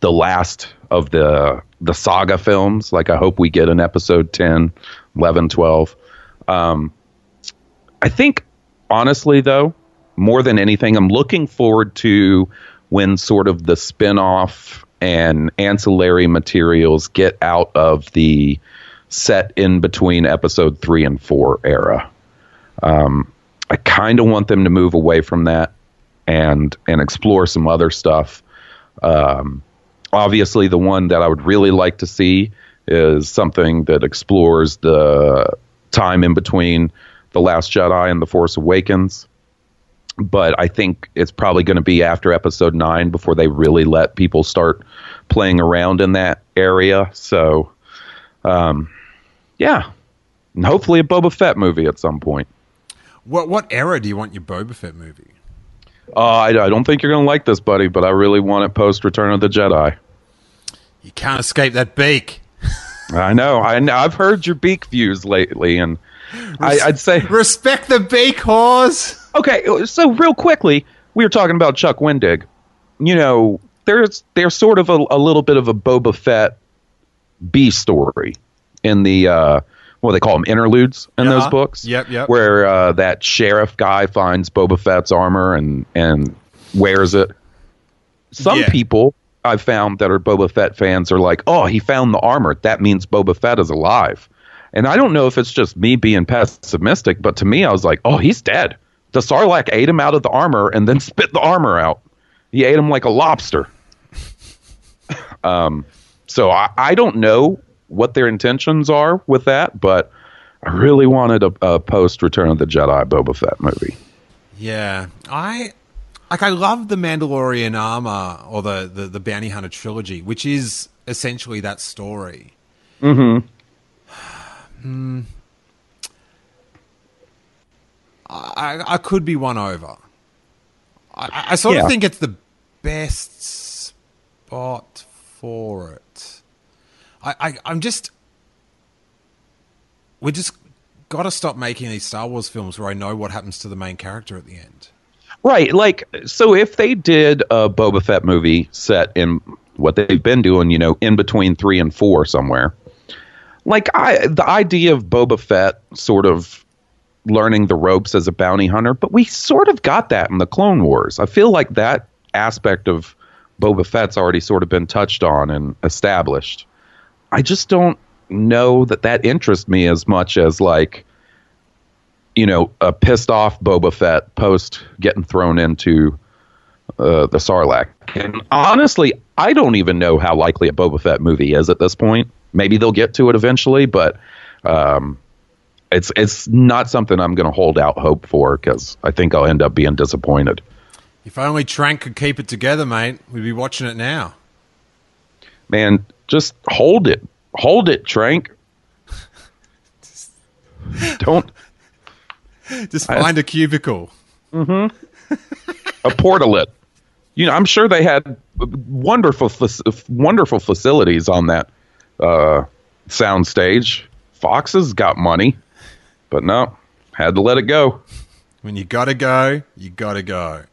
the last of the the saga films. Like I hope we get an episode 10, 11, 12. Um, I think honestly though, more than anything, I'm looking forward to when sort of the spin-off and ancillary materials get out of the set in between episode three and four era. Um, I kind of want them to move away from that and and explore some other stuff. Um, obviously, the one that I would really like to see is something that explores the time in between the Last Jedi and the Force Awakens. But I think it's probably going to be after Episode Nine before they really let people start playing around in that area. So, um, yeah, and hopefully a Boba Fett movie at some point. What what era do you want your Boba Fett movie? Uh, I, I don't think you're going to like this, buddy, but I really want it post Return of the Jedi. You can't escape that beak. I know. I know. I've heard your beak views lately, and I, I'd say Respect the beak, whores. Okay. So real quickly, we were talking about Chuck Wendig. You know, there's there's sort of a, a little bit of a Boba Fett B story in the uh, what they call them interludes in those Uh-huh. books. Yep, yep. Where uh, that sheriff guy finds Boba Fett's armor and and wears it. Some Yeah. people I've found that are Boba Fett fans are like, "Oh, he found the armor. That means Boba Fett is alive." And I don't know if it's just me being pessimistic, but to me, I was like, "Oh, he's dead." The Sarlacc ate him out of the armor and then spit the armor out. He ate him like a lobster. um, so I, I don't know what their intentions are with that, but I really wanted a, a post Return of the Jedi Boba Fett movie. Yeah, I like. I love the Mandalorian armor or the the, the Bounty Hunter trilogy, which is essentially that story. Mm-hmm. I I could be won over. I, I- sort Yeah. of think it's the best spot for it. I, I I'm just we just got to stop making these Star Wars films where I know what happens to the main character at the end. Right. Like, so if they did a Boba Fett movie set in what they've been doing, you know, in between three and four somewhere, like I, the idea of Boba Fett sort of learning the ropes as a bounty hunter, but we sort of got that in the Clone Wars. I feel like that aspect of Boba Fett's already sort of been touched on and established. I just don't know that that interests me as much as like you know, a pissed off Boba Fett post getting thrown into uh, the Sarlacc. And honestly, I don't even know how likely a Boba Fett movie is at this point. Maybe they'll get to it eventually, but um, it's it's not something I'm going to hold out hope for because I think I'll end up being disappointed. If only Trank could keep it together, mate, we'd be watching it now. Man, just hold it, hold it, Trank. don't Just find a cubicle. a portalet. You know, I'm sure they had wonderful, wonderful facilities on that uh, sound stage. Fox has got money, but no, had to let it go. When you gotta go, you gotta go.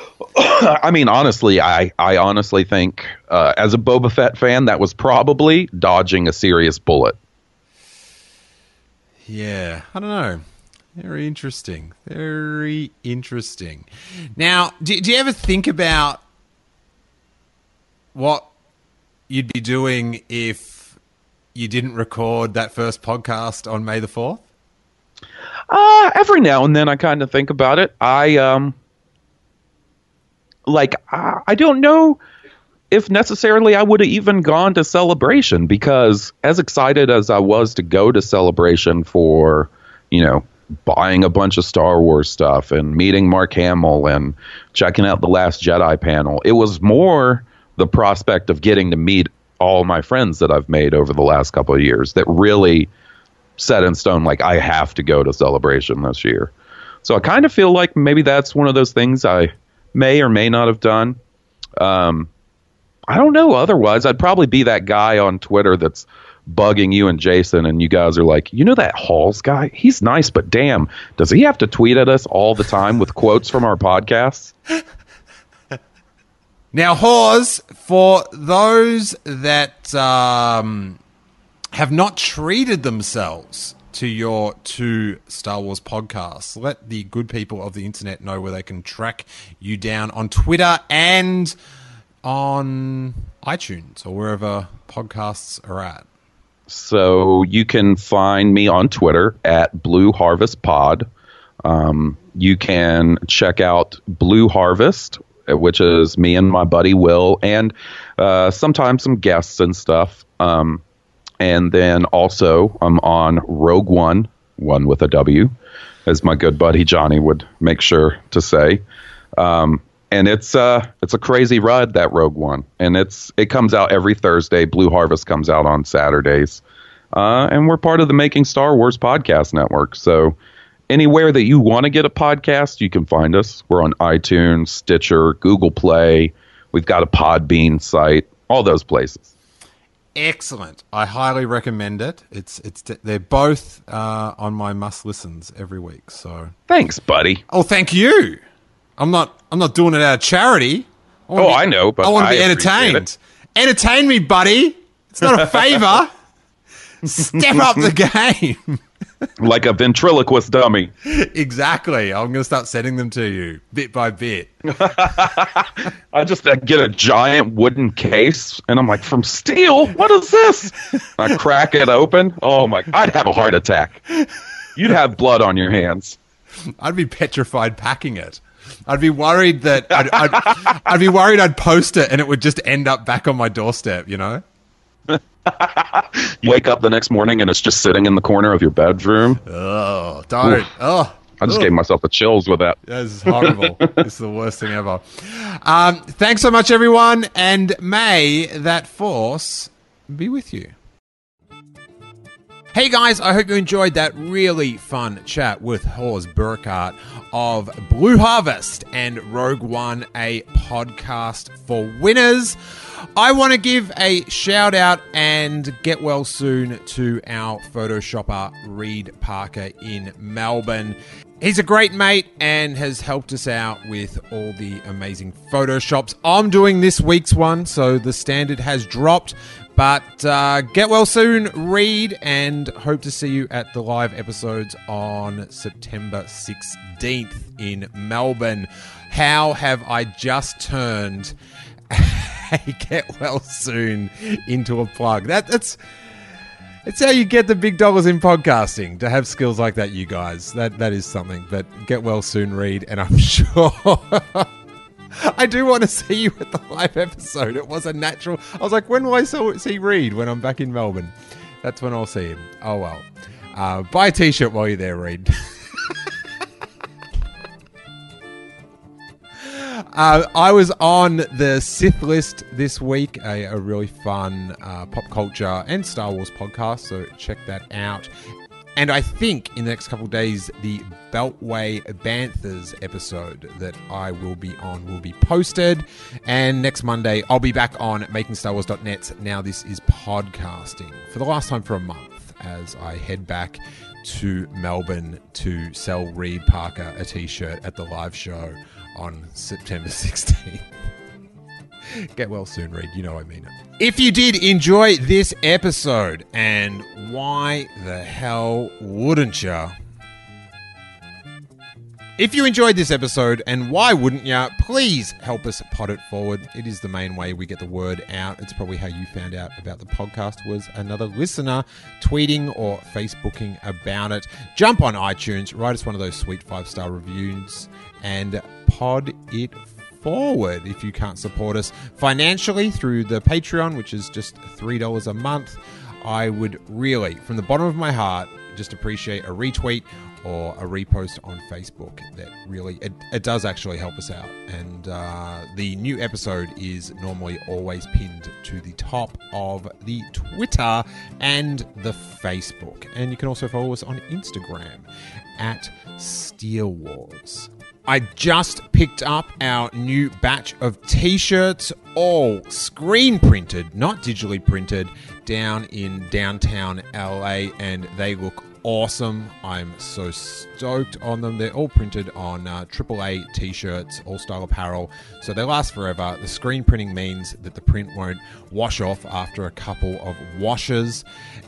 I mean, honestly, I, I honestly think uh, as a Boba Fett fan, that was probably dodging a serious bullet. Yeah, I don't know. Very interesting. Very interesting. Now, do, do you ever think about what you'd be doing if you didn't record that first podcast on May the 4th? Uh, every now and then I kind of think about it. I um like I, I don't know if necessarily I would have even gone to celebration because as excited as I was to go to celebration for, you know, buying a bunch of Star Wars stuff and meeting Mark Hamill and checking out the last Jedi panel, it was more the prospect of getting to meet all my friends that I've made over the last couple of years that really set in stone like I have to go to celebration this year. So I kind of feel like maybe that's one of those things I may or may not have done. Um, I don't know. Otherwise, I'd probably be that guy on Twitter that's bugging you and Jason, and you guys are like, you know that Hawes guy? He's nice, but damn, does he have to tweet at us all the time with quotes from our podcasts? Now, Hawes, for those that um, have not treated themselves to your two Star Wars podcasts, let the good people of the internet know where they can track you down on Twitter and on iTunes or wherever podcasts are at. So you can find me on Twitter at Blue Harvest Pod. Um, you can check out Blue Harvest, which is me and my buddy Will, and uh, sometimes some guests and stuff. Um, and then also I'm on Rogue Won, one with a W, as my good buddy Johnny would make sure to say. Um, and it's uh it's a crazy ride that Rogue Won, and it's it comes out every Thursday. Blue Harvest comes out on Saturdays, uh, and we're part of the Making Star Wars podcast network. So anywhere that you want to get a podcast, you can find us. We're on iTunes, Stitcher, Google Play. We've got a Podbean site, all those places. Excellent. I highly recommend it. It's it's they're both uh, on my must listens every week. So Thanks, buddy. Oh, thank you. I'm not. I'm not doing it out of charity. wanna Oh, I know, but I want to be entertained. Entertain me, buddy. It's not a favor. Step up the game. Like a ventriloquist dummy. exactly. I'm going to start sending them to you bit by bit. I just uh, get a giant wooden case, and I'm like, from Steele? What is this? I crack it open. Oh my! I'd have a heart attack. You'd have blood on your hands. I'd be petrified packing it. I'd be worried that I'd, I'd, I'd be worried I'd post it and it would just end up back on my doorstep. You know. You wake up the next morning, and it's just sitting in the corner of your bedroom. Oh, don't. Oh. I just Ugh. gave myself the chills with that. This is horrible. this is the worst thing ever. Um, thanks so much, everyone, and may that force be with you. Hey guys, I hope you enjoyed that really fun chat with Hawes Burkhardt of Blue Harvest and Rogue Won, a podcast for winners. I want to give a shout out and get well soon to our Photoshopper, Reed Parker in Melbourne. He's a great mate and has helped us out with all the amazing Photoshops. I'm doing this week's one, so the standard has dropped. But uh, get well soon, Reed, and hope to see you at the live episodes on September 16th in Melbourne. How have I just turned a get well soon into a plug? That, that's. It's how you get the big dollars in podcasting to have skills like that, you guys. That that is something. But get well soon, Reed, and I'm sure I do want to see you at the live episode. It was a natural. I was like, when will I see Reed when I'm back in Melbourne? That's when I'll see him. Oh well. Uh, buy a t-shirt while you're there, Reed. Uh, I was on the Sith list this week, a, a really fun uh, pop culture and Star Wars podcast, so check that out. And I think in the next couple days, the Beltway Banthas episode that I will be on will be posted. And next Monday, I'll be back on MakingStarWars.net. Now, this is podcasting for the last time for a month as I head back to Melbourne to sell Reed Parker a t shirt at the live show on September 16th. Get well soon, Reed. You know I mean it. If you did enjoy this episode, and why the hell wouldn't ya? If you enjoyed this episode, and why wouldn't ya, please help us pot it forward. It is the main way we get the word out. It's probably how you found out about the podcast was another listener tweeting or Facebooking about it. Jump on iTunes, write us one of those sweet five-star reviews, and pod it forward if you can't support us financially through the Patreon, which is just $3 a month. I would really, from the bottom of my heart, just appreciate a retweet or a repost on Facebook. That really, it, it does actually help us out. And uh, the new episode is normally always pinned to the top of the Twitter and the Facebook. And you can also follow us on Instagram at Steele Wars. I just picked up our new batch of t shirts, all screen printed, not digitally printed, down in downtown LA, and they look awesome. I'm so stoked on them. They're all printed on uh, AAA t shirts, all style apparel, so they last forever. The screen printing means that the print won't wash off after a couple of washes,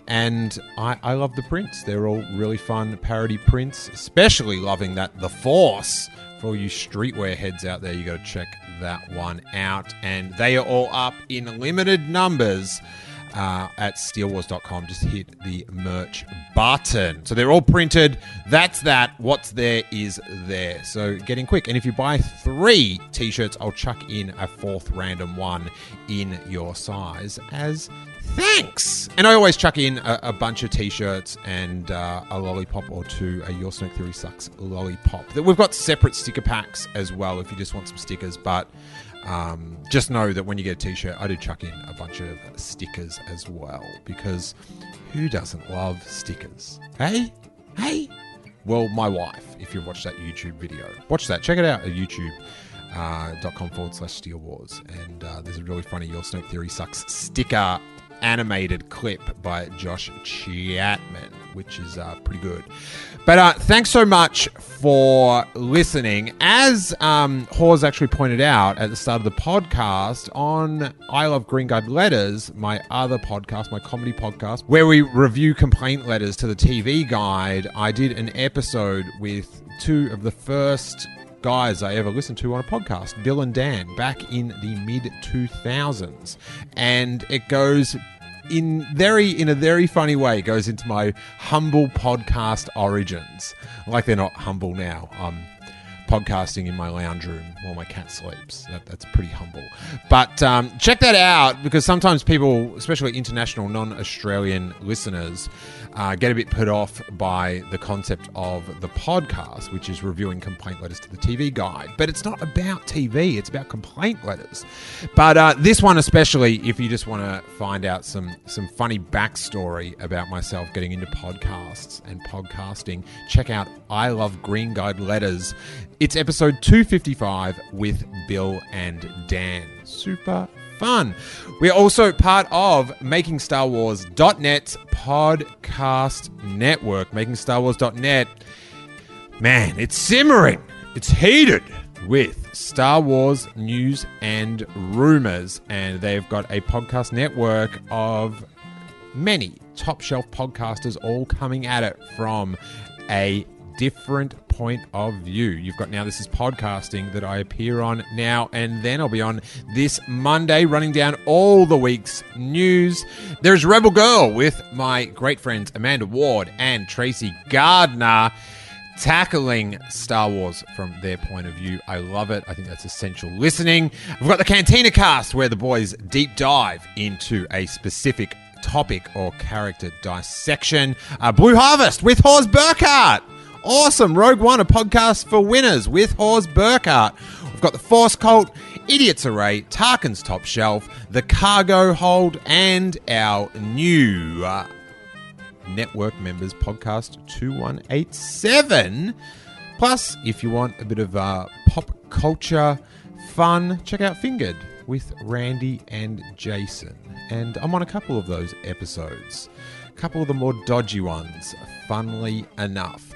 and I, I love the prints. They're all really fun parody prints, especially loving that The Force for all you streetwear heads out there, you got to check that one out. And they are all up in limited numbers uh, at steelewars.com. Just hit the merch button. So they're all printed. That's that. What's there is there. So getting quick. And if you buy three t shirts, I'll chuck in a fourth random one in your size as thanks. And I always chuck in a, a bunch of t-shirts and uh, a lollipop or two. A Your Smoke Theory Sucks lollipop. We've got separate sticker packs as well if you just want some stickers. But um, just know that when you get a t-shirt, I do chuck in a bunch of stickers as well because who doesn't love stickers? Hey, hey. Well, my wife. If you've watched that YouTube video, watch that. Check it out at YouTube. Uh, com forward slash steele wars and uh, there's a really funny your smoke theory sucks sticker animated clip by Josh Chapman, which is uh, pretty good. But uh, thanks so much for listening. As um, Hawes actually pointed out at the start of the podcast on I Love Green Guide Letters, my other podcast, my comedy podcast, where we review complaint letters to the TV guide, I did an episode with two of the first guys I ever listened to on a podcast, Bill and Dan, back in the mid 2000s. And it goes in very in a very funny way goes into my humble podcast origins. Like they're not humble now. I'm podcasting in my lounge room while my cat sleeps. That, that's pretty humble. But um, check that out because sometimes people, especially international, non-Australian listeners, uh, get a bit put off by the concept of the podcast, which is reviewing complaint letters to the TV guide. But it's not about TV; it's about complaint letters. But uh, this one, especially, if you just want to find out some some funny backstory about myself getting into podcasts and podcasting, check out I Love Green Guide Letters. It's episode 255 with Bill and Dan. Super fun. We're also part of MakingStarWars.net's podcast network. MakingStarWars.net. Man, it's simmering. It's heated with Star Wars news and rumors. And they've got a podcast network of many top shelf podcasters all coming at it from a different point of view. You've got now This is Podcasting that I appear on now and then. I'll be on this Monday running down all the week's news. There's Rebel Girl with my great friends Amanda Ward and Tracy Gardner. tackling Star Wars from their point of view. I love it. I think that's essential listening. We've got the Cantina cast where the boys deep dive into a specific topic or character dissection. Uh, Blue Harvest with Hawes Burkhardt. Awesome. Rogue Won, a podcast for winners with Hawes Burkhardt. We've got the Force Cult, Idiot's Array, Tarkin's Top Shelf, the Cargo Hold, and our new uh, network members podcast 2187. Plus, if you want a bit of uh, pop culture fun, check out Fingered with Randy and Jason. And I'm on a couple of those episodes. A couple of the more dodgy ones, funnily enough.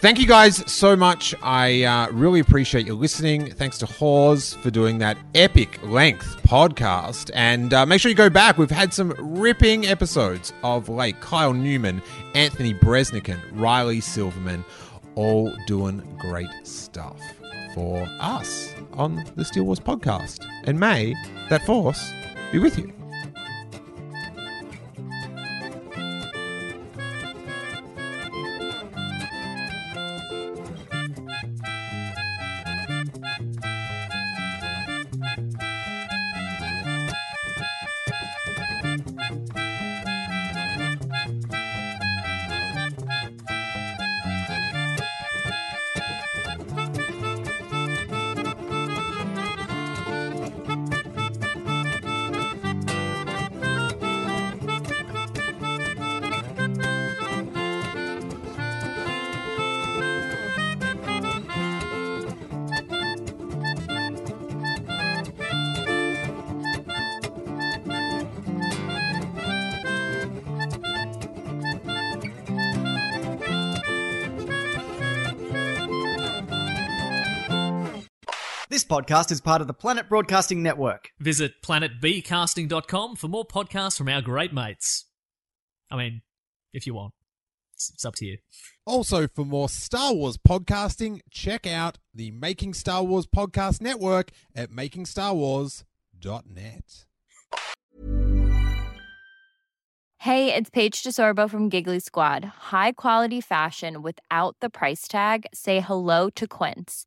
Thank you guys so much. I uh, really appreciate you listening. Thanks to Hawes for doing that epic length podcast. And uh, make sure you go back. We've had some ripping episodes of like Kyle Newman, Anthony Breznican, Riley Silverman, all doing great stuff for us on the Steele Wars podcast. And may that force be with you. Podcast is part of the Planet Broadcasting Network. Visit planetbcasting.com for more podcasts from our great mates. I mean, if you want. It's, it's up to you. Also, for more Star Wars podcasting, check out the Making Star Wars Podcast Network at makingstarwars.net. Hey, it's Paige DeSorbo from Giggly Squad. High quality fashion without the price tag. Say hello to Quince.